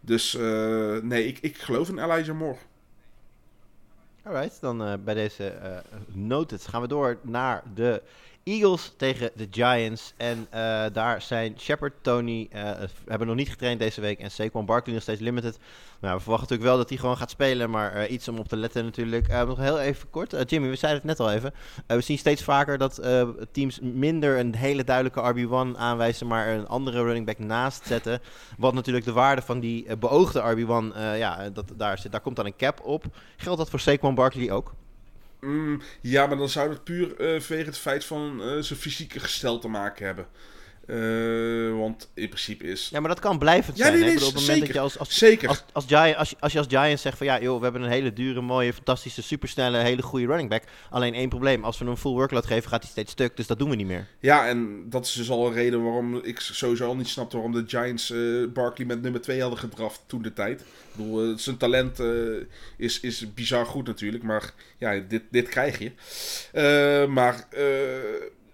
Speaker 2: Dus eh, nee, ik, ik geloof in Elijah Moore.
Speaker 1: Alright, dan bij deze noted gaan we door naar de Eagles tegen de Giants. En eh, daar zijn Shepard, Tony, eh, hebben nog niet getraind deze week. En Saquon Barkley nog steeds limited. Nou, we verwachten natuurlijk wel dat hij gewoon gaat spelen. Maar eh, iets om op te letten natuurlijk. Nog heel even kort. Jimmy, we zeiden het net al even. We zien steeds vaker dat teams minder een hele duidelijke RB1 aanwijzen. Maar een andere running back naast zetten. Wat natuurlijk de waarde van die beoogde RB1, eh, ja, dat, daar, zit, daar komt dan een cap op. Geldt dat voor Saquon Barkley ook?
Speaker 2: Mm, ja, maar dan zou het puur eh vanwege het feit van eh, zijn fysieke gestel te maken hebben. Eh, want in principe is...
Speaker 1: Ja, maar dat kan blijvend
Speaker 2: Ja,
Speaker 1: zijn.
Speaker 2: nee,
Speaker 1: hè?
Speaker 2: nee,
Speaker 1: op het moment
Speaker 2: zeker.
Speaker 1: dat je als, als,
Speaker 2: Zeker.
Speaker 1: als, als, Giant, als, je- als je als Giants zegt van ja, joh, we hebben een hele dure, mooie, fantastische, supersnelle, hele goede running back. Alleen één probleem. Als we hem een full workload geven, gaat hij steeds stuk. Dus dat doen we niet meer.
Speaker 2: Ja, en dat is dus al een reden waarom ik sowieso al niet snapte waarom de Giants eh, Barkley met nummer 2 hadden gedraft toen de tijd. Ik bedoel, eh, zijn talent is, is bizar goed natuurlijk, maar ja, dit, dit krijg je. Maar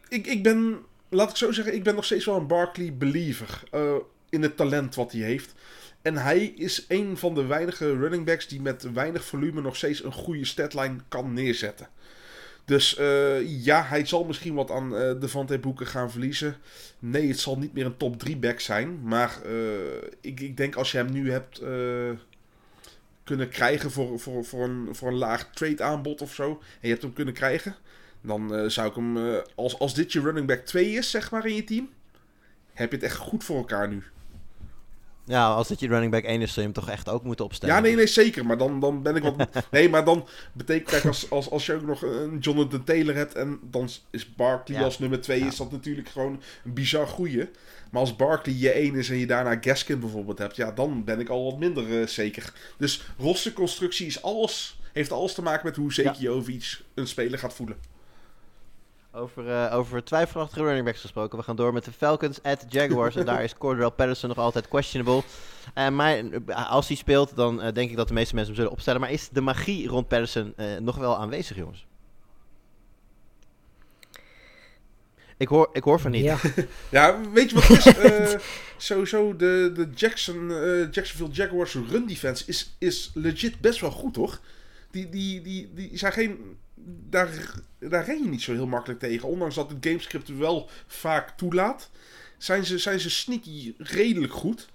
Speaker 2: ik, ik ben, laat ik zo zeggen, ik ben nog steeds wel een Barkley believer eh, in het talent wat hij heeft. En hij is een van de weinige running backs die met weinig volume nog steeds een goede statline kan neerzetten. Dus eh, ja, hij zal misschien wat aan eh Devante Boeken gaan verliezen. Nee, het zal niet meer een top 3 back zijn. Maar ik, ik denk als je hem nu hebt kunnen krijgen voor, voor, voor, een, voor een laag trade aanbod of zo. En je hebt hem kunnen krijgen. Dan eh, zou ik hem, eh, als, als dit je running back 2 is, zeg maar, in je team. Heb je het echt goed voor elkaar nu.
Speaker 1: Ja, als dit je running back 1 is, zul je hem toch echt ook moeten opstellen.
Speaker 2: Ja, nee, nee, zeker. Maar dan, dan ben ik wat... <laughs> Nee, maar dan betekent... Kijk, als, als, als je ook nog een Jonathan Taylor hebt... en dan is Barkley
Speaker 1: Ja.
Speaker 2: als nummer 2...
Speaker 1: Ja.
Speaker 2: is dat natuurlijk gewoon een bizar goeie. Maar als Barkley je 1 is en je daarna Gaskin bijvoorbeeld hebt... ja, dan ben ik al wat minder eh, zeker. Dus rosterconstructie is alles, heeft alles te maken met hoe zeker
Speaker 1: Ja.
Speaker 2: je over iets een speler gaat voelen.
Speaker 1: Over, uh, over twijfelachtige running backs gesproken. We gaan door met de Falcons at Jaguars. en daar is Cordell Patterson nog altijd questionable. En maar als hij speelt, dan uh, denk ik dat de meeste mensen hem zullen opstellen. Maar is de magie rond Patterson uh, nog wel aanwezig, jongens? Ik hoor, ik hoor van niet.
Speaker 2: Ja, <laughs> ja weet je wat het is? Uh, <laughs> sowieso, de, de Jackson, uh, Jacksonville Jaguars run defense is, is legit best wel goed, toch? Die, die, die, die zijn geen... Daar, daar ren je niet zo heel makkelijk tegen. Ondanks dat het gamescript wel vaak toelaat, zijn ze, zijn ze sneaky redelijk goed.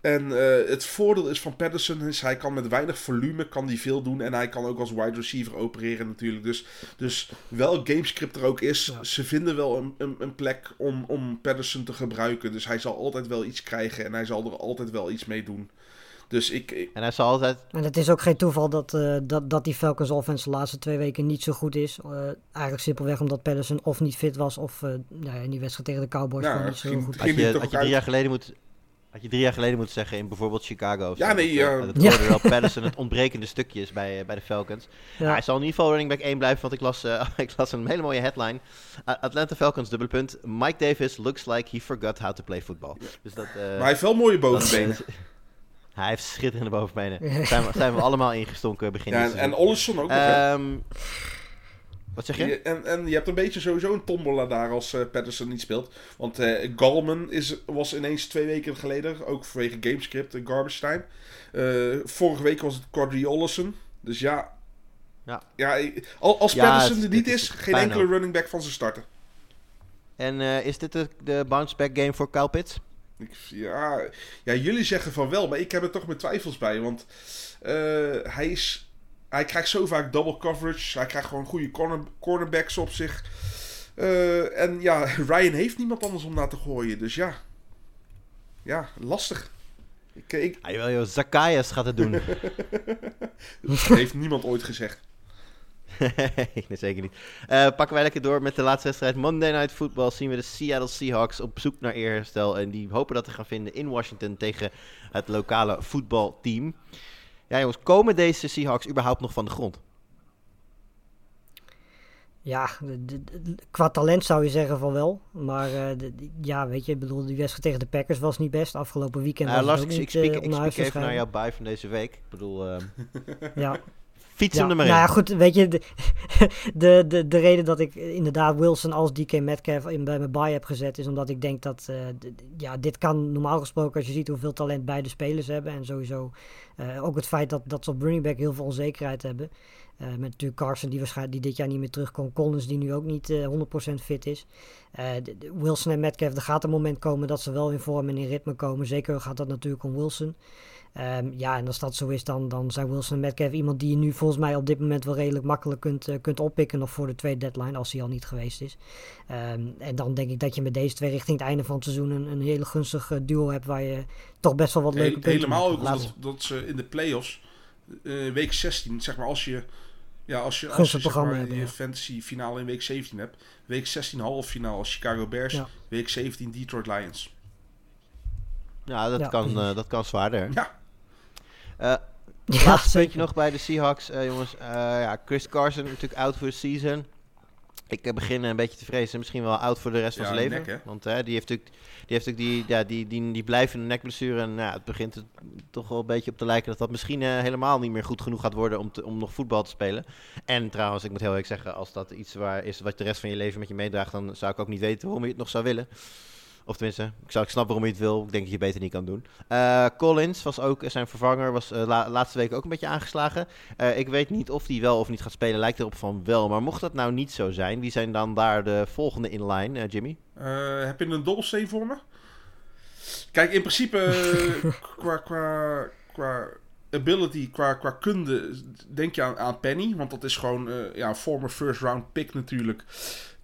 Speaker 2: En uh, het voordeel is van Patterson is hij kan met weinig volume kan die veel doen. En hij kan ook als wide receiver opereren natuurlijk. Dus, dus welk gamescript er ook is, ja. ze vinden wel een, een, een, plek om, om Patterson te gebruiken. Dus hij zal altijd wel iets krijgen en hij zal er altijd wel iets mee doen. Dus ik, ik...
Speaker 1: En hij zal altijd...
Speaker 3: En het is ook geen toeval dat, uh, dat, dat die Falcons offense de laatste twee weken niet zo goed is. Uh, eigenlijk simpelweg omdat Patterson of niet fit was of uh, nou ja, in die wedstrijd tegen de Cowboys
Speaker 2: nou,
Speaker 3: gewoon niet zo
Speaker 2: ging,
Speaker 3: goed.
Speaker 1: Had je, had je drie jaar geleden moet, had je drie jaar geleden moeten zeggen in bijvoorbeeld Chicago.
Speaker 2: Ja, nee, <laughs> ja.
Speaker 1: Dat
Speaker 3: Ja.
Speaker 1: Patterson het ontbrekende stukje is bij, eh, bij de Falcons.
Speaker 3: Ja.
Speaker 1: Hij zal in ieder geval running back 1 blijven, want ik las, eh, <laughs> ik las een hele mooie headline. Uh, Atlanta Falcons, dubbele punt. Mike Davis looks like he forgot how to play football. Dus dat, eh,
Speaker 2: Maar hij heeft wel mooie
Speaker 1: dat,
Speaker 2: bovenbenen. <laughs>
Speaker 1: eh, hij heeft schitterende bovenbenen. Daar <laughs> zijn we, zijn we allemaal ingestonken begin
Speaker 2: Ja,
Speaker 1: dit
Speaker 2: en, en. Ollison ook?
Speaker 1: Ehm, wat zeg je?
Speaker 2: Je- En, en je hebt een beetje sowieso een tombola daar als eh Patterson niet speelt. Want eh Galman is, was ineens twee weken geleden, ook vanwege gamescript en garbage time. Eh, vorige week was het Quadri Ollison. Dus ja,
Speaker 1: Ja.
Speaker 2: ja als
Speaker 1: Ja,
Speaker 2: Patterson
Speaker 1: het-
Speaker 2: er niet
Speaker 1: het
Speaker 2: is, geen enkele running back van zijn starten.
Speaker 1: En eh, is dit de, de bounce back game voor Kyle Pitts?
Speaker 2: Ik, ja, ja, jullie zeggen van wel, maar ik heb er toch mijn twijfels bij. Want eh, hij, is, hij krijgt zo vaak double coverage. Hij krijgt gewoon goede corner, cornerbacks op zich. Eh, en ja, <laughs> Ryan heeft niemand anders om naar te gooien. Dus ja, ja lastig. Ik, ik,
Speaker 1: Ah, jawel, joh, Zacchaeus gaat het doen. <laughs>
Speaker 2: dat heeft niemand ooit gezegd. <laughs>
Speaker 1: nee, zeker niet. Eh, pakken wij lekker door met de laatste wedstrijd. Monday Night Football zien we de Seattle Seahawks op zoek naar eerherstel. En die hopen dat te gaan vinden in Washington tegen het lokale voetbalteam. Ja jongens, komen deze Seahawks überhaupt nog van de grond?
Speaker 3: Ja, de- de- de- qua talent zou je zeggen van wel. Maar eh, de- ja, weet je, ik bedoel, die wedstrijd tegen de Packers was niet best. Afgelopen weekend was
Speaker 1: Lars,
Speaker 3: het
Speaker 1: ik,
Speaker 3: ook
Speaker 1: ik
Speaker 3: niet
Speaker 1: ik even naar jouw bui van deze week. Ik bedoel,
Speaker 3: Ja. <laughs>
Speaker 1: fiets
Speaker 3: Ja,
Speaker 1: hem er maar
Speaker 3: nou ja, goed, weet je, de, <laughs> de, de, de reden dat ik inderdaad Wilson als DK Metcalf in, bij mijn buy heb gezet, is omdat ik denk dat, eh, d- ja, dit kan normaal gesproken, als je ziet hoeveel talent beide spelers hebben, en sowieso eh, ook het feit dat, dat ze op running back heel veel onzekerheid hebben. Eh, met natuurlijk Carson die waarschijnlijk die dit jaar niet meer terugkomt. Collins die nu ook niet eh 100% fit is. De- de Wilson en Metcalf, er gaat een moment komen dat ze wel in vorm en in ritme komen. Zeker gaat dat natuurlijk om Wilson. Ehm, ja, en als dat zo is, dan, dan zijn Wilson en Metcalf iemand die je nu volgens mij op dit moment wel redelijk makkelijk kunt, eh, kunt oppikken. Nog voor de tweede deadline, als hij al niet geweest is. Ehm, en dan denk ik dat je met deze twee richting het einde van het seizoen een, een hele gunstig eh, duo hebt. Waar je toch best wel wat leuke
Speaker 2: Heel-
Speaker 3: punten
Speaker 2: helemaal ook dat ze in de playoffs, eh week 16, zeg maar als je... Ja, als je, als je zeg
Speaker 3: programma
Speaker 2: maar,
Speaker 3: hebben,
Speaker 2: je
Speaker 3: ja.
Speaker 2: fantasy finale in week 17 hebt. Week 16 halve finale als Chicago Bears.
Speaker 3: Ja.
Speaker 2: Week 17 Detroit Lions.
Speaker 1: Ja, dat,
Speaker 3: Ja,
Speaker 1: kan, eh, dat kan zwaarder.
Speaker 2: Ja,
Speaker 3: Ja,
Speaker 1: Laatste
Speaker 3: zeker.
Speaker 1: puntje nog bij de Seahawks, eh, jongens. Eh, ja, Chris Carson natuurlijk out voor de season. Ik eh, begin een beetje te vrezen, misschien wel out voor de rest van zijn leven.
Speaker 2: nek, hè?
Speaker 1: Want eh, die heeft natuurlijk die, heeft natuurlijk die, ja, die, die, die blijvende nekblessure. En ja, het begint er toch wel een beetje op te lijken dat dat misschien eh, helemaal niet meer goed genoeg gaat worden om, te, om nog voetbal te spelen. En trouwens, ik moet heel eerlijk zeggen, als dat iets waar is wat de rest van je leven met je meedraagt, dan zou ik ook niet weten waarom je het nog zou willen. Of tenminste, ik zou ik snap waarom je het wil. Ik denk dat je beter niet kan doen. Eh, Collins was ook zijn vervanger. Was la- laatste week ook een beetje aangeslagen. Eh, ik weet niet of hij wel of niet gaat spelen. Lijkt erop van wel. Maar mocht dat nou niet zo zijn, wie zijn dan daar de volgende in line, Jimmy?
Speaker 2: Heb je een dobbelsteen voor me? Kijk, in principe <laughs> qua, qua, qua ability, qua, qua kunde, denk je aan, aan Penny. Want dat is gewoon ja, een former first round pick natuurlijk.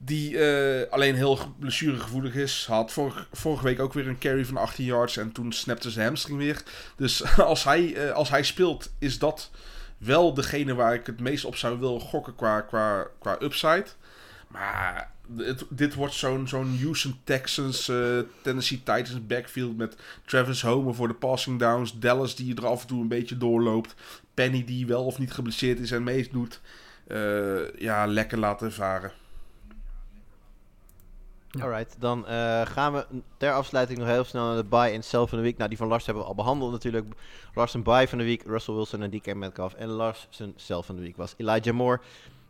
Speaker 2: Die eh, alleen heel ge- blessuregevoelig is. Had vorig- vorige week ook weer een carry van 18 yards. En toen snapte zijn hamstring weer. Dus <laughs> als hij, eh, als hij speelt, is dat wel degene waar ik het meest op zou willen gokken qua, qua, qua upside. Maar dit wordt zo'n zo'n Houston Texans, eh, Tennessee Titans backfield met Travis Homer voor de passing downs. Dallas die er af en toe een beetje doorloopt. Penny die wel of niet geblesseerd is en meedoet. Eh ja, lekker laten varen.
Speaker 1: Alright, dan eh, gaan we ter afsluiting nog heel snel naar de buy en sell van de week. Nou, die van Lars hebben we al behandeld natuurlijk. Lars zijn buy van de week, Russell Wilson en DK Metcalf. En Lars zijn sell van de week was Elijah Moore.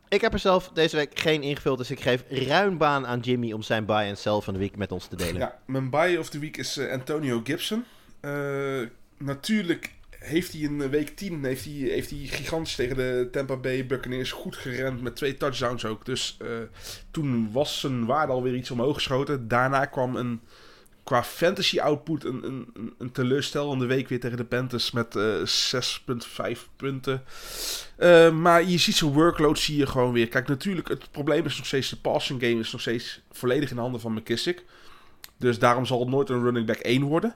Speaker 1: Ik heb er zelf deze week geen ingevuld, dus ik geef ruim baan aan Jimmy om zijn buy en sell van de week met ons te delen.
Speaker 2: Ja, mijn buy of the week is eh, Antonio Gibson. Eh, natuurlijk heeft hij in week 10 heeft hij, heeft hij gigantisch tegen de Tampa Bay Buccaneers goed gerend met twee touchdowns ook. Dus eh, toen was zijn waarde alweer iets omhoog geschoten. Daarna kwam een qua fantasy output een, een, een teleurstellende week weer tegen de Panthers met uh, 6,5 punten. Uh, maar je ziet zijn workload zie je gewoon weer. Kijk, natuurlijk, het probleem is nog steeds de passing game is nog steeds volledig in handen van McKissick. Dus daarom zal het nooit een running back 1 worden.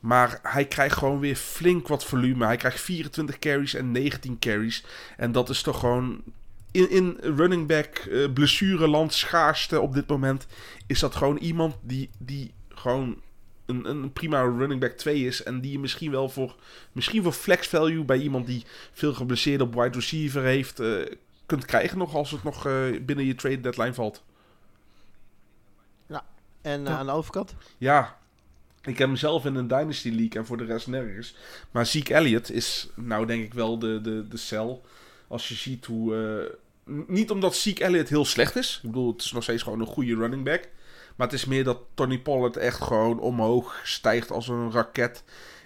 Speaker 2: Maar hij krijgt gewoon weer flink wat volume. Hij krijgt 24 carries en 19 carries. En dat is toch gewoon. In, in running back uh, blessureland schaarste op dit moment. Is dat gewoon iemand die, die gewoon een, een prima running back 2 is. En die je misschien wel voor, misschien voor flex value bij iemand die veel geblesseerd op wide receiver heeft. Uh, kunt krijgen nog als het nog uh, binnen je trade deadline valt.
Speaker 1: Ja, en ja. aan de overkant?
Speaker 2: Ja, ik heb hem zelf in een Dynasty League en voor de rest nergens. Maar Zeke Elliott is nou denk ik wel de, de, de cel. Als je ziet hoe... Uh, niet omdat Zeke Elliott heel slecht is. Ik bedoel, het is nog steeds gewoon een goede running back. Maar het is meer dat Tony Pollard echt gewoon omhoog stijgt als een raket.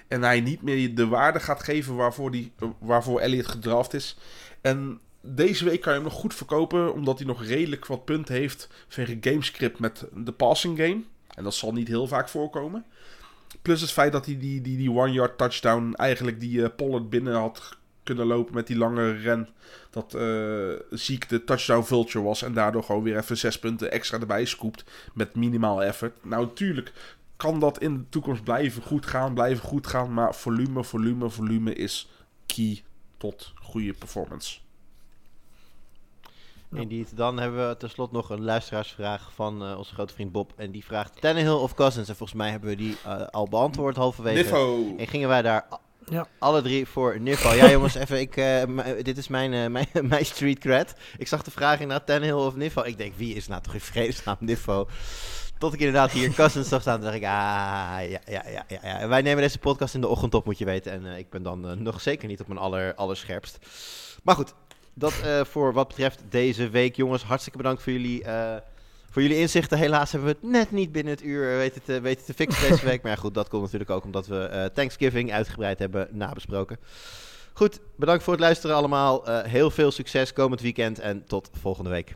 Speaker 2: En hij niet meer de waarde gaat geven waarvoor, die, waarvoor Elliott gedraft is. En deze week kan je hem nog goed verkopen. Omdat hij nog redelijk wat punten heeft. Vanwege gamescript met de passing game. En dat zal niet heel vaak voorkomen. Plus het feit dat hij die, die, die one-yard touchdown eigenlijk die uh, Pollard binnen had kunnen lopen met die lange ren. Dat uh, Ziek de touchdown vulture was en daardoor gewoon weer even zes punten extra erbij scoopt met minimaal effort. Nou, natuurlijk kan dat in de toekomst blijven goed gaan, blijven goed gaan. Maar volume, volume, volume is key tot goede performance.
Speaker 1: Indeed. Dan hebben we tenslotte nog een luisteraarsvraag van uh, onze grote vriend Bob. En die vraagt Tannehill of Cousins. En volgens mij hebben we die uh, al beantwoord halverwege.
Speaker 2: Niffo.
Speaker 1: En gingen wij daar ja. alle drie voor Niffo. Ja jongens, even, ik, uh, dit is mijn, <laughs> mijn, mijn street cred. Ik zag de vraag inderdaad Tannehill of Niffo. Ik denk, wie is nou toch in vredesnaam Niffo? Tot ik inderdaad hier <laughs> Cousins zag staan, dacht ik, ah, ja, ja, ja, ja, ja. En wij nemen deze podcast in de ochtend op, moet je weten. En ik ben dan nog zeker niet op mijn aller, allerscherpst. Maar goed, dat eh, voor wat betreft deze week. Jongens, hartstikke bedankt voor jullie, eh, voor jullie inzichten. Helaas hebben we het net niet binnen het uur eh, weten te, te fixen deze week. Maar goed, dat komt natuurlijk ook omdat we Thanksgiving uitgebreid hebben nabesproken. Goed, bedankt voor het luisteren allemaal. heel veel succes komend weekend en tot volgende week.